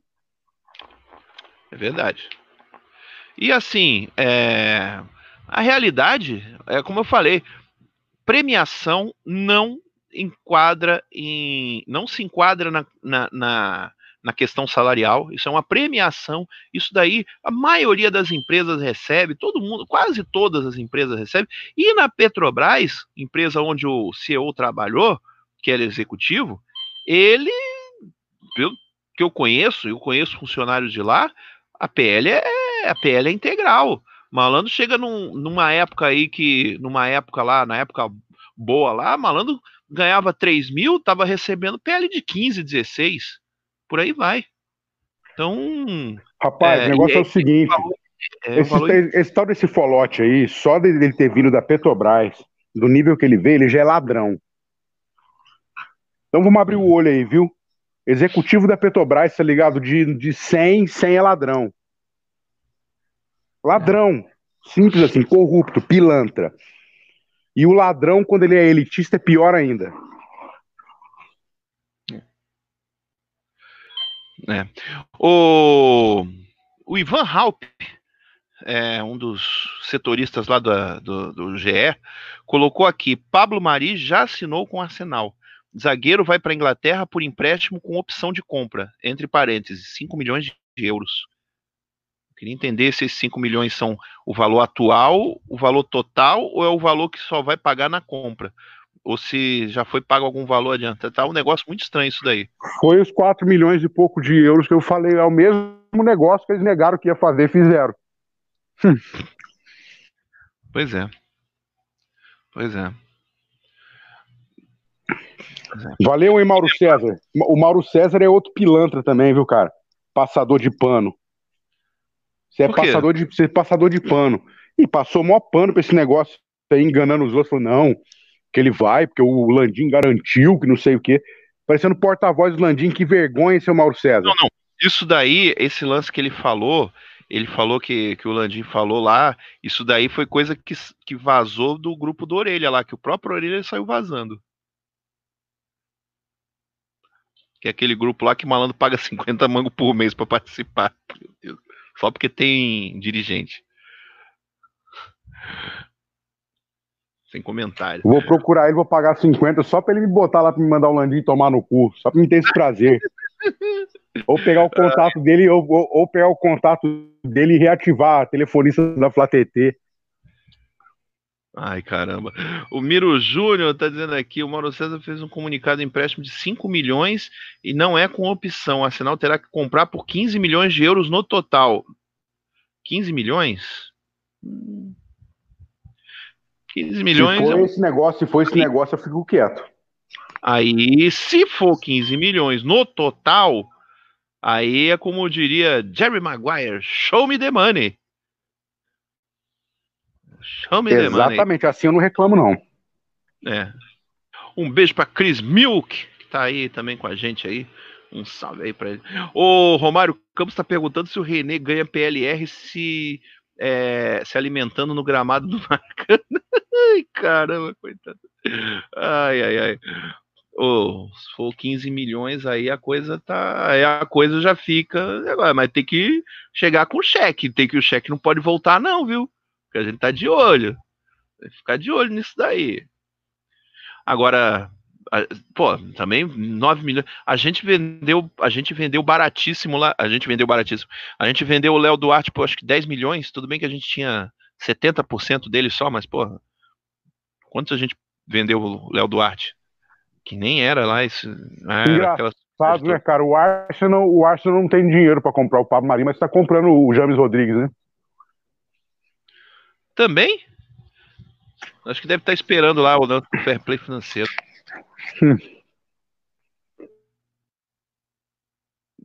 É verdade. E assim, é... a realidade é como eu falei, premiação não enquadra em. não se enquadra na, na, na, na, questão salarial, isso é uma premiação. Isso daí a maioria das empresas recebe, todo mundo, quase todas as empresas recebem. E na Petrobras, empresa onde o CEO trabalhou, que era executivo, ele, pelo que eu conheço, eu conheço funcionários de lá, a PL é a PL é integral. Malandro chega num, numa época aí que, numa época lá, na época boa lá, malandro ganhava 3 mil, tava recebendo PL de 15, 16, por aí vai. Então. Rapaz, é, o negócio é, é o seguinte: valor, é, esse, valor... esse, tal desse folote aí, só dele ter vindo da Petrobras, do nível que ele veio, ele já é ladrão. Então vamos abrir o olho aí, viu? Executivo da Petrobras, tá ligado? De, de 100, 100 é ladrão. Ladrão. Simples assim, corrupto, pilantra. E o ladrão, quando ele é elitista, é pior ainda. É. O, o Ivan Halp, é, um dos setoristas lá do, do, do GE, colocou aqui: Pablo Mari já assinou com o Arsenal. Zagueiro vai para a Inglaterra por empréstimo com opção de compra, entre parênteses, 5 milhões de euros. Queria entender se esses 5 milhões são o valor atual, o valor total, ou é o valor que só vai pagar na compra. Ou se já foi pago algum valor adianta. Tá um negócio muito estranho isso daí. Foi os 4 milhões e pouco de euros que eu falei. É o mesmo negócio que eles negaram que ia fazer, fizeram. [laughs] Hum. Pois é. Pois é. Valeu, hein, Mauro César. O Mauro César é outro pilantra também, viu, cara? Passador de pano. Você é passador de, você é passador de pano. E passou maior pano pra esse negócio aí, enganando os outros. Falou, não, que ele vai, porque o Landim garantiu, que não sei o quê. Parecendo porta-voz do Landim, que vergonha, seu Mauro César. Não, não. Isso daí, esse lance que ele falou, ele falou que, que o Landim falou lá, isso daí foi coisa que, que vazou do grupo do Orelha lá, que o próprio Orelha saiu vazando. Que é aquele grupo lá que malandro paga [laughs] 50 mangos por mês para participar. Meu Deus. Só porque tem dirigente. Sem comentário. Vou procurar ele, vou pagar 50 só pra ele me botar lá pra me mandar o Landim tomar no cu. Só pra me ter esse prazer. [laughs] ou pegar o contato dele, ou, ou, ou, pegar o contato dele e reativar a telefonista da FlaTT. Ai, caramba. O Miro Júnior está dizendo aqui: o Mauro César fez um comunicado de empréstimo de 5 milhões e não é com opção. A Sinal terá que comprar por 15 milhões de euros no total. 15 milhões? 15 milhões. Se for esse negócio, se for esse negócio, eu fico quieto. Aí, se for 15 milhões no total, aí é como diria Jerry Maguire: show me the money. Chame Exatamente, assim eu não reclamo, não. É. Um beijo para Chris Milk, que tá aí também com a gente aí. Um salve aí para ele. O Romário Campos está perguntando se o René ganha PLR se, é, se alimentando no gramado do [laughs] Maracanã. ai, caramba, coitado. Ai, ai, ai. Oh, se for 15 milhões, aí a coisa tá. Aí a coisa já fica. Mas tem que chegar com o cheque. Tem que o cheque não pode voltar, não, viu? Porque a gente tá de olho. Vai ficar de olho nisso daí. Agora, pô, também 9 milhões. A gente vendeu, a gente vendeu baratíssimo lá. A gente vendeu baratíssimo. A gente vendeu o Léo Duarte por acho que 10 milhões. Tudo bem que a gente tinha 70% dele só, mas, pô, quantos a gente vendeu o Léo Duarte? Que nem era lá esse. Né, aquelas... engraçado, né, cara? O Arsenal, o Arsenal não tem dinheiro para comprar o Pablo Marinho, mas está comprando o James Rodrigues, né? Também? Acho que deve estar tá esperando lá o fair play financeiro. [laughs]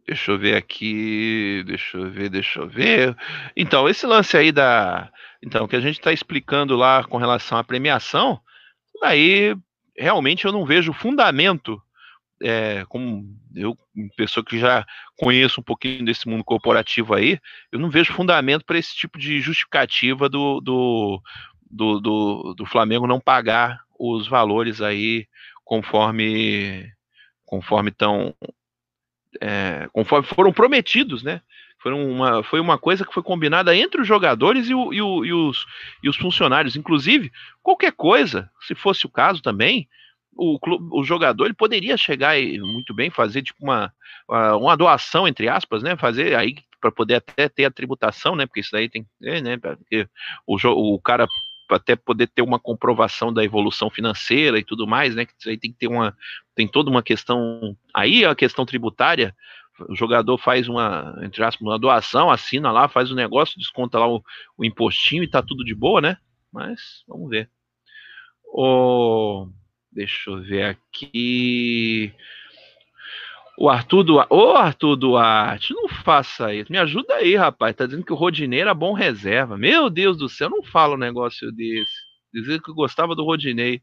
Deixa eu ver aqui, deixa eu ver, deixa eu ver. Então, esse lance aí da. Então, que a gente está explicando lá com relação à premiação, daí realmente eu não vejo fundamento. É, como eu, pessoa que já conheço um pouquinho desse mundo corporativo aí, eu não vejo fundamento para esse tipo de justificativa do, do, do, do, do Flamengo não pagar os valores aí conforme conforme estão é, conforme foram prometidos, né? Foram uma, foi uma coisa que foi combinada entre os jogadores e, o, e, o, e, os, e os funcionários. Inclusive, qualquer coisa, se fosse o caso também, o, o jogador ele poderia chegar e muito bem fazer tipo uma, uma doação, entre aspas, né? Fazer aí para poder até ter a tributação, né? Porque isso aí tem, né? Porque o, o cara até poder ter uma comprovação da evolução financeira e tudo mais, né? Que isso aí tem que ter uma, tem toda uma questão. Aí a questão tributária, o jogador faz uma, entre aspas, uma doação, assina lá, faz o negócio, desconta lá o, o impostinho e tá tudo de boa, né? Mas vamos ver. O, deixa eu ver aqui. O Arthur Duarte. Ô, Arthur Duarte, não faça isso. Me ajuda aí, rapaz. Tá dizendo que o Rodinei era bom reserva. Meu Deus do céu, não fala um negócio desse. Dizer que eu gostava do Rodinei.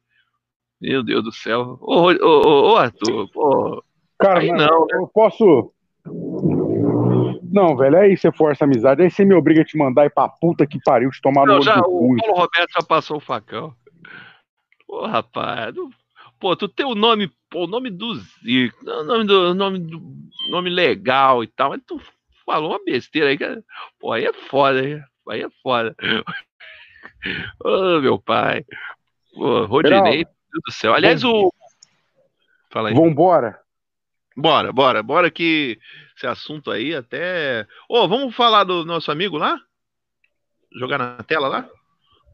Meu Deus do céu. Ô, ô, ô, ô Arthur, pô. Cara, aí não, né? eu posso. Não, velho, aí você força a amizade, aí você me obriga a te mandar ir pra puta que pariu, te tomar não, no já, O Paulo Roberto já passou o facão. Pô, rapaz, não Pô, tu tem o nome, pô, o nome do Zico, o nome do nome do nome legal e tal, mas tu falou uma besteira aí, cara. Pô, aí é foda, aí, aí é foda. [laughs] Ô, oh, meu pai. Pô, Rodinei, meu Deus do céu. Aliás, o. Fala aí. Vambora. Bora, bora, bora que esse assunto aí até. Ô, oh, vamos falar do nosso amigo lá? Jogar na tela lá?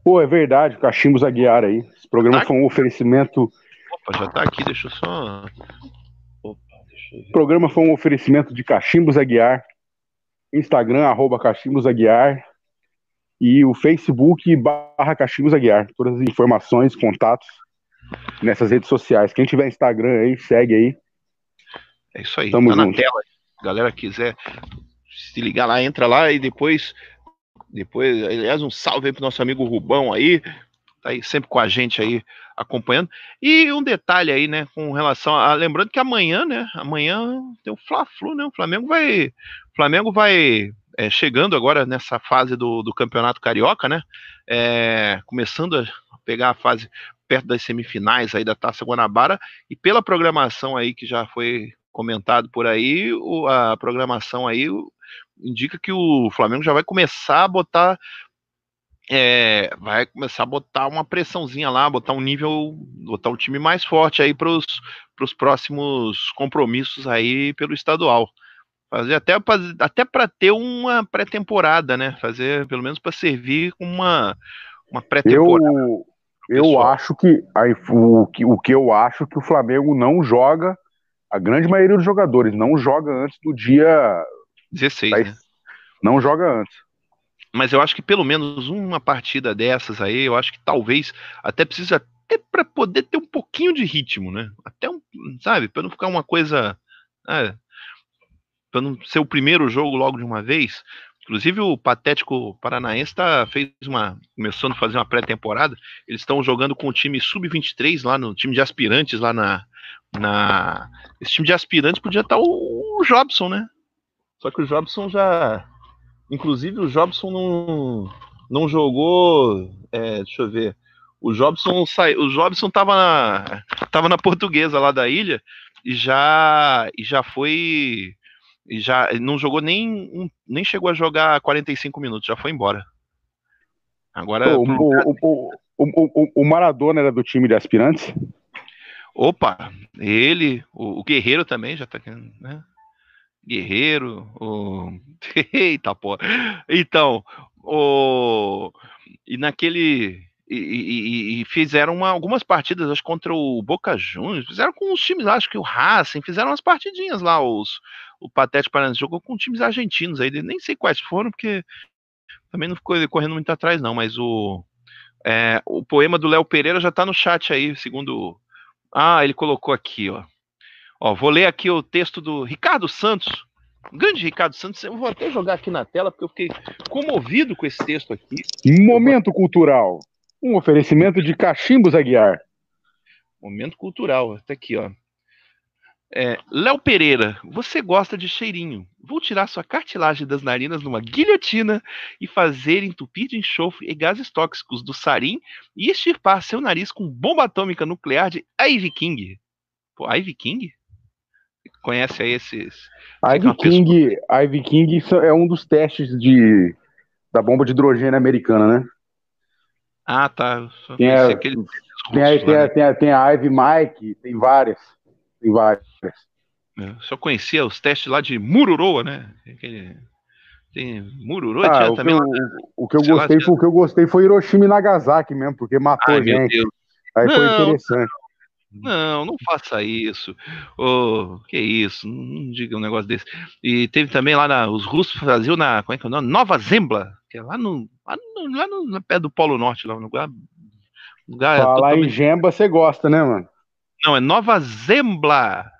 Pô, é verdade, Cachimbos Aguiar aí. Esse programa tá foi um oferecimento Opa, já tá aqui, deixa eu só. Opa, deixa eu. O programa foi um oferecimento de Cachimbos Aguiar, Instagram, arroba Cachimbos Aguiar, e o Facebook barra Cachimbos Aguiar. Todas as informações, contatos nessas redes sociais. Quem tiver Instagram aí, segue aí. É isso aí, Tamo tá junto. na tela. Galera quiser se ligar lá, entra lá e depois. Depois, aliás, um salve aí pro nosso amigo Rubão aí. Tá aí sempre com a gente aí acompanhando. E um detalhe aí, né, com relação a. Lembrando que amanhã, né? Amanhã tem o Fla-Flu, né? O Flamengo vai. Flamengo vai. É, chegando agora nessa fase do, do Campeonato Carioca, né? É, começando a pegar a fase perto das semifinais aí da Taça Guanabara e pela programação aí que já foi comentado por aí, o, a programação aí indica que o Flamengo já vai começar a botar é, vai começar a botar uma pressãozinha lá, botar um nível, botar um time mais forte aí para os próximos compromissos aí pelo estadual. Fazer até até para ter uma pré-temporada, né? Fazer pelo menos para servir com uma uma pré-temporada. Eu, eu acho que aí, o, que o que eu acho que o Flamengo não joga, a grande maioria dos jogadores não joga antes do dia 16, né? Não joga antes mas eu acho que pelo menos uma partida dessas aí, eu acho que talvez até precisa até para poder ter um pouquinho de ritmo, né? Até um, sabe, para não ficar uma coisa, é, para não ser o primeiro jogo logo de uma vez. Inclusive o patético paranaense tá, fez uma começando a fazer uma pré-temporada. Eles estão jogando com o time sub-23 lá no time de aspirantes lá na na esse time de aspirantes podia estar tá o, o Jobson, né? Só que o Jobson já Inclusive, o Jobson não, não jogou. É, deixa eu ver. O Jobson saiu. O Jobson tava na, tava na portuguesa lá da ilha e já, e já foi. E já não jogou nem. Nem chegou a jogar 45 minutos, já foi embora. Agora. O, o, o, o, o Maradona era do time de aspirantes? Opa, ele, o, o Guerreiro também já tá né? Guerreiro, o. [laughs] Eita, pô. Então, o. E naquele. e, e, e, fizeram uma, algumas partidas, acho contra o Boca Juniors, fizeram com os times, acho que o Racing, fizeram umas partidinhas lá, os, o Patético Paranaense jogou com times argentinos aí, nem sei quais foram, porque também não ficou correndo muito atrás não, mas o, é, o poema do Léo Pereira já tá no chat aí, segundo... Ah, ele colocou aqui, ó. Ó, vou ler aqui o texto do Ricardo Santos, grande Ricardo Santos, eu vou até jogar aqui na tela, porque eu fiquei comovido com esse texto aqui. Momento cultural. Um oferecimento de Cachimbos Aguiar. Momento cultural, até aqui, ó. É, Léo Pereira, você gosta de cheirinho. Vou tirar sua cartilagem das narinas numa guilhotina e fazer entupir de enxofre e gases tóxicos do sarim e extirpar seu nariz com bomba atômica nuclear de Ivy King. Pô, Ivy King? Conhece aí esses. Ivy King, Ivy King é um dos testes de, da bomba de hidrogênio americana, né? Ah, tá. Tem a, aquele... tem, a, tem, a, tem, a, tem a Ivy Mike, tem várias. Tem várias. Eu só conhecia os testes lá de Mururoa, né? Aquele... Tem Mururoa, ah, o também. Que eu, o que eu gostei lá, foi, o que eu gostei foi Hiroshima e Nagasaki mesmo, porque matou Ai, gente. Aí não, foi interessante. Não, não faça isso. Oh, que isso? Não, diga um negócio desse. E teve também lá na, os russos faziam na, como é que é o nome? Nova Zembla, que é lá no, lá no, lá no, no pé do Polo Norte, lá no lugar. lugar Falar totalmente... em Gemba, você gosta, né, mano? Não, é Nova Zembla.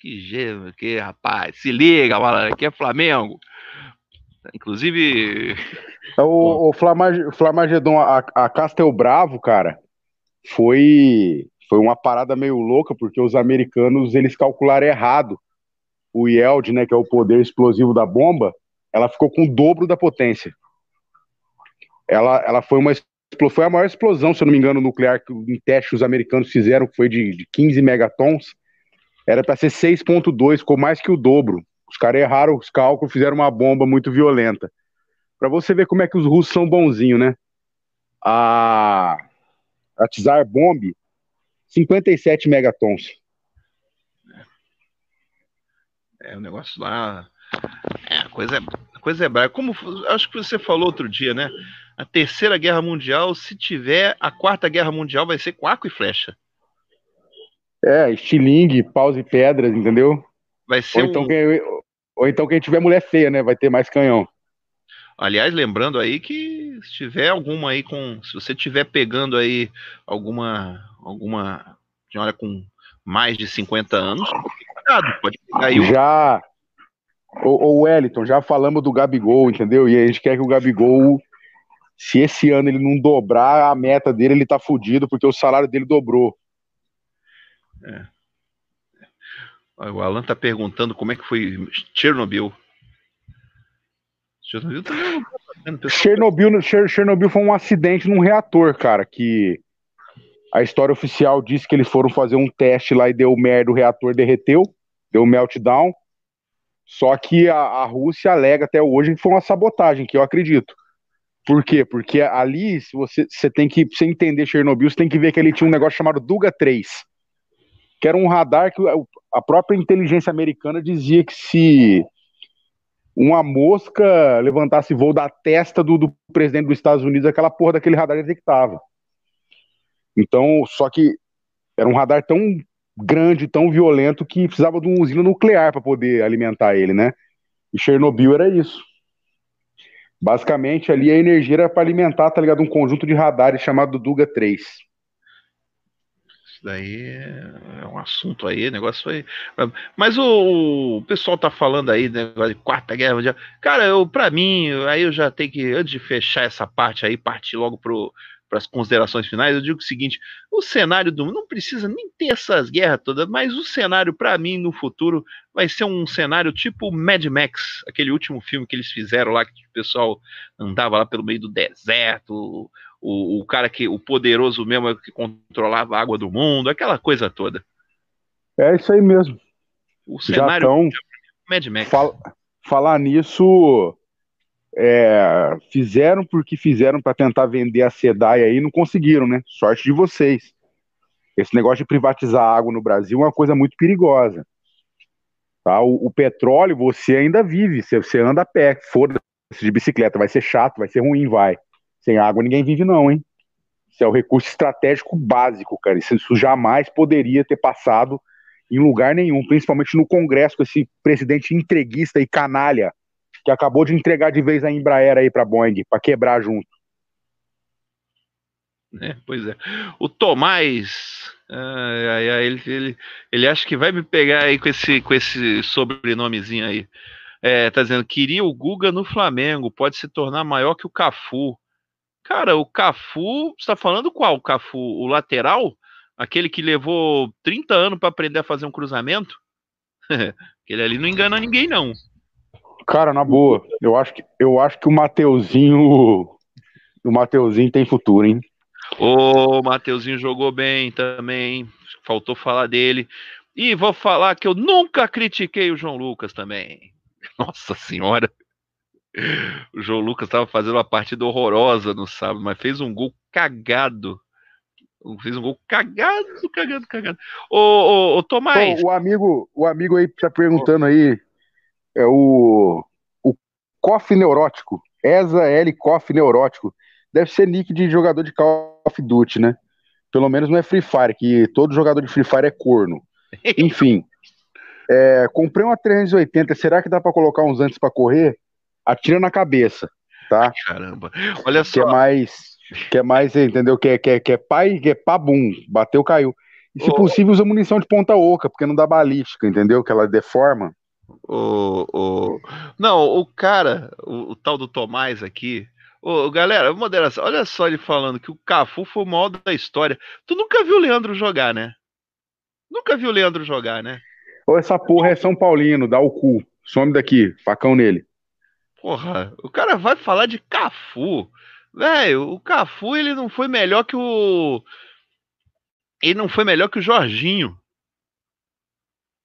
Que gema, que rapaz, se liga, mano, aqui é Flamengo. Inclusive. O, o Flamagedon, a, a Castel Bravo, cara, foi foi uma parada meio louca, porque os americanos eles calcularam errado o yield, né, que é o poder explosivo da bomba, ela ficou com o dobro da potência. Ela, ela foi uma foi a maior explosão, se eu não me engano, nuclear que em teste os americanos fizeram, que foi de, de 15 megatons. Era para ser 6.2, ficou mais que o dobro. Os caras erraram os cálculos, fizeram uma bomba muito violenta. Para você ver como é que os russos são bonzinhos, né? A, a Tsar Bomb, 57 megatons. É, o negócio lá. É, a coisa é, a coisa é brava. Como acho que você falou outro dia, né? A terceira guerra mundial, se tiver a quarta guerra mundial, vai ser com arco e flecha. É, estilingue, paus e pedras, entendeu? Vai ser ou, então um... quem, ou então quem tiver mulher feia, né? Vai ter mais canhão. Aliás, lembrando aí que se tiver alguma aí com. Se você tiver pegando aí alguma alguma senhora com mais de 50 anos, cuidado, pode pegar aí. Já, o, o Wellington, já falamos do Gabigol, entendeu? E a gente quer que o Gabigol, se esse ano ele não dobrar a meta dele, ele tá fudido, porque o salário dele dobrou. É. O Alan tá perguntando como é que foi Chernobyl. Chernobyl também é Chernobyl, Chernobyl foi um acidente num reator, cara, que a história oficial diz que eles foram fazer um teste lá e deu merda, o reator derreteu, deu meltdown. Só que a, a Rússia alega até hoje que foi uma sabotagem, que eu acredito. Por quê? Porque ali, se você, você tem que, você entender Chernobyl, você tem que ver que ele tinha um negócio chamado Duga 3, que era um radar que a própria inteligência americana dizia que se uma mosca levantasse voo da testa do, do presidente dos Estados Unidos, aquela porra daquele radar detectava. Então, só que era um radar tão grande, tão violento que precisava de uma usina nuclear para poder alimentar ele, né? E Chernobyl era isso. Basicamente, ali a energia era para alimentar, tá ligado? Um conjunto de radares chamado Duga 3. Daí é um assunto aí, negócio foi. Mas o, o pessoal tá falando aí, negócio de Quarta Guerra Mundial. Cara, eu, pra mim, aí eu já tenho que, antes de fechar essa parte aí, partir logo pro para as considerações finais, eu digo o seguinte: o cenário do não precisa nem ter essas guerras todas, mas o cenário para mim no futuro vai ser um cenário tipo Mad Max, aquele último filme que eles fizeram lá que o pessoal andava lá pelo meio do deserto, o, o cara que o poderoso mesmo que controlava a água do mundo, aquela coisa toda. É isso aí mesmo. O cenário tão, Max. Fal, falar nisso, é, fizeram porque fizeram para tentar vender a SEDAI aí não conseguiram, né? Sorte de vocês. Esse negócio de privatizar a água no Brasil é uma coisa muito perigosa. Tá? O, o petróleo você ainda vive, você, você anda a pé, foda-se de bicicleta, vai ser chato, vai ser ruim, vai. Sem água ninguém vive não, hein? Isso é o recurso estratégico básico, cara. Isso, isso jamais poderia ter passado em lugar nenhum, principalmente no Congresso, com esse presidente entreguista e canalha que acabou de entregar de vez a Embraer aí para Boeing, para quebrar junto. É, pois é. O Tomás, ele, ele, ele acha que vai me pegar aí com esse, com esse sobrenomezinho aí. É, tá dizendo, queria o Guga no Flamengo, pode se tornar maior que o Cafu. Cara, o Cafu, você tá falando qual? O Cafu, o lateral? Aquele que levou 30 anos para aprender a fazer um cruzamento? [laughs] Aquele ali não engana ninguém, não. Cara, na boa, eu acho que, eu acho que o Mateuzinho. O Mateuzinho tem futuro, hein? O Mateuzinho jogou bem também. Faltou falar dele. E vou falar que eu nunca critiquei o João Lucas também. [laughs] Nossa senhora. O João Lucas estava fazendo uma partida horrorosa no sábado, mas fez um gol cagado. Fez um gol cagado, cagado, cagado. Ô, ô, ô Tomás. o amigo, o amigo aí tá perguntando aí. É o. O Coff Neurótico. Eza L Coff Neurótico. Deve ser nick de jogador de Call of Duty, né? Pelo menos não é Free Fire, que todo jogador de Free Fire é corno. [laughs] Enfim. É, comprei uma 380. Será que dá para colocar uns antes para correr? Atira na cabeça, tá? Caramba. Olha só. Que é mais que é mais, entendeu? Que é, que é, que é pai, que é pabum, bateu, caiu. E se oh. possível, usa munição de ponta oca, porque não dá balística, entendeu? Que ela deforma. O, o... Não, o cara, o, o tal do Tomás aqui. Ô, galera, moderação, olha só ele falando que o Cafu foi o maior da história. Tu nunca viu o Leandro jogar, né? Nunca viu o Leandro jogar, né? Ou essa porra é São Paulino, dá o cu. Some daqui, facão nele. Porra, o cara vai falar de Cafu. Velho, o Cafu ele não foi melhor que o. Ele não foi melhor que o Jorginho.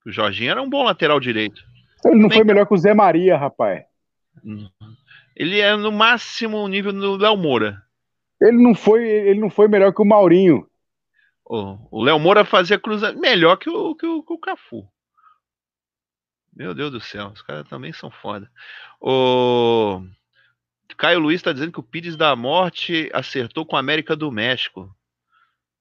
O Jorginho era um bom lateral direito. Ele não foi melhor que o Zé Maria, rapaz. Ele é no máximo nível do Léo Moura. Ele não foi, ele não foi melhor que o Maurinho. O Léo Moura fazia cruzamento melhor que o, que o, que o Cafu. Meu Deus do céu, os caras também são foda. O Caio Luiz está dizendo que o Pires da Morte acertou com a América do México.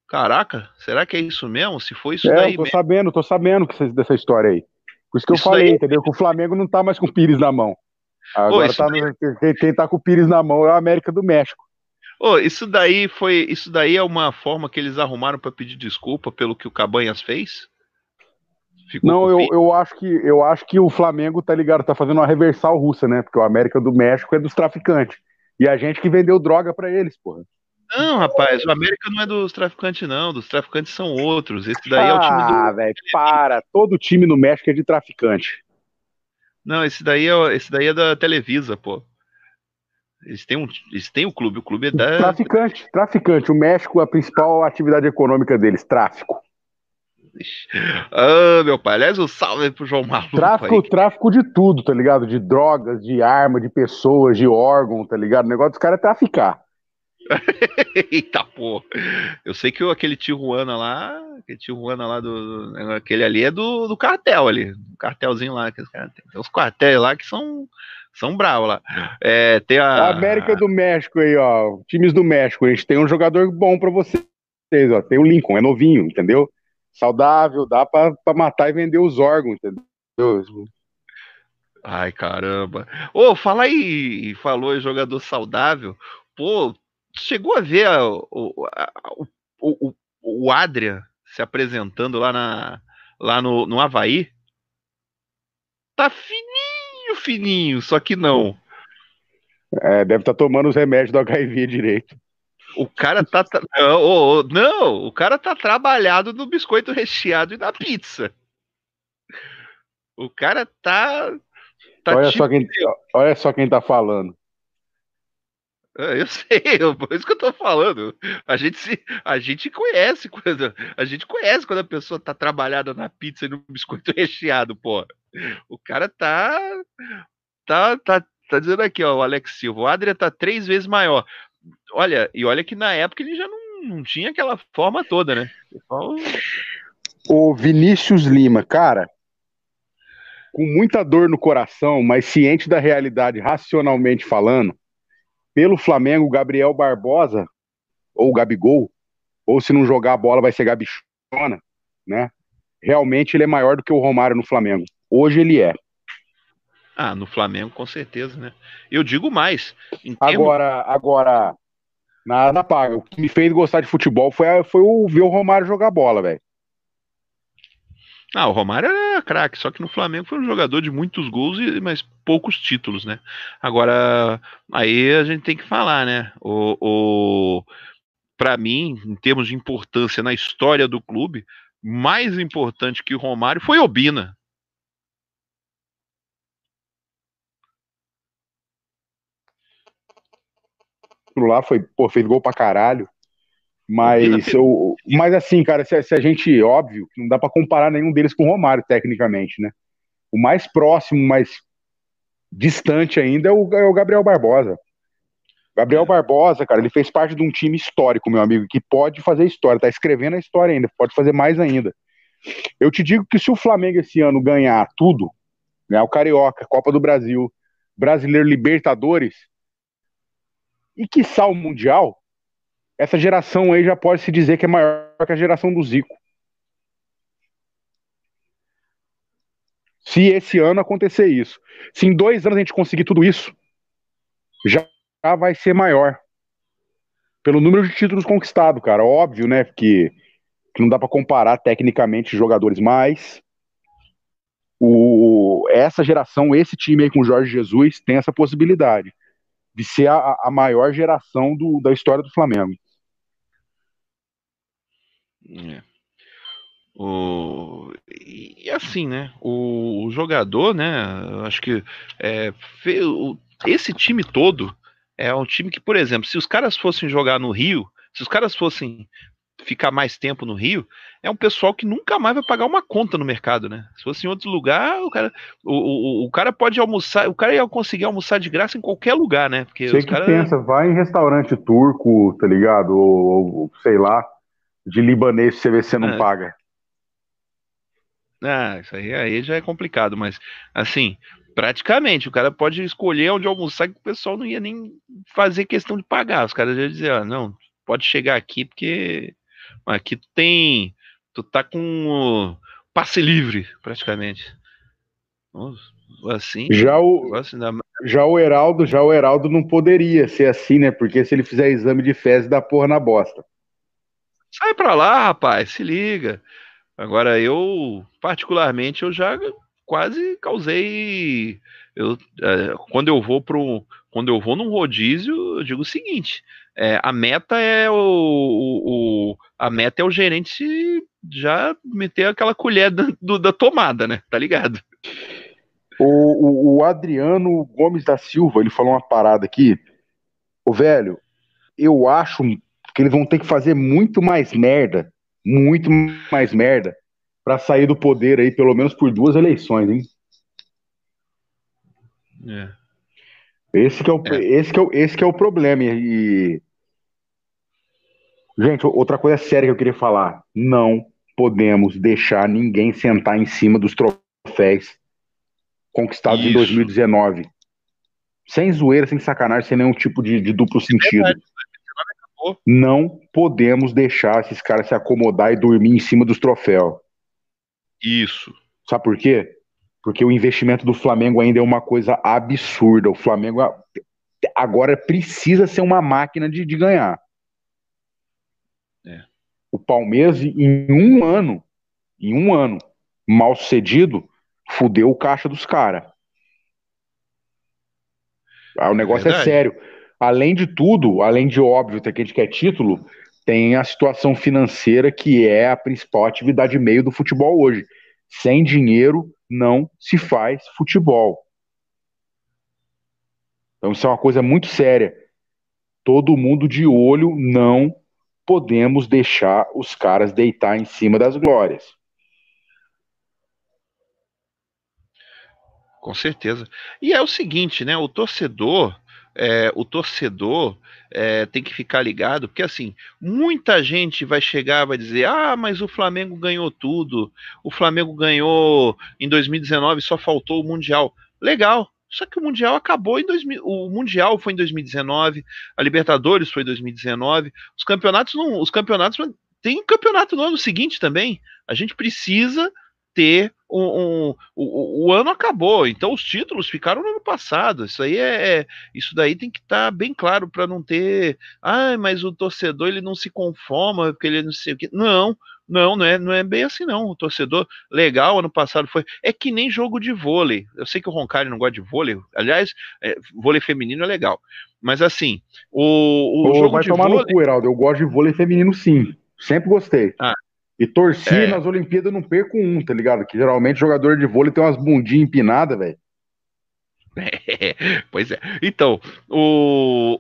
Caraca, será que é isso mesmo? Se foi isso é, daí. tô mesmo. sabendo, tô sabendo dessa história aí. Por isso que isso eu falei, daí... entendeu? Que o Flamengo não tá mais com o Pires na mão. Agora tá daí... no... quem tá com o Pires na mão é a América do México. Oh, isso daí foi. Isso daí é uma forma que eles arrumaram para pedir desculpa pelo que o Cabanhas fez? Ficou não, eu, eu, acho que, eu acho que o Flamengo, tá ligado, tá fazendo uma reversal russa, né? Porque o América do México é dos traficantes. E a gente que vendeu droga para eles, porra. Não, rapaz, o América não é dos traficantes, não. Dos traficantes são outros. Esse daí ah, é o time do. Ah, velho, para. Todo time no México é de traficante. Não, esse daí é, esse daí é da Televisa, pô. Eles têm, um, eles têm o clube, o clube é da. Traficante, traficante. O México, a principal atividade econômica deles, tráfico. Ah, meu pai, aliás, um salve pro João Maluco. Tráfico, aí. tráfico de tudo, tá ligado? De drogas, de arma, de pessoas, de órgão, tá ligado? O negócio dos caras é traficar. [laughs] Eita, pô. Eu sei que aquele Tijuana lá, aquele Tijuana lá do. Aquele ali é do, do cartel ali. Do cartelzinho lá. Que tem. tem uns quartéis lá que são. São bravos lá. É, tem a... a América do México aí, ó. Times do México. A gente tem um jogador bom pra vocês, ó. Tem o Lincoln, é novinho, entendeu? Saudável, dá para matar e vender os órgãos, entendeu? Ai, caramba. Ô, fala aí, falou em jogador saudável. Pô, chegou a ver a, o, a, o, o, o Adrian se apresentando lá, na, lá no, no Havaí? Tá fininho, fininho, só que não. É, deve estar tá tomando os remédios do HIV direito. O cara tá. [laughs] Não, não, o cara tá trabalhado no biscoito recheado e na pizza. O cara tá. tá olha, tipo... só quem, olha só quem tá falando. É, eu [laughs] sei, por isso que eu tô falando. A gente se, a gente conhece quando a gente conhece quando a pessoa tá trabalhada na pizza e no biscoito [laughs] recheado, pô. O cara tá tá tá, tá dizendo aqui, ó, o Alex Silva, o Adria tá três vezes maior. Olha, e olha que na época ele já não, não tinha aquela forma toda, né? O Vinícius Lima, cara, com muita dor no coração, mas ciente da realidade racionalmente falando, pelo Flamengo, Gabriel Barbosa ou Gabigol, ou se não jogar a bola vai ser Gabichona, né? Realmente ele é maior do que o Romário no Flamengo. Hoje ele é. Ah, no Flamengo com certeza, né? Eu digo mais. Agora, agora, nada paga. O que me fez gostar de futebol foi, foi o, ver o Romário jogar bola, velho. Ah, o Romário era craque, só que no Flamengo foi um jogador de muitos gols, e mas poucos títulos, né? Agora, aí a gente tem que falar, né? O, o para mim, em termos de importância na história do clube, mais importante que o Romário foi Obina. Lá foi, pô, fez gol pra caralho. Mas, eu, mas assim, cara, se, se, a gente, óbvio, não dá para comparar nenhum deles com o Romário, tecnicamente, né? O mais próximo, mais distante ainda é o, é o Gabriel Barbosa. Gabriel Barbosa, cara, ele fez parte de um time histórico, meu amigo, que pode fazer história, tá escrevendo a história ainda, pode fazer mais ainda. Eu te digo que se o Flamengo esse ano ganhar tudo, né, o Carioca, Copa do Brasil, Brasileiro Libertadores, e que o Mundial, essa geração aí já pode se dizer que é maior que a geração do Zico. Se esse ano acontecer isso. Se em dois anos a gente conseguir tudo isso, já vai ser maior. Pelo número de títulos conquistados, cara. Óbvio, né? Que, que não dá para comparar tecnicamente jogadores, mas o, essa geração, esse time aí com o Jorge Jesus, tem essa possibilidade de ser a, a maior geração do, da história do Flamengo. É. O, e assim, né? O, o jogador, né? Acho que é, o, esse time todo é um time que, por exemplo, se os caras fossem jogar no Rio, se os caras fossem ficar mais tempo no Rio, é um pessoal que nunca mais vai pagar uma conta no mercado, né? Se fosse em outro lugar, o cara, o, o, o cara pode almoçar, o cara ia conseguir almoçar de graça em qualquer lugar, né? Porque Você que cara... pensa, vai em restaurante turco, tá ligado? Ou, ou sei lá, de libanês você vê se você não é. paga. Ah, isso aí, aí já é complicado, mas assim, praticamente, o cara pode escolher onde almoçar que o pessoal não ia nem fazer questão de pagar. Os caras iam dizer, ah, não, pode chegar aqui porque aqui tu tem, tu tá com passe livre, praticamente. Assim, já o, assim, já o Heraldo, já o Heraldo não poderia ser assim, né? Porque se ele fizer exame de fezes, dá porra na bosta. Sai pra lá, rapaz, se liga. Agora, eu, particularmente, eu já quase causei. Eu, é, quando eu vou pro. Quando eu vou num rodízio, eu digo o seguinte: é, a meta é o, o, A meta é o gerente já meter aquela colher da, do, da tomada, né? Tá ligado? O, o, Adriano Gomes da Silva, ele falou uma parada aqui. O velho, eu acho que eles vão ter que fazer muito mais merda, muito mais merda, para sair do poder aí, pelo menos por duas eleições, hein? É. Esse que é o, é. Esse que é o, esse que é o problema. E... Gente, outra coisa séria que eu queria falar. Não podemos deixar ninguém sentar em cima dos troféus conquistados Isso. em 2019. Sem zoeira, sem sacanagem, sem nenhum tipo de, de duplo sentido. É não podemos deixar esses caras se acomodar e dormir em cima dos troféus. Isso. Sabe por quê? Porque o investimento do Flamengo ainda é uma coisa absurda. O Flamengo agora precisa ser uma máquina de, de ganhar. É. O Palmeiras, em um ano, em um ano, mal sucedido, fudeu o caixa dos caras. Ah, o negócio é, é sério além de tudo, além de óbvio que a gente quer título, tem a situação financeira que é a principal atividade meio do futebol hoje. Sem dinheiro não se faz futebol. Então isso é uma coisa muito séria. Todo mundo de olho, não podemos deixar os caras deitar em cima das glórias. Com certeza. E é o seguinte, né? O torcedor, é, o torcedor é, tem que ficar ligado, porque assim, muita gente vai chegar vai dizer: ah, mas o Flamengo ganhou tudo, o Flamengo ganhou em 2019, só faltou o Mundial. Legal, Só que o Mundial acabou em 2000. O Mundial foi em 2019, a Libertadores foi em 2019. Os campeonatos não. Os campeonatos. Tem campeonato no ano seguinte também. A gente precisa ter um, um, o, o, ano acabou, então os títulos ficaram no ano passado. Isso aí é, é isso daí tem que estar tá bem claro para não ter, ah, mas o torcedor ele não se conforma porque ele não sei o que. Não, não, não é, não é bem assim não. O torcedor legal ano passado foi, é que nem jogo de vôlei. Eu sei que o Roncari não gosta de vôlei. Aliás, é, vôlei feminino é legal. Mas assim, o, o Ô, jogo vai de tomar vôlei... no cu, Heraldo. Eu gosto de vôlei feminino sim. Sempre gostei. Ah, e torci é. nas Olimpíadas não perco um, tá ligado? Que geralmente jogador de vôlei tem umas bundinhas empinadas, velho. [laughs] É, pois é. Então, o,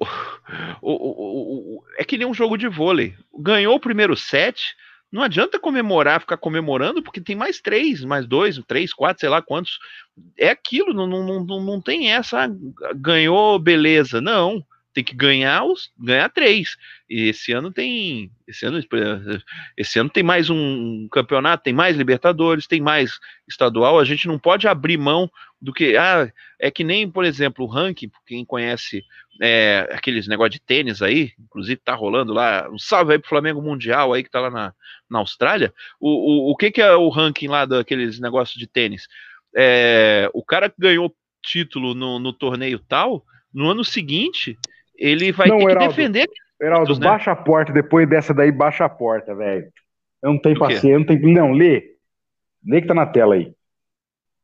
o, o, o, é que nem um jogo de vôlei. Ganhou o primeiro set, não adianta comemorar, ficar comemorando, porque tem mais três, mais dois, três, quatro, sei lá quantos. É aquilo, não, não, não, não tem essa. Ah, ganhou, beleza. Não tem que ganhar os ganhar três. E esse ano tem esse ano esse ano tem mais um campeonato, tem mais Libertadores, tem mais estadual. A gente não pode abrir mão do que ah, é que nem, por exemplo, o ranking, quem conhece é, aqueles negócio de tênis aí, inclusive tá rolando lá, um salve aí pro Flamengo Mundial aí que tá lá na, na Austrália. O, o, o que que é o ranking lá daqueles negócios de tênis? É, o cara que ganhou título no, no torneio tal, no ano seguinte, ele vai não, ter Heraldo, que defender. Heraldo, né? baixa a porta, depois dessa daí, baixa a porta, velho. Eu não tenho paciência, não tenho. Não, lê. Lê que tá na tela aí.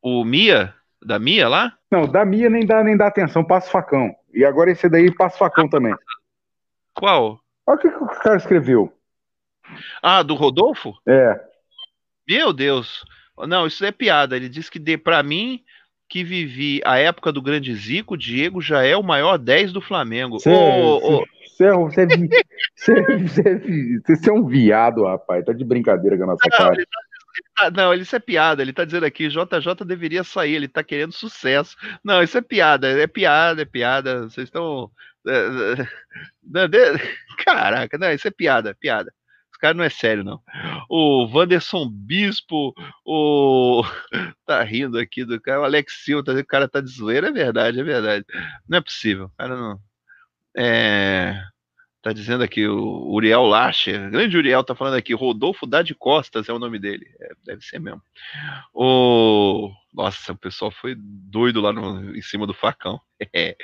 O Mia? Da Mia lá? Não, da Mia nem dá, nem dá atenção, passa o facão. E agora esse daí passa o facão também. Qual? Olha o que, que o cara escreveu. Ah, do Rodolfo? É. Meu Deus. Não, isso é piada. Ele disse que dê para mim que vivi a época do grande Zico, o Diego já é o maior 10 do Flamengo. Você é, é um viado, rapaz. Tá de brincadeira com a nossa não, cara. Ele tá, ele tá, não, isso é piada. Ele tá dizendo aqui, JJ deveria sair, ele tá querendo sucesso. Não, isso é piada, é piada, é piada. Vocês estão. É, é, [laughs] caraca, não, isso é piada, piada. Esse cara não é sério, não. O Wanderson Bispo, o. [laughs] Tá rindo aqui do cara. O Alex Silva, tá o cara tá de zoeira. É verdade, é verdade. Não é possível. Cara não. É. Tá dizendo aqui o Uriel Lacher, grande Uriel tá falando aqui, Rodolfo Dade Costas é o nome dele, é, deve ser mesmo. O nossa, o pessoal foi doido lá no, em cima do facão. [laughs] É.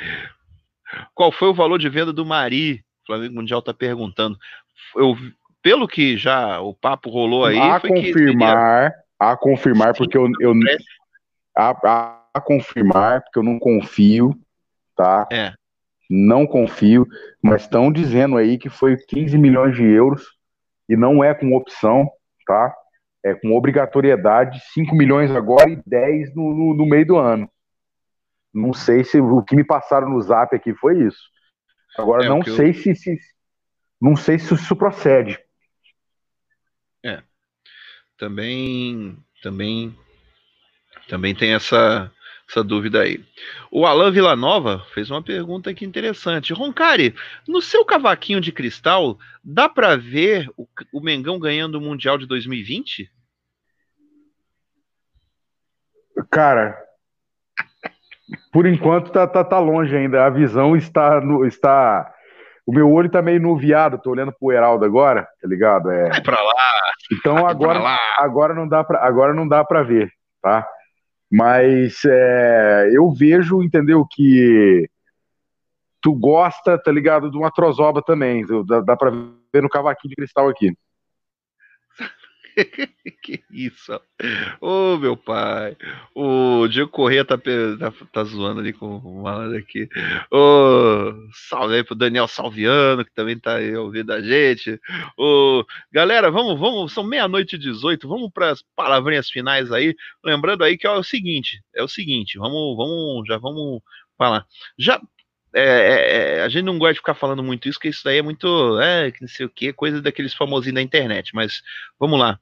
Qual foi o valor de venda do Mari? O Flamengo Mundial tá perguntando. Eu pelo que já o papo rolou aí. A confirmar, seria... a confirmar, porque eu. eu a, a, confirmar, porque eu não confio, tá? É. Não confio, mas estão dizendo aí que foi 15 milhões de euros e não é com opção, tá? É com obrigatoriedade, 5 milhões agora e 10 no, no, no meio do ano. Não sei se o que me passaram no zap aqui foi isso. Agora, é, não sei eu... se, se, não sei se isso procede. Também, também, também tem essa, essa dúvida aí. O Alan Villanova fez uma pergunta aqui interessante. Roncari, no seu cavaquinho de cristal, dá para ver o, o Mengão ganhando o Mundial de 2020? Cara, por enquanto tá, tá, tá longe ainda. A visão está, no, está o meu olho tá meio nuviado, tô olhando pro Heraldo agora, tá ligado? É... Vai pra lá. Então agora, lá. agora não dá para agora não dá para ver, tá? Mas é, eu vejo, entendeu que tu gosta, tá ligado, de uma trozoba também. Dá, dá para ver no cavaquinho de cristal aqui. [laughs] que isso? Ô, oh, meu pai. O Diego Corrêa tá, tá, tá, zoando ali com o malandro aqui. Ô, oh, salve aí pro Daniel Salviano, que também tá aí ouvindo a gente. Ô, oh, galera, vamos, vamos, são meia-noite e 18, vamos para as palavrinhas finais aí. Lembrando aí que é o seguinte, é o seguinte, vamos, vamos, já vamos falar. Já é, é, é, a gente não gosta de ficar falando muito isso, porque isso daí é muito, é, não sei o que, coisa daqueles famosinhos da internet, mas vamos lá.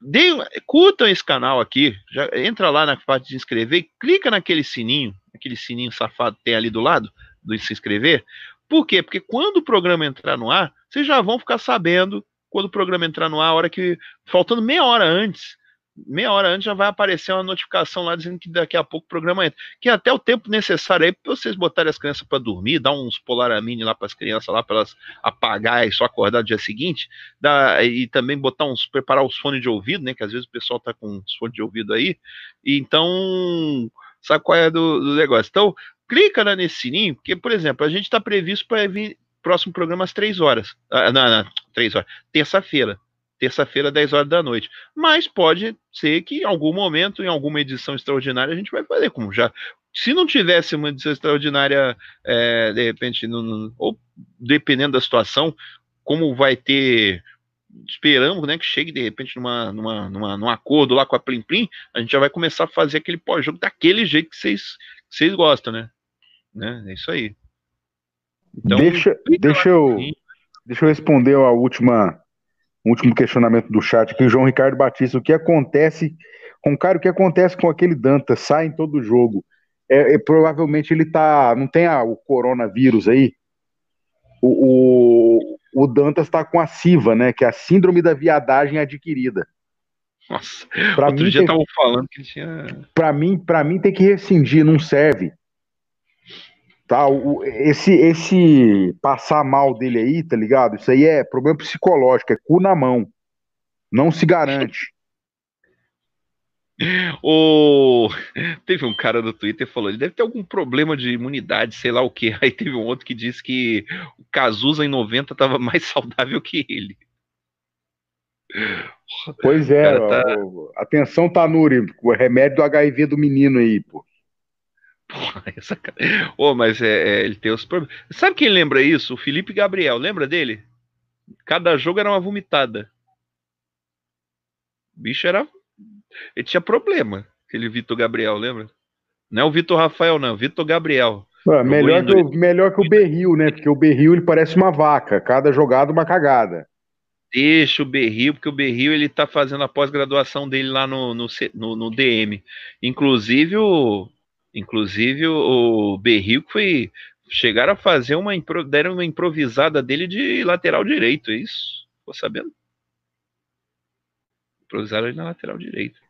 Deem, curtam esse canal aqui, já entra lá na parte de inscrever, clica naquele sininho, aquele sininho safado que tem ali do lado, do se inscrever. Por quê? Porque quando o programa entrar no ar, vocês já vão ficar sabendo quando o programa entrar no ar, a hora que, faltando meia hora antes, meia hora antes já vai aparecer uma notificação lá dizendo que daqui a pouco o programa entra. Que é até o tempo necessário aí para vocês botarem as crianças para dormir, dar uns polaramine lá para as crianças lá para elas apagar e só acordar no dia seguinte, dá, e também botar uns preparar os fones de ouvido, né, que às vezes o pessoal tá com os fones de ouvido aí. E então, sabe qual é do, do negócio? Então, clica né, nesse sininho, porque por exemplo, a gente está previsto para vir próximo programa às três horas. Ah, não, não, três horas. Terça-feira terça-feira, 10 horas da noite. Mas pode ser que em algum momento, em alguma edição extraordinária, a gente vai fazer, como já. Se não tivesse uma edição extraordinária, é, de repente, ou dependendo da situação, como vai ter. Esperamos né, que chegue de repente numa, numa, numa, num acordo lá com a Plim Plim, a gente já vai começar a fazer aquele pós-jogo daquele jeito que vocês, vocês gostam, né? né? É isso aí. Então, deixa, deixa, eu, deixa eu responder a última um último questionamento do chat aqui, o João Ricardo Batista, o que acontece com cara, o que acontece com aquele Danta? Sai em todo jogo. É, é, provavelmente ele tá. Não tem a, o coronavírus aí. O, o, o Dantas está com a SIVA, né? Que é a síndrome da viadagem adquirida. Nossa, pra outro mim, dia estavam falando que tinha. Para mim, para mim tem que rescindir, não serve. Tá, o, esse, esse passar mal dele aí, tá ligado? Isso aí é problema psicológico, é cu na mão. Não se garante. [laughs] O... Teve um cara do Twitter falou: ele deve ter algum problema de imunidade, sei lá o que. [laughs] Aí teve um outro que disse que o Cazuza em 90 estava mais [laughs] saudável que ele. Pois é, tá... atenção, Tanuri, o remédio do HIV do menino aí, pô. Porra, [laughs] essa cara. Oh, mas é, é, ele tem os problemas. Sabe quem lembra isso? O Felipe Gabriel, lembra dele? Cada jogo era uma vomitada. O bicho era. Ele tinha problema, aquele Vitor Gabriel, lembra? Não é o Vitor Rafael, não, Vitor Gabriel. Ué, melhor, que o, melhor que o Berril, né? Porque o Berril ele parece uma vaca, cada jogada uma cagada. Deixa o Berril, porque o Berril ele tá fazendo a pós-graduação dele lá no, no, no, no DM. Inclusive o Inclusive o, o Berril foi chegaram a fazer uma deram uma improvisada dele de lateral direito, é isso? Ficou sabendo? Improvisaram ele na lateral direito.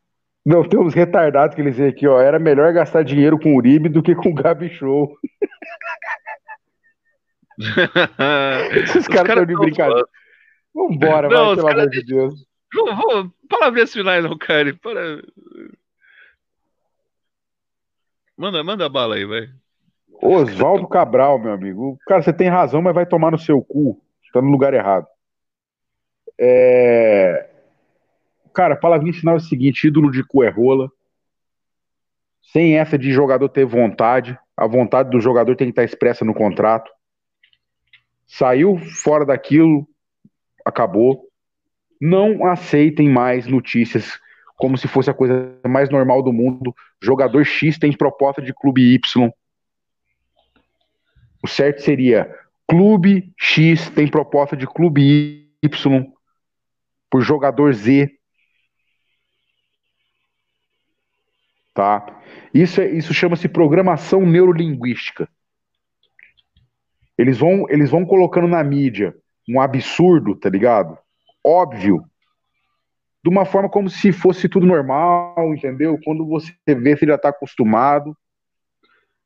Não, tem uns retardados que eles dizem aqui, ó. Era melhor gastar dinheiro com o Uribe do que com o Gabi Show. [laughs] Esses caras estão de brincadeira. Vambora, não, vai, pelo amor de Deus. Não vou. Palavras finais, não, cara. Para... Manda, manda bala aí, vai. Oswaldo Cabral, meu amigo. Cara, você tem razão, mas vai tomar no seu cu. Tá no lugar errado. É... Cara, palavrinha final é o seguinte: ídolo de cu é rola. Sem essa de jogador ter vontade. A vontade do jogador tem que estar expressa no contrato. Saiu fora daquilo, acabou. Não aceitem mais notícias como se fosse a coisa mais normal do mundo. Jogador X tem proposta de clube Y. O certo seria clube X tem proposta de clube Y por jogador Z. Tá? Isso, é, isso chama-se programação neurolinguística. Eles vão, eles vão colocando na mídia um absurdo, tá ligado? Óbvio, de uma forma como se fosse tudo normal, entendeu? Quando você vê, você já está acostumado.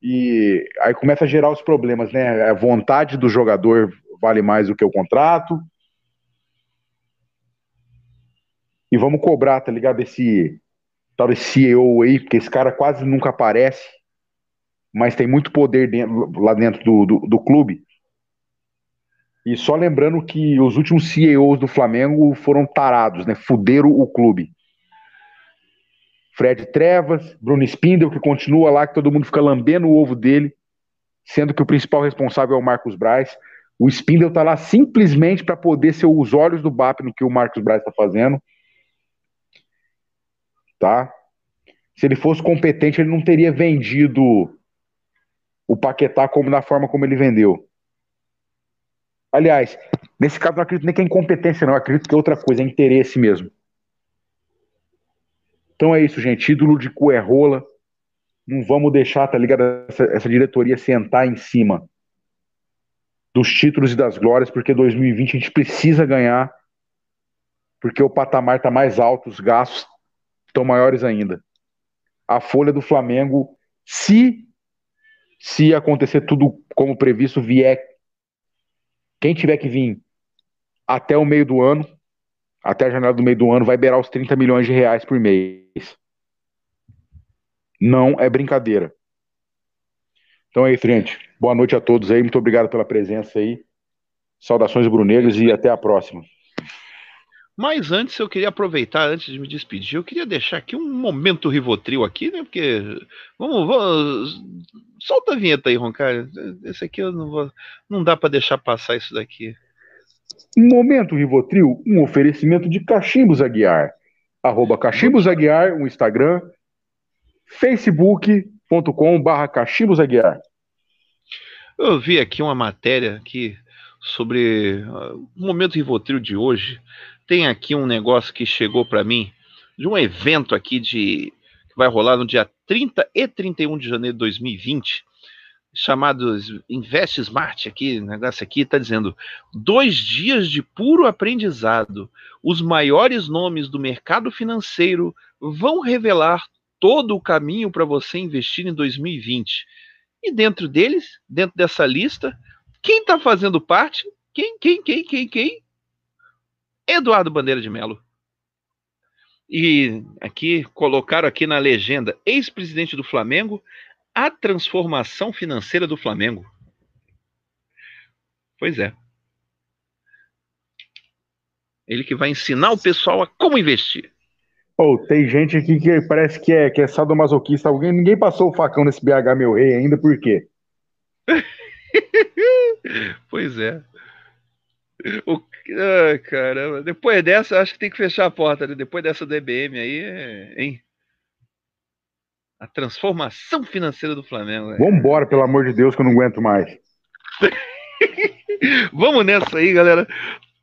E aí começa a gerar os problemas, né? A vontade do jogador vale mais do que o contrato. E vamos cobrar, tá ligado? Esse tal desse CEO aí, porque esse cara quase nunca aparece, mas tem muito poder dentro, lá dentro do, do, do clube. E só lembrando que os últimos CEOs do Flamengo foram tarados, né? Fuderam o clube. Fred Trevas, Bruno Spindel, que continua lá, que todo mundo fica lambendo o ovo dele, sendo que o principal responsável é o Marcos Braz. O Spindel tá lá simplesmente para poder ser os olhos do BAP no que o Marcos Braz está fazendo. Tá? Se ele fosse competente, ele não teria vendido o Paquetá como da forma como ele vendeu. Aliás, nesse caso não acredito nem que é incompetência, não. acredito que é outra coisa, é interesse mesmo. Então é isso, gente. Ídolo de cu é rola. Não vamos deixar, tá ligado? Essa, essa diretoria sentar em cima dos títulos e das glórias, porque 2020 a gente precisa ganhar, porque o patamar tá mais alto, os gastos estão maiores ainda. A folha do Flamengo, se se acontecer tudo como previsto, vier quem tiver que vir até o meio do ano, até a janela do meio do ano, vai beirar os 30 milhões de reais por mês. Não é brincadeira. Então é isso, gente. Boa noite a todos aí. Muito obrigado pela presença aí. Saudações brunegros e até a próxima. Mas antes eu queria aproveitar, antes de me despedir, eu queria deixar aqui um momento Rivotril aqui, né? Porque. Vamos, vamos. Solta a vinheta aí, Roncar. Esse aqui eu não vou. Não dá para deixar passar isso daqui. Momento Rivotril, um oferecimento de Cachimbos Aguiar. Arroba Cachimbos Aguiar, um Instagram, facebook.com barra Cachimbos Aguiar. Eu vi aqui uma matéria aqui sobre uh, o momento Rivotril de hoje. Tem aqui um negócio que chegou para mim de um evento aqui de que vai rolar no dia 30 e 31 de janeiro de 2020 chamado Invest Smart aqui, negócio aqui está dizendo dois dias de puro aprendizado. Os maiores nomes do mercado financeiro vão revelar todo o caminho para você investir em 2020. E dentro deles, dentro dessa lista, quem está fazendo parte? Quem, quem, quem, quem, quem? Eduardo Bandeira de Melo. E aqui colocaram aqui na legenda ex-presidente do Flamengo, a transformação financeira do Flamengo. Pois é. Ele que vai ensinar o pessoal a como investir. Oh, tem gente aqui que parece que é, que é sadomasoquista. Alguém, ninguém passou o facão nesse BH meu rei ainda, por quê? [laughs] pois é. [laughs] O, ah, caramba. Depois dessa, acho que tem que fechar a porta. Né? Depois dessa DBM aí, hein? A transformação financeira do Flamengo. É. Vambora, pelo amor de Deus, que eu não aguento mais. [laughs] Vamos nessa aí, galera.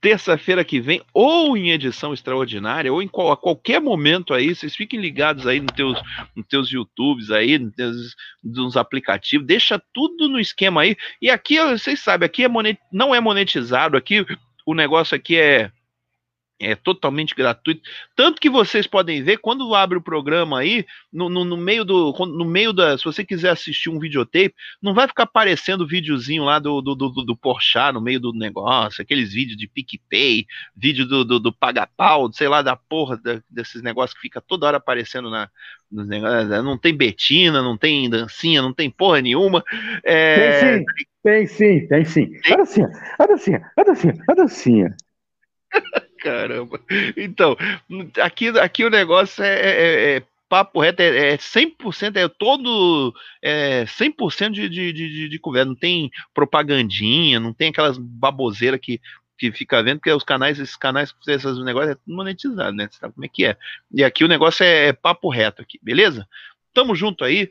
Terça-feira que vem, ou em edição extraordinária, ou em qual, a qualquer momento aí, vocês fiquem ligados aí nos teus, nos teus YouTubes aí, nos, teus, nos aplicativos, deixa tudo no esquema aí. E aqui, vocês sabem, aqui é monet, não é monetizado, aqui o negócio aqui é é totalmente gratuito. Tanto que vocês podem ver quando abre o programa aí, no, no, no, meio do. No meio da. Se você quiser assistir um videotape, não vai ficar aparecendo o videozinho lá do, do, do, do Porchat no meio do negócio, aqueles vídeos de PicPay, vídeo do, do, do paga-pau, sei lá, da porra da, desses negócios que fica toda hora aparecendo na, nos negócios. Não tem Betina, não tem dancinha, não tem porra nenhuma. É... Tem sim, tem sim, tem sim. Tem? A dancinha, a dancinha, a dancinha, a dancinha. [laughs] Caramba. Então, aqui, aqui o negócio é, é, é papo reto, é, é 100%, é todo é 100% de, de, de, de conversa, não tem propagandinha, não tem aquelas baboseiras que, que fica vendo, porque os canais, esses canais, esses negócios é tudo monetizado, né? Você sabe como é que é. E aqui o negócio é, é papo reto aqui, beleza? Tamo junto aí.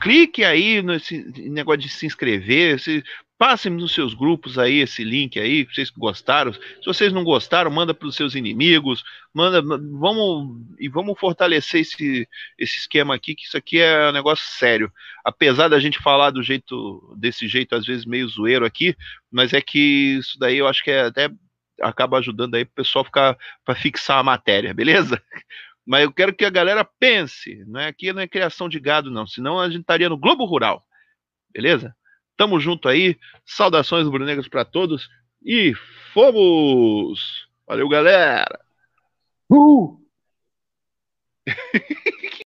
clique aí nesse negócio de se inscrever. Se, Passem nos seus grupos aí esse link aí, vocês gostaram. Se vocês não gostaram, manda para os seus inimigos, manda, vamos e vamos fortalecer esse, esse esquema aqui, que isso aqui é um negócio sério. Apesar da gente falar do jeito desse jeito às vezes meio zoeiro aqui, mas é que isso daí eu acho que é até acaba ajudando aí o pessoal ficar para fixar a matéria, beleza? [laughs] Mas eu quero que a galera pense, não é aqui não é criação de gado não, senão a gente estaria no Globo Rural. Beleza? Tamo junto aí. Saudações rubro-negras para todos e fomos! Valeu, galera! Uh! [laughs]